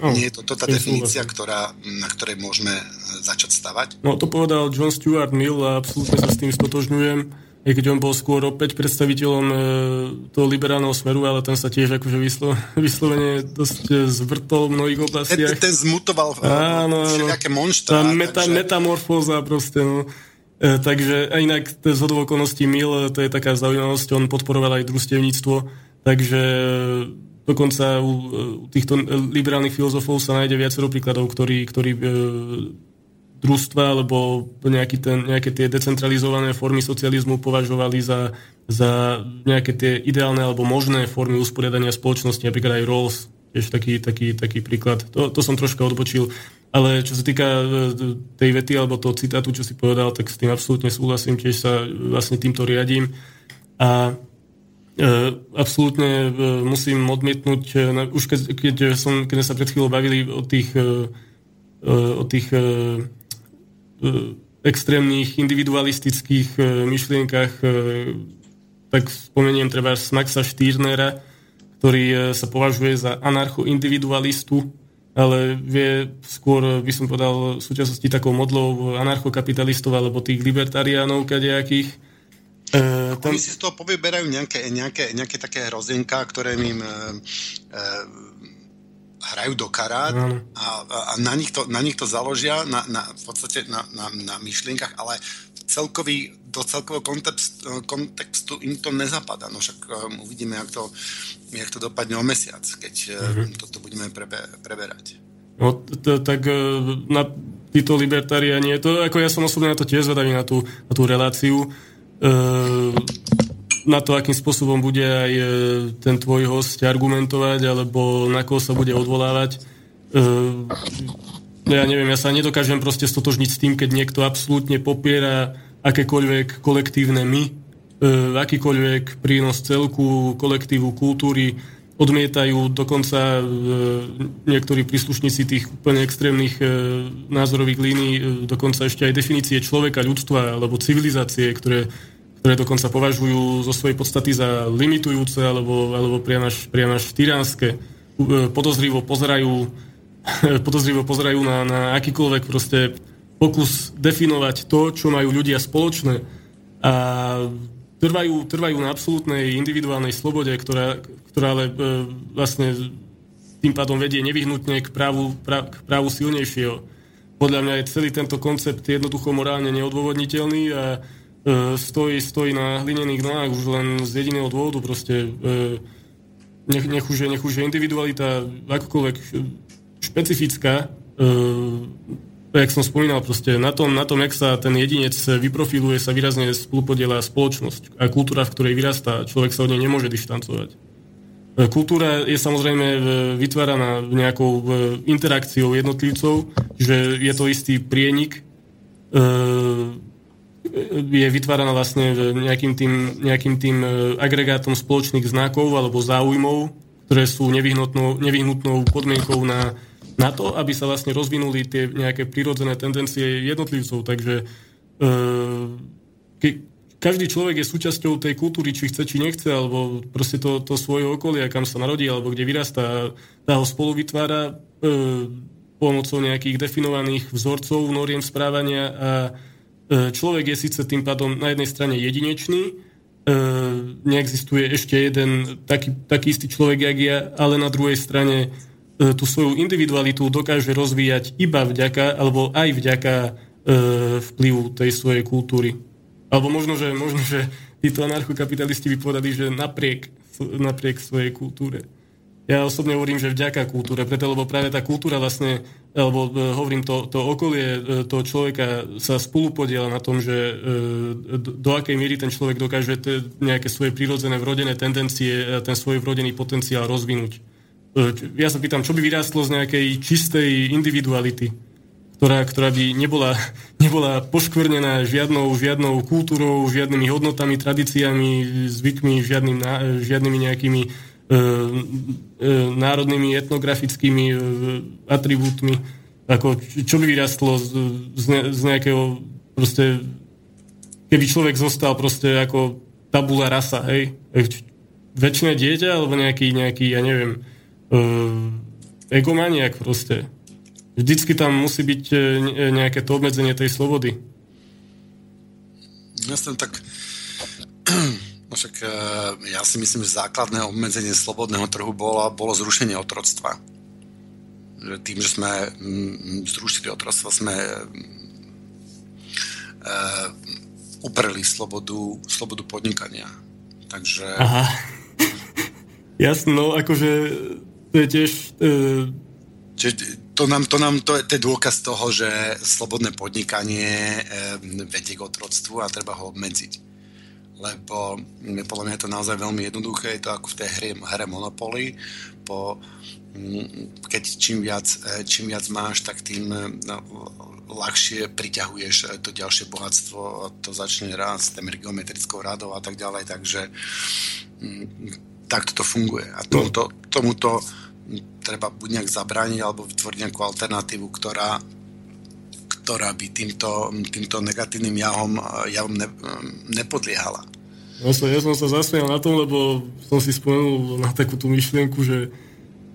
No, Nie je to tá tým definícia, ktorá, na ktorej môžeme e, začať stavať. No to povedal John Stuart Mill a absolútne sa s tým stotožňujem aj keď on bol skôr opäť predstaviteľom e, toho liberálneho smeru, ale ten sa tiež akože vyslo, vyslovene dosť e, zvrtol v mnohých Ten, oblastiach. ten zmutoval Áno, áno. všelijaké Tá monštra. meta, takže- metamorfóza proste, no. E, takže a inak z okolností Mill, to je taká zaujímavosť, on podporoval aj družstevníctvo, takže e, dokonca u, u týchto liberálnych filozofov sa nájde viacero príkladov, ktorí, ktorí e, družstva alebo nejaký ten, nejaké tie decentralizované formy socializmu považovali za, za nejaké tie ideálne alebo možné formy usporiadania spoločnosti, napríklad aj Rawls, tiež taký, taký, taký príklad. To, to som troška odbočil. Ale čo sa týka e, tej vety alebo toho citátu, čo si povedal, tak s tým absolútne súhlasím, tiež sa vlastne týmto riadím. A e, absolútne e, musím odmietnúť, e, už keď, keď, som, keď sa pred chvíľou bavili o tých, e, o tých extrémnych individualistických myšlienkach, tak spomeniem treba Maxa Stirnera, ktorý sa považuje za anarcho-individualistu, ale vie skôr, by som povedal, v súčasnosti takou modlou anarchokapitalistov alebo tých libertariánov kadejakých. E, tam, Oni si z toho povyberajú nejaké, nejaké, nejaké také hrozienka, ktoré im e, e, hrajú do karát a, a, a na, nich to, na nich to založia, na, na, v podstate na, na, na myšlienkach, ale celkový, do celkového kontextu, kontextu im to nezapadá. No však um, uvidíme, jak to, jak to dopadne o mesiac, keď mm-hmm. toto budeme prebe, preberať. No, t- tak e, na títo libertariáni, to, ako ja som osobne na to tiež zvedavý, na tú, na tú reláciu, e, na to, akým spôsobom bude aj e, ten tvoj host argumentovať, alebo na koho sa bude odvolávať. E, ja neviem, ja sa nedokážem proste stotožniť s tým, keď niekto absolútne popiera akékoľvek kolektívne my, e, akýkoľvek prínos celku, kolektívu, kultúry, odmietajú dokonca e, niektorí príslušníci tých úplne extrémnych e, názorových línií, dokonca ešte aj definície človeka, ľudstva alebo civilizácie, ktoré, ktoré dokonca považujú zo svojej podstaty za limitujúce alebo, alebo priam až, priam až tyránske. Podozrivo pozerajú, podozrivo pozerajú na, na akýkoľvek proste pokus definovať to, čo majú ľudia spoločné a trvajú, trvajú na absolútnej individuálnej slobode, ktorá, ktorá ale e, vlastne tým pádom vedie nevyhnutne k právu, pra, k právu silnejšieho. Podľa mňa je celý tento koncept jednoducho morálne neodôvodniteľný a e, stojí, stojí na hlinených nohách už len z jediného dôvodu. Proste e, nech, nech, už je, nech už je individualita akokoľvek špecifická, e, jak som spomínal, proste na tom, na tom, jak sa ten jedinec vyprofiluje, sa výrazne spolupodiela spoločnosť a kultúra, v ktorej vyrastá. Človek sa od nej nemôže dištancovať. E, Kultúra je samozrejme e, vytváraná nejakou e, interakciou jednotlivcov, že je to istý prienik, je vytváraná vlastne nejakým tým, nejakým tým agregátom spoločných znakov alebo záujmov, ktoré sú nevyhnutnou, nevyhnutnou podmienkou na, na to, aby sa vlastne rozvinuli tie nejaké prirodzené tendencie jednotlivcov. Takže e, každý človek je súčasťou tej kultúry, či chce, či nechce, alebo proste to, to svoje okolie, kam sa narodí, alebo kde vyrastá, tá ho spolu vytvára e, pomocou nejakých definovaných vzorcov, noriem správania a e, človek je síce tým pádom na jednej strane jedinečný, e, neexistuje ešte jeden taký, taký istý človek, jak ja, ale na druhej strane tú svoju individualitu dokáže rozvíjať iba vďaka, alebo aj vďaka e, vplyvu tej svojej kultúry. Alebo možno, že, možno, že títo anarchokapitalisti by povedali, že napriek, napriek svojej kultúre. Ja osobne hovorím, že vďaka kultúre, preto lebo práve tá kultúra vlastne, alebo e, hovorím, to, to okolie e, toho človeka sa spolupodiela na tom, že e, do, do akej míry ten človek dokáže te, nejaké svoje prírodzené vrodené tendencie ten svoj vrodený potenciál rozvinúť. Ja sa pýtam, čo by vyrástlo z nejakej čistej individuality, ktorá, ktorá by nebola, nebola poškvrnená žiadnou, žiadnou kultúrou, žiadnymi hodnotami, tradíciami, zvykmi, žiadnym, žiadnymi nejakými E, e, národnými etnografickými e, atribútmi. Ako, čo by vyrastlo z, z, ne, z nejakého proste, keby človek zostal proste ako tabula rasa, hej? Väčšie dieťa, alebo nejaký, nejaký ja neviem, uh, egomaniak proste. Vždycky tam musí byť nejaké to obmedzenie tej slobody. Jasne, tak No však e, ja si myslím, že základné obmedzenie slobodného trhu bolo, bolo zrušenie otroctva. Že tým, že sme zrušili otroctvo, sme uh, upreli slobodu, slobodu podnikania. Takže... Aha. Jasno, no, akože to je tiež... Uh... Čiže to nám, to nám to to je dôkaz toho, že slobodné podnikanie uh, vedie k otroctvu a treba ho obmedziť. Lebo podľa mňa je to naozaj veľmi jednoduché, je to ako v tej hre, hre Monopoly, po, keď čím viac, e, čím viac máš, tak tým no, ľahšie priťahuješ e, to ďalšie bohatstvo a to začne rásť tým geometrickou radou a tak ďalej, takže takto to funguje. A tomuto, tomuto treba buď nejak zabrániť alebo vytvoriť nejakú alternatívu, ktorá ktorá by týmto, týmto negatívnym javom, javom ne, nepodliehala. Ja som, ja som sa zasmial na tom, lebo som si spomenul na takú tú myšlienku, že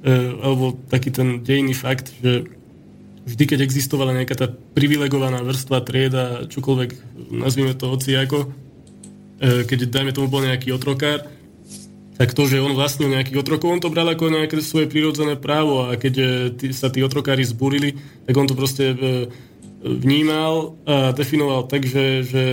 e, alebo taký ten dejný fakt, že vždy, keď existovala nejaká tá privilegovaná vrstva, trieda, čokoľvek, nazvime to ako, e, keď dajme tomu bol nejaký otrokár, tak to, že on vlastnil nejakých otrokov, on to bral ako nejaké svoje prirodzené právo a keď e, tí, sa tí otrokári zburili, tak on to proste e, vnímal a definoval tak, že, že,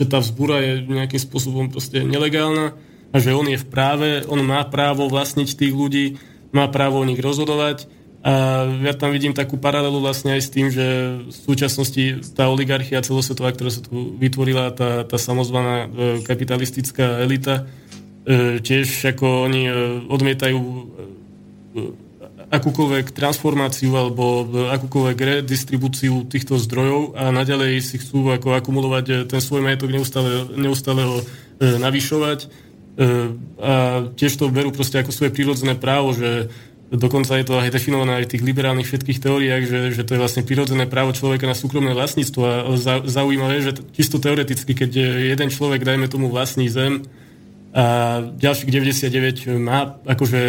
že tá vzbúra je nejakým spôsobom proste nelegálna a že on je v práve, on má právo vlastniť tých ľudí, má právo o nich rozhodovať a ja tam vidím takú paralelu vlastne aj s tým, že v súčasnosti tá oligarchia celosvetová, ktorá sa tu vytvorila, tá, tá samozvaná e, kapitalistická elita, e, tiež ako oni e, odmietajú akúkoľvek transformáciu alebo akúkoľvek redistribúciu týchto zdrojov a naďalej si chcú ako akumulovať ten svoj majetok neustále, neustále ho e, navyšovať. E, a tiež to berú proste ako svoje prírodzené právo, že dokonca je to aj definované aj v tých liberálnych všetkých teóriách, že, že to je vlastne prírodzené právo človeka na súkromné vlastníctvo. A zaujímavé, že čisto teoreticky, keď jeden človek, dajme tomu, vlastní zem, a ďalších 99 má akože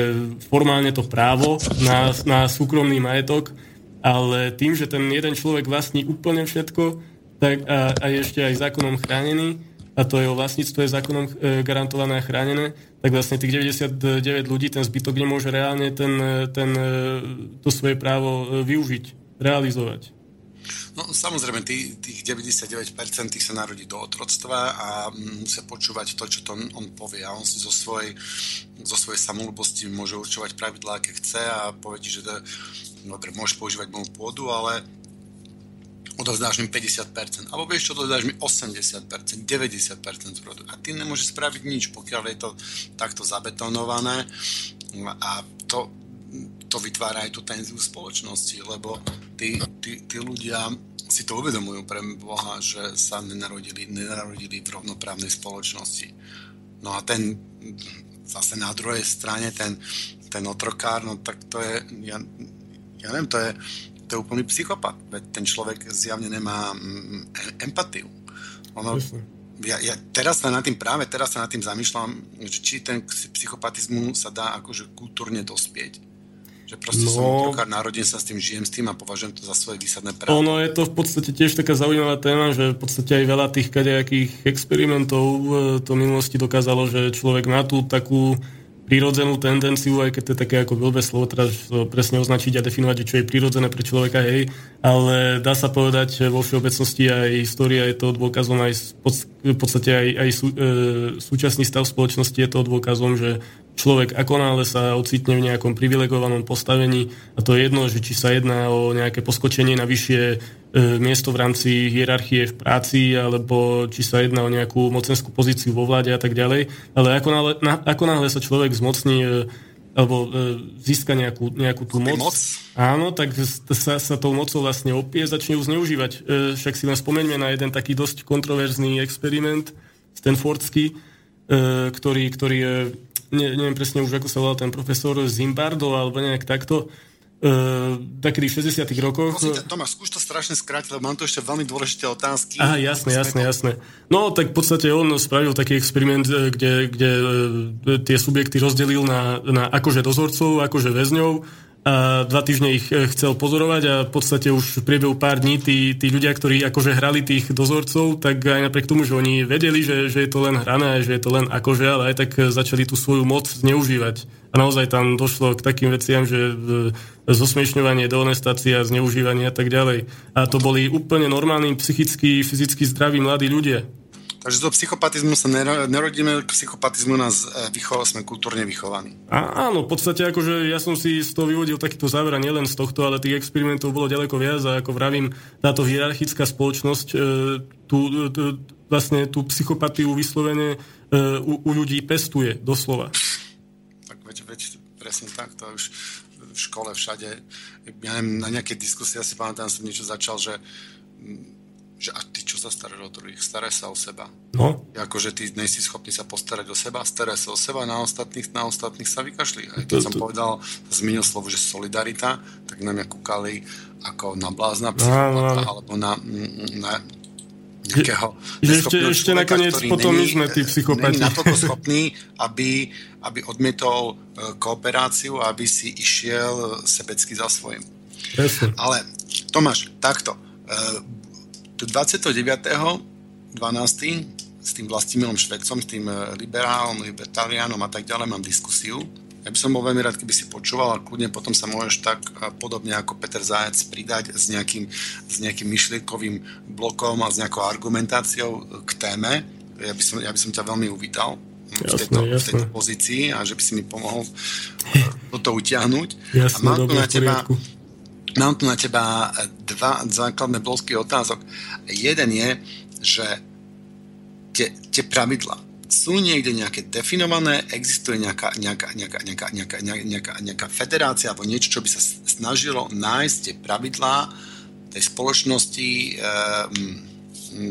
formálne to právo na, na súkromný majetok, ale tým, že ten jeden človek vlastní úplne všetko, tak a, a je ešte aj zákonom chránený, a to jeho vlastníctvo je zákonom e, garantované a chránené, tak vlastne tých 99 ľudí, ten zbytok nemôže reálne ten, ten, e, to svoje právo e, využiť, realizovať. No samozrejme, tí, tých 99% tých sa narodí do otroctva a musia počúvať to, čo to on, on povie. A on si zo svojej, zo svojej samolúbosti môže určovať pravidlá, aké chce a povie že to, dobre, môžeš používať moju pôdu, ale odovzdáš mi 50%, alebo vieš čo, odovzdáš mi 80%, 90% zrodu. A ty nemôžeš spraviť nič, pokiaľ je to takto zabetonované a to, to vytvára aj tú tenziu spoločnosti, lebo tí, tí, tí ľudia si to uvedomujú pre Boha, že sa nenarodili, nenarodili v rovnoprávnej spoločnosti. No a ten zase na druhej strane ten, ten otrokár, no tak to je, ja, ja neviem, to je, to je úplný psychopat. Veď ten človek zjavne nemá mm, empatiu. Ono, ja, ja teraz sa nad tým, práve teraz sa nad tým zamýšľam, či ten psychopatizmu sa dá akože kultúrne dospieť. Že proste No. som otrokár, narodím sa s tým, žijem s tým a považujem to za svoje výsadné právo. Ono je to v podstate tiež taká zaujímavá téma, že v podstate aj veľa tých kadejakých experimentov e, to minulosti dokázalo, že človek má tú takú prírodzenú tendenciu, aj keď to je také ako blbé slovo, teraz to presne označiť a definovať, čo je prírodzené pre človeka, hej, ale dá sa povedať, vo všeobecnosti aj história je to dôkazom, aj v podstate aj, aj sú, e, súčasný stav spoločnosti je to dôkazom, že človek ako náhle sa ocitne v nejakom privilegovanom postavení a to je jedno, že či sa jedná o nejaké poskočenie na vyššie e, miesto v rámci hierarchie v práci alebo či sa jedná o nejakú mocenskú pozíciu vo vláde a tak ďalej. Ale ako náhle, na, ako náhle sa človek zmocní e, alebo e, získa nejakú, nejakú tú moc, moc? áno, tak sa, sa tou mocou vlastne opie, začne ju zneužívať. E, však si len spomeňme na jeden taký dosť kontroverzný experiment Stanfordský, e, ktorý, ktorý neviem presne už, ako sa volal ten profesor Zimbardo, alebo nejak takto, e, takedy v 60 rokoch. Prosím Tomáš, skúš to strašne skrátiť, lebo mám tu ešte veľmi dôležité otázky. Aha, jasné, jasné, jasné. No, tak v podstate on spravil taký experiment, e, kde, kde e, tie subjekty rozdelil na, na akože dozorcov, akože väzňov a dva týždne ich e, chcel pozorovať a v podstate už v priebehu pár dní tí, tí ľudia, ktorí akože hrali tých dozorcov, tak aj napriek tomu, že oni vedeli, že, že je to len hrané, že je to len akože, ale aj tak e, začali tú svoju moc zneužívať. A naozaj tam došlo k takým veciam, že e, zosmiešňovanie, dehonestácia, zneužívanie a tak ďalej. A to boli úplne normálni, psychicky, fyzicky zdraví mladí ľudia. Takže do psychopatizmu sa nero- nerodíme, k psychopatizmu nás e, vychoval, sme kultúrne vychovaní. A áno, v podstate akože ja som si z toho vyvodil takýto záver a nielen z tohto, ale tých experimentov bolo ďaleko viac a ako vravím, táto hierarchická spoločnosť e, tú, tú, vlastne tú psychopatiu vyslovene e, u, u ľudí pestuje, doslova. Tak veď, veď presne tak, to už v škole všade, ja neviem, na nejakej diskusii, ja si pamätám, som niečo začal, že, že a ty čo sa staráš o druhých, staraj sa o seba. No, Akože ty nejsi schopný sa postarať o seba, staraj sa o seba, na ostatných, na ostatných sa vykašli. Aj keď To- som to- povedal, zmenil slovo, že solidarita, tak na mňa kúkali ako na blázna psychopata, áno. alebo na, mm, na nejakého ešte- ešte nakoniec potom my sme tí psychopati. není natoľko schopný, aby, aby odmietol e, kooperáciu a aby si išiel sebecky za svojím. presne. Ale Tomáš, takto. E, tu 29.12. s tým Vlastimilom Švedcom, s tým e, liberálom, libertariánom a tak ďalej mám diskusiu. Ja by som bol veľmi rád, keby si počúval a kľudne potom sa môžeš tak e, podobne ako Peter Zajac pridať s nejakým, s nejakým myšlienkovým blokom a s nejakou argumentáciou e, k téme. Ja by som, ja by som ťa veľmi uvítal v Jasné, tejto, v tejto pozícii a že by si mi pomohol toto utiahnuť. Jasné, a mám tu dobre, na v teba. Mám tu na teba dva základné blosky otázok. Jeden je, že tie, tie pravidla sú niekde nejaké definované, existuje nejaká, nejaká, nejaká, nejaká, nejaká, nejaká, nejaká, federácia alebo niečo, čo by sa snažilo nájsť tie pravidlá tej spoločnosti, um,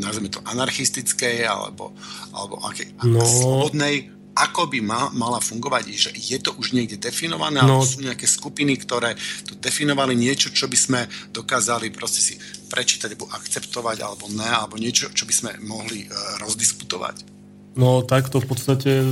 nazveme to anarchistickej alebo, alebo akej, No. slobodnej, ako by ma, mala fungovať, že je to už niekde definované, No. sú nejaké skupiny, ktoré to definovali niečo, čo by sme dokázali proste si prečítať alebo akceptovať, alebo ne, alebo niečo, čo by sme mohli uh, rozdiskutovať. No takto v podstate e,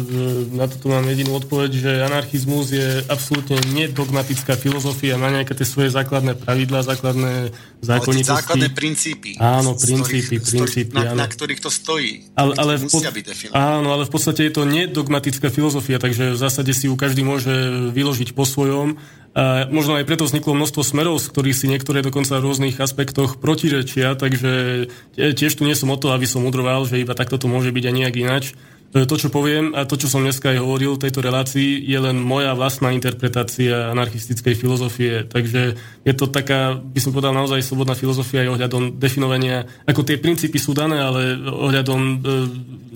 na toto mám jedinú odpoveď, že anarchizmus je absolútne nedogmatická filozofia, má nejaké tie svoje základné pravidlá, základné Ale zákonitosti. základné princípy, Áno, princípy, ktorých, princípy, na, áno. na ktorých to stojí, Ale, ale, v musia pod... byť. Áno, ale v podstate je to nedogmatická filozofia, takže v zásade si ju každý môže vyložiť po svojom. A možno aj preto vzniklo množstvo smerov, z ktorých si niektoré dokonca v rôznych aspektoch protirečia, takže tiež tu nie som o to, aby som mudroval, že iba takto to môže byť a nejak ináč. E, To, čo poviem a to, čo som dneska aj hovoril v tejto relácii, je len moja vlastná interpretácia anarchistickej filozofie. Takže je to taká, by som povedal, naozaj slobodná filozofia aj ohľadom definovania, ako tie princípy sú dané, ale ohľadom e,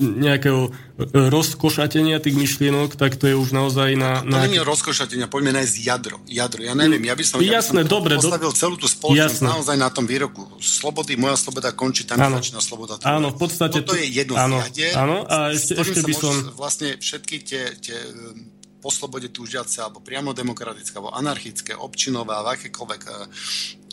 nejakého rozkošatenia tých myšlienok, tak to je už naozaj na... To na... je rozkošatenia, poďme nájsť jadro. Jadro, ja neviem, ja by som, ja by Jasné, som dobre, do- postavil celú tú spoločnosť Jasné. naozaj na tom výroku. Slobody, moja sloboda končí, tam Áno. začína sloboda. tvoja. Áno, v podstate Toto to- je jedno áno, z jadier, áno, a ešte- ešte by som- Vlastne všetky tie, tie po slobode túžiace, alebo priamo demokratické, alebo anarchické, občinové, alebo akékoľvek uh,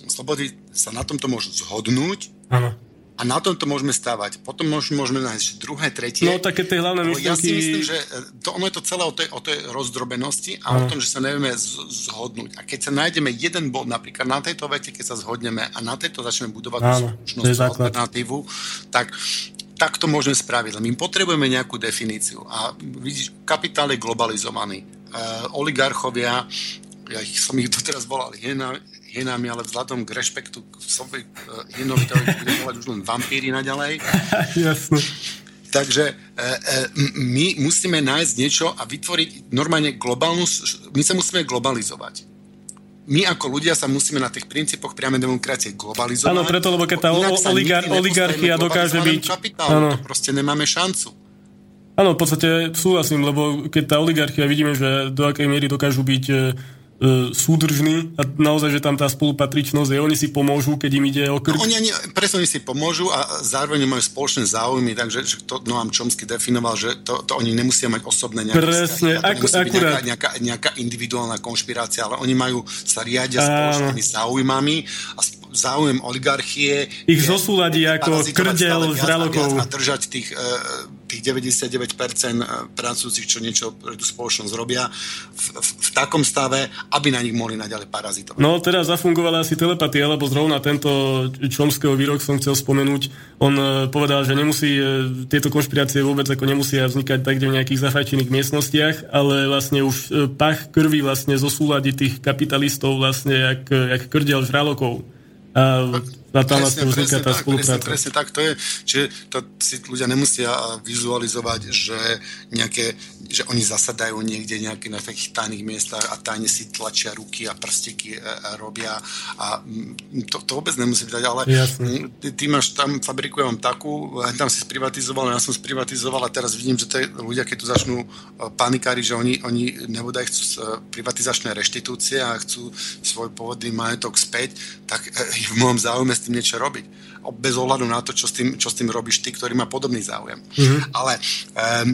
slobody sa na tomto môžu zhodnúť Áno. A na tom to môžeme stávať. Potom môžeme, nájsť druhé, tretie. No také tie hlavné Lebo ja si myšlienky... myslím, že e, to, ono je to celé o tej, o tej rozdrobenosti a o tom, že sa nevieme z- zhodnúť. A keď sa nájdeme jeden bod, napríklad na tejto vete, keď sa zhodneme a na tejto začneme budovať Áno, spoločnosť, alternatívu, tak tak to môžeme spraviť. My potrebujeme nejakú definíciu. A vidíš, kapitál je globalizovaný. Uh, oligarchovia, ja ich, som ich doteraz volal hienami, ale vzhľadom k rešpektu k uh, hienovi to budem volať už len vampíry naďalej. Jasne. Takže e, e, m- my musíme nájsť niečo a vytvoriť normálne globálnu, my sa musíme globalizovať. My ako ľudia sa musíme na tých princípoch priamej demokracie globalizovať. Áno, preto, lebo keď tá oligar- oligarchia dokáže byť- Kapitálu, áno. to proste nemáme šancu. Áno, v podstate súhlasím, lebo keď tá oligarchia vidíme, že do akej miery dokážu byť e, súdržní a naozaj, že tam tá spolupatričnosť je, oni si pomôžu, keď im ide o No, krk. oni ani, presne oni si pomôžu a zároveň majú spoločné záujmy, takže že to Noam Chomsky definoval, že to, to oni nemusia mať osobné nejaké Presne, ak- akurát. nejaká, nejaká, nejaká individuálna konšpirácia, ale oni majú sa riadia spoločnými záujmami a sp- záujem oligarchie Ich zosúladí ako krdel viac A držať tých, e, tých 99% pracujúcich, čo niečo pre tú spoločnosť robia v, v, v takom stave, aby na nich mohli naďalej parazitovať. No teraz zafungovala asi telepatia, lebo zrovna tento Čomského výrok som chcel spomenúť. On e, povedal, že nemusí, e, tieto konšpirácie vôbec ako nemusia vznikať tak, kde v nejakých zafajčených miestnostiach, ale vlastne už pach krvi vlastne zosúladí tých kapitalistov vlastne jak, jak krdel žralokov. A, a tam vlastne vzniká tá tak, spolupráca. presne, presne tak to je. Čiže to si ľudia nemusia vizualizovať, že, nejaké, že oni zasadajú niekde nejaké na takých tajných miestach a tajne si tlačia ruky a prsteky e, e, robia a mm, to, to vôbec nemusí byť, ale Jasne. mm, ty, ty máš tam fabriku, ja mám takú, tam si sprivatizoval, ja som sprivatizoval a teraz vidím, že to je, ľudia, keď tu začnú e, panikáriť, že oni, oni nebodaj chcú privatizačné reštitúcie a chcú svoj pôvodný majetok späť, tak je v môjom záujme s tým niečo robiť. Bez ohľadu na to, čo s tým, čo s tým robíš ty, ktorý má podobný záujem. Mm-hmm. Ale um,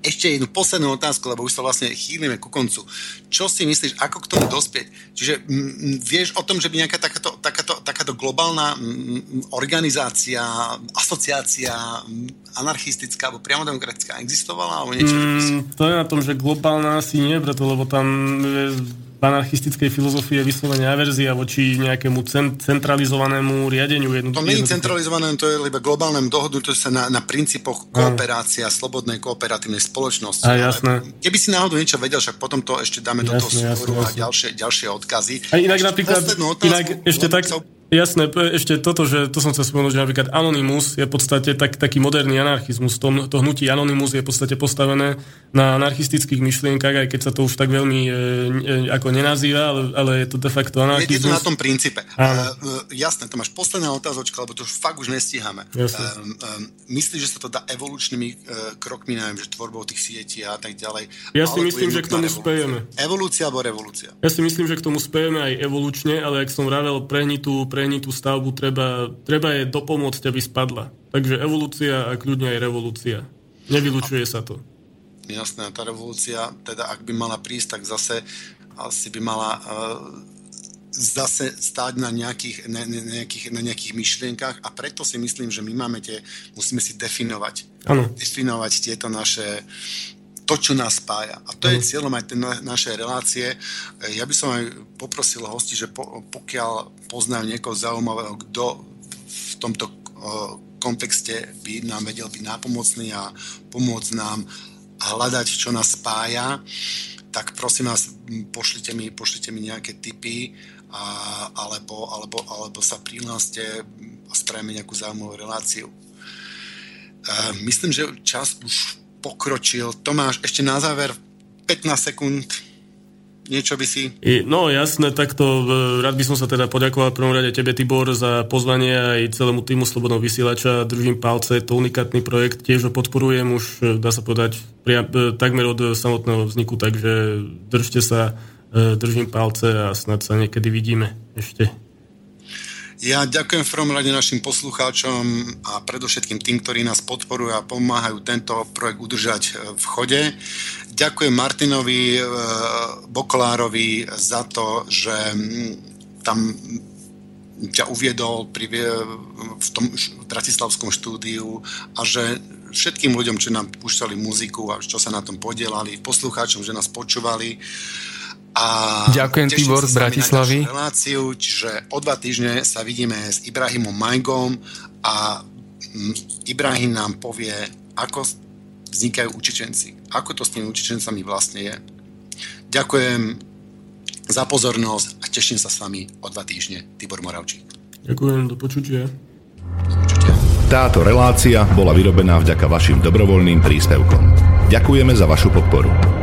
ešte jednu poslednú otázku, lebo už sa vlastne chýlime ku koncu. Čo si myslíš, ako k tomu dospieť? Čiže m, vieš o tom, že by nejaká takáto, takáto, takáto globálna m, organizácia, asociácia anarchistická alebo priamo demokratická existovala? Alebo niečo, mm. To je na tom, že globálna asi nie, preto, lebo tam je anarchistickej filozofii je vyslovene averzia voči nejakému cen- centralizovanému riadeniu. Jedno, To nie je centralizované, to je iba globálne dohodnuté sa na, na princípoch kooperácia, slobodnej kooperatívnej spoločnosti. A, Ale jasné. Keby si náhodou niečo vedel, však potom to ešte dáme do toho Jasné, jasné, súboru a jasné. ďalšie, ďalšie odkazy. A inak Ešte napríklad, otázku, inak ešte tak, jasné, ešte toto, že to som chcel spomenúť, že napríklad Anonymous je v podstate tak, taký moderný anarchizmus. To, to hnutie Anonymous je v podstate postavené na anarchistických myšlienkach, aj keď sa to už tak veľmi e, e, ako nenazýva, ale, ale je to de facto Je to anarchizmus. na tom princípe. Áno. Uh, jasné, to máš posledná otázočka, lebo to už fakt už nestíhame. Um, um, myslíš, že sa to dá evolučnými uh, krokmi, neviem, že tvorbou tých sietí a tak ďalej? Ja si myslím, že k tomu spejeme. Evolúcia alebo revolúcia? Ja si myslím, že k tomu spejeme aj evolučne, ale ak som vravel, prehnitú, prehnitú stavbu treba, treba je dopomôcť, aby spadla. Takže evolúcia a kľudne aj revolúcia. Nevylučuje sa to. Jasné, tá revolúcia, teda ak by mala prísť, tak zase asi by mala uh, zase stáť na nejakých, na, na, nejakých, na nejakých myšlienkach a preto si myslím, že my máme tie, musíme si definovať. Áno. Definovať tieto naše to, čo nás spája. A to je cieľom aj tej na- našej relácie. E, Ja by som aj poprosil hosti, že po, pokiaľ poznajú niekoho zaujímavého, kto v tomto e, kontexte by nám vedel byť nápomocný a pomôcť nám hľadať, čo nás spája, tak prosím vás, pošlite mi, pošlite mi nejaké tipy a, alebo, alebo, alebo sa prihláste a spravíme nejakú zaujímavú reláciu. Uh, myslím, že čas už pokročil. Tomáš, ešte na záver 15 sekúnd. Niečo by si... No jasné, takto e, rád by som sa teda poďakoval v prvom rade tebe, Tibor, za pozvanie aj celému týmu Slobodného vysielača. Držím palce, je to unikátny projekt, tiež ho podporujem už, e, dá sa povedať, priam, e, takmer od samotného vzniku, takže držte sa, držím palce a snad sa niekedy vidíme ešte. Ja ďakujem v prvom rade našim poslucháčom a predovšetkým tým, ktorí nás podporujú a pomáhajú tento projekt udržať e, v chode. Ďakujem Martinovi e, Bokolárovi za to, že mm, tam ťa uviedol pri, v tom bratislavskom štúdiu a že všetkým ľuďom, čo nám púšťali muziku a čo sa na tom podielali, poslucháčom, že nás počúvali. A Ďakujem, Tibor z Bratislavy. reláciu, čiže o dva týždne sa vidíme s Ibrahimom Majgom a mm, Ibrahim nám povie, ako vznikajú učičenci. Ako to s tými učičencami vlastne je. Ďakujem za pozornosť a teším sa s vami o dva týždne. Tibor Moravčík. Ďakujem, do počutia. Táto relácia bola vyrobená vďaka vašim dobrovoľným príspevkom. Ďakujeme za vašu podporu.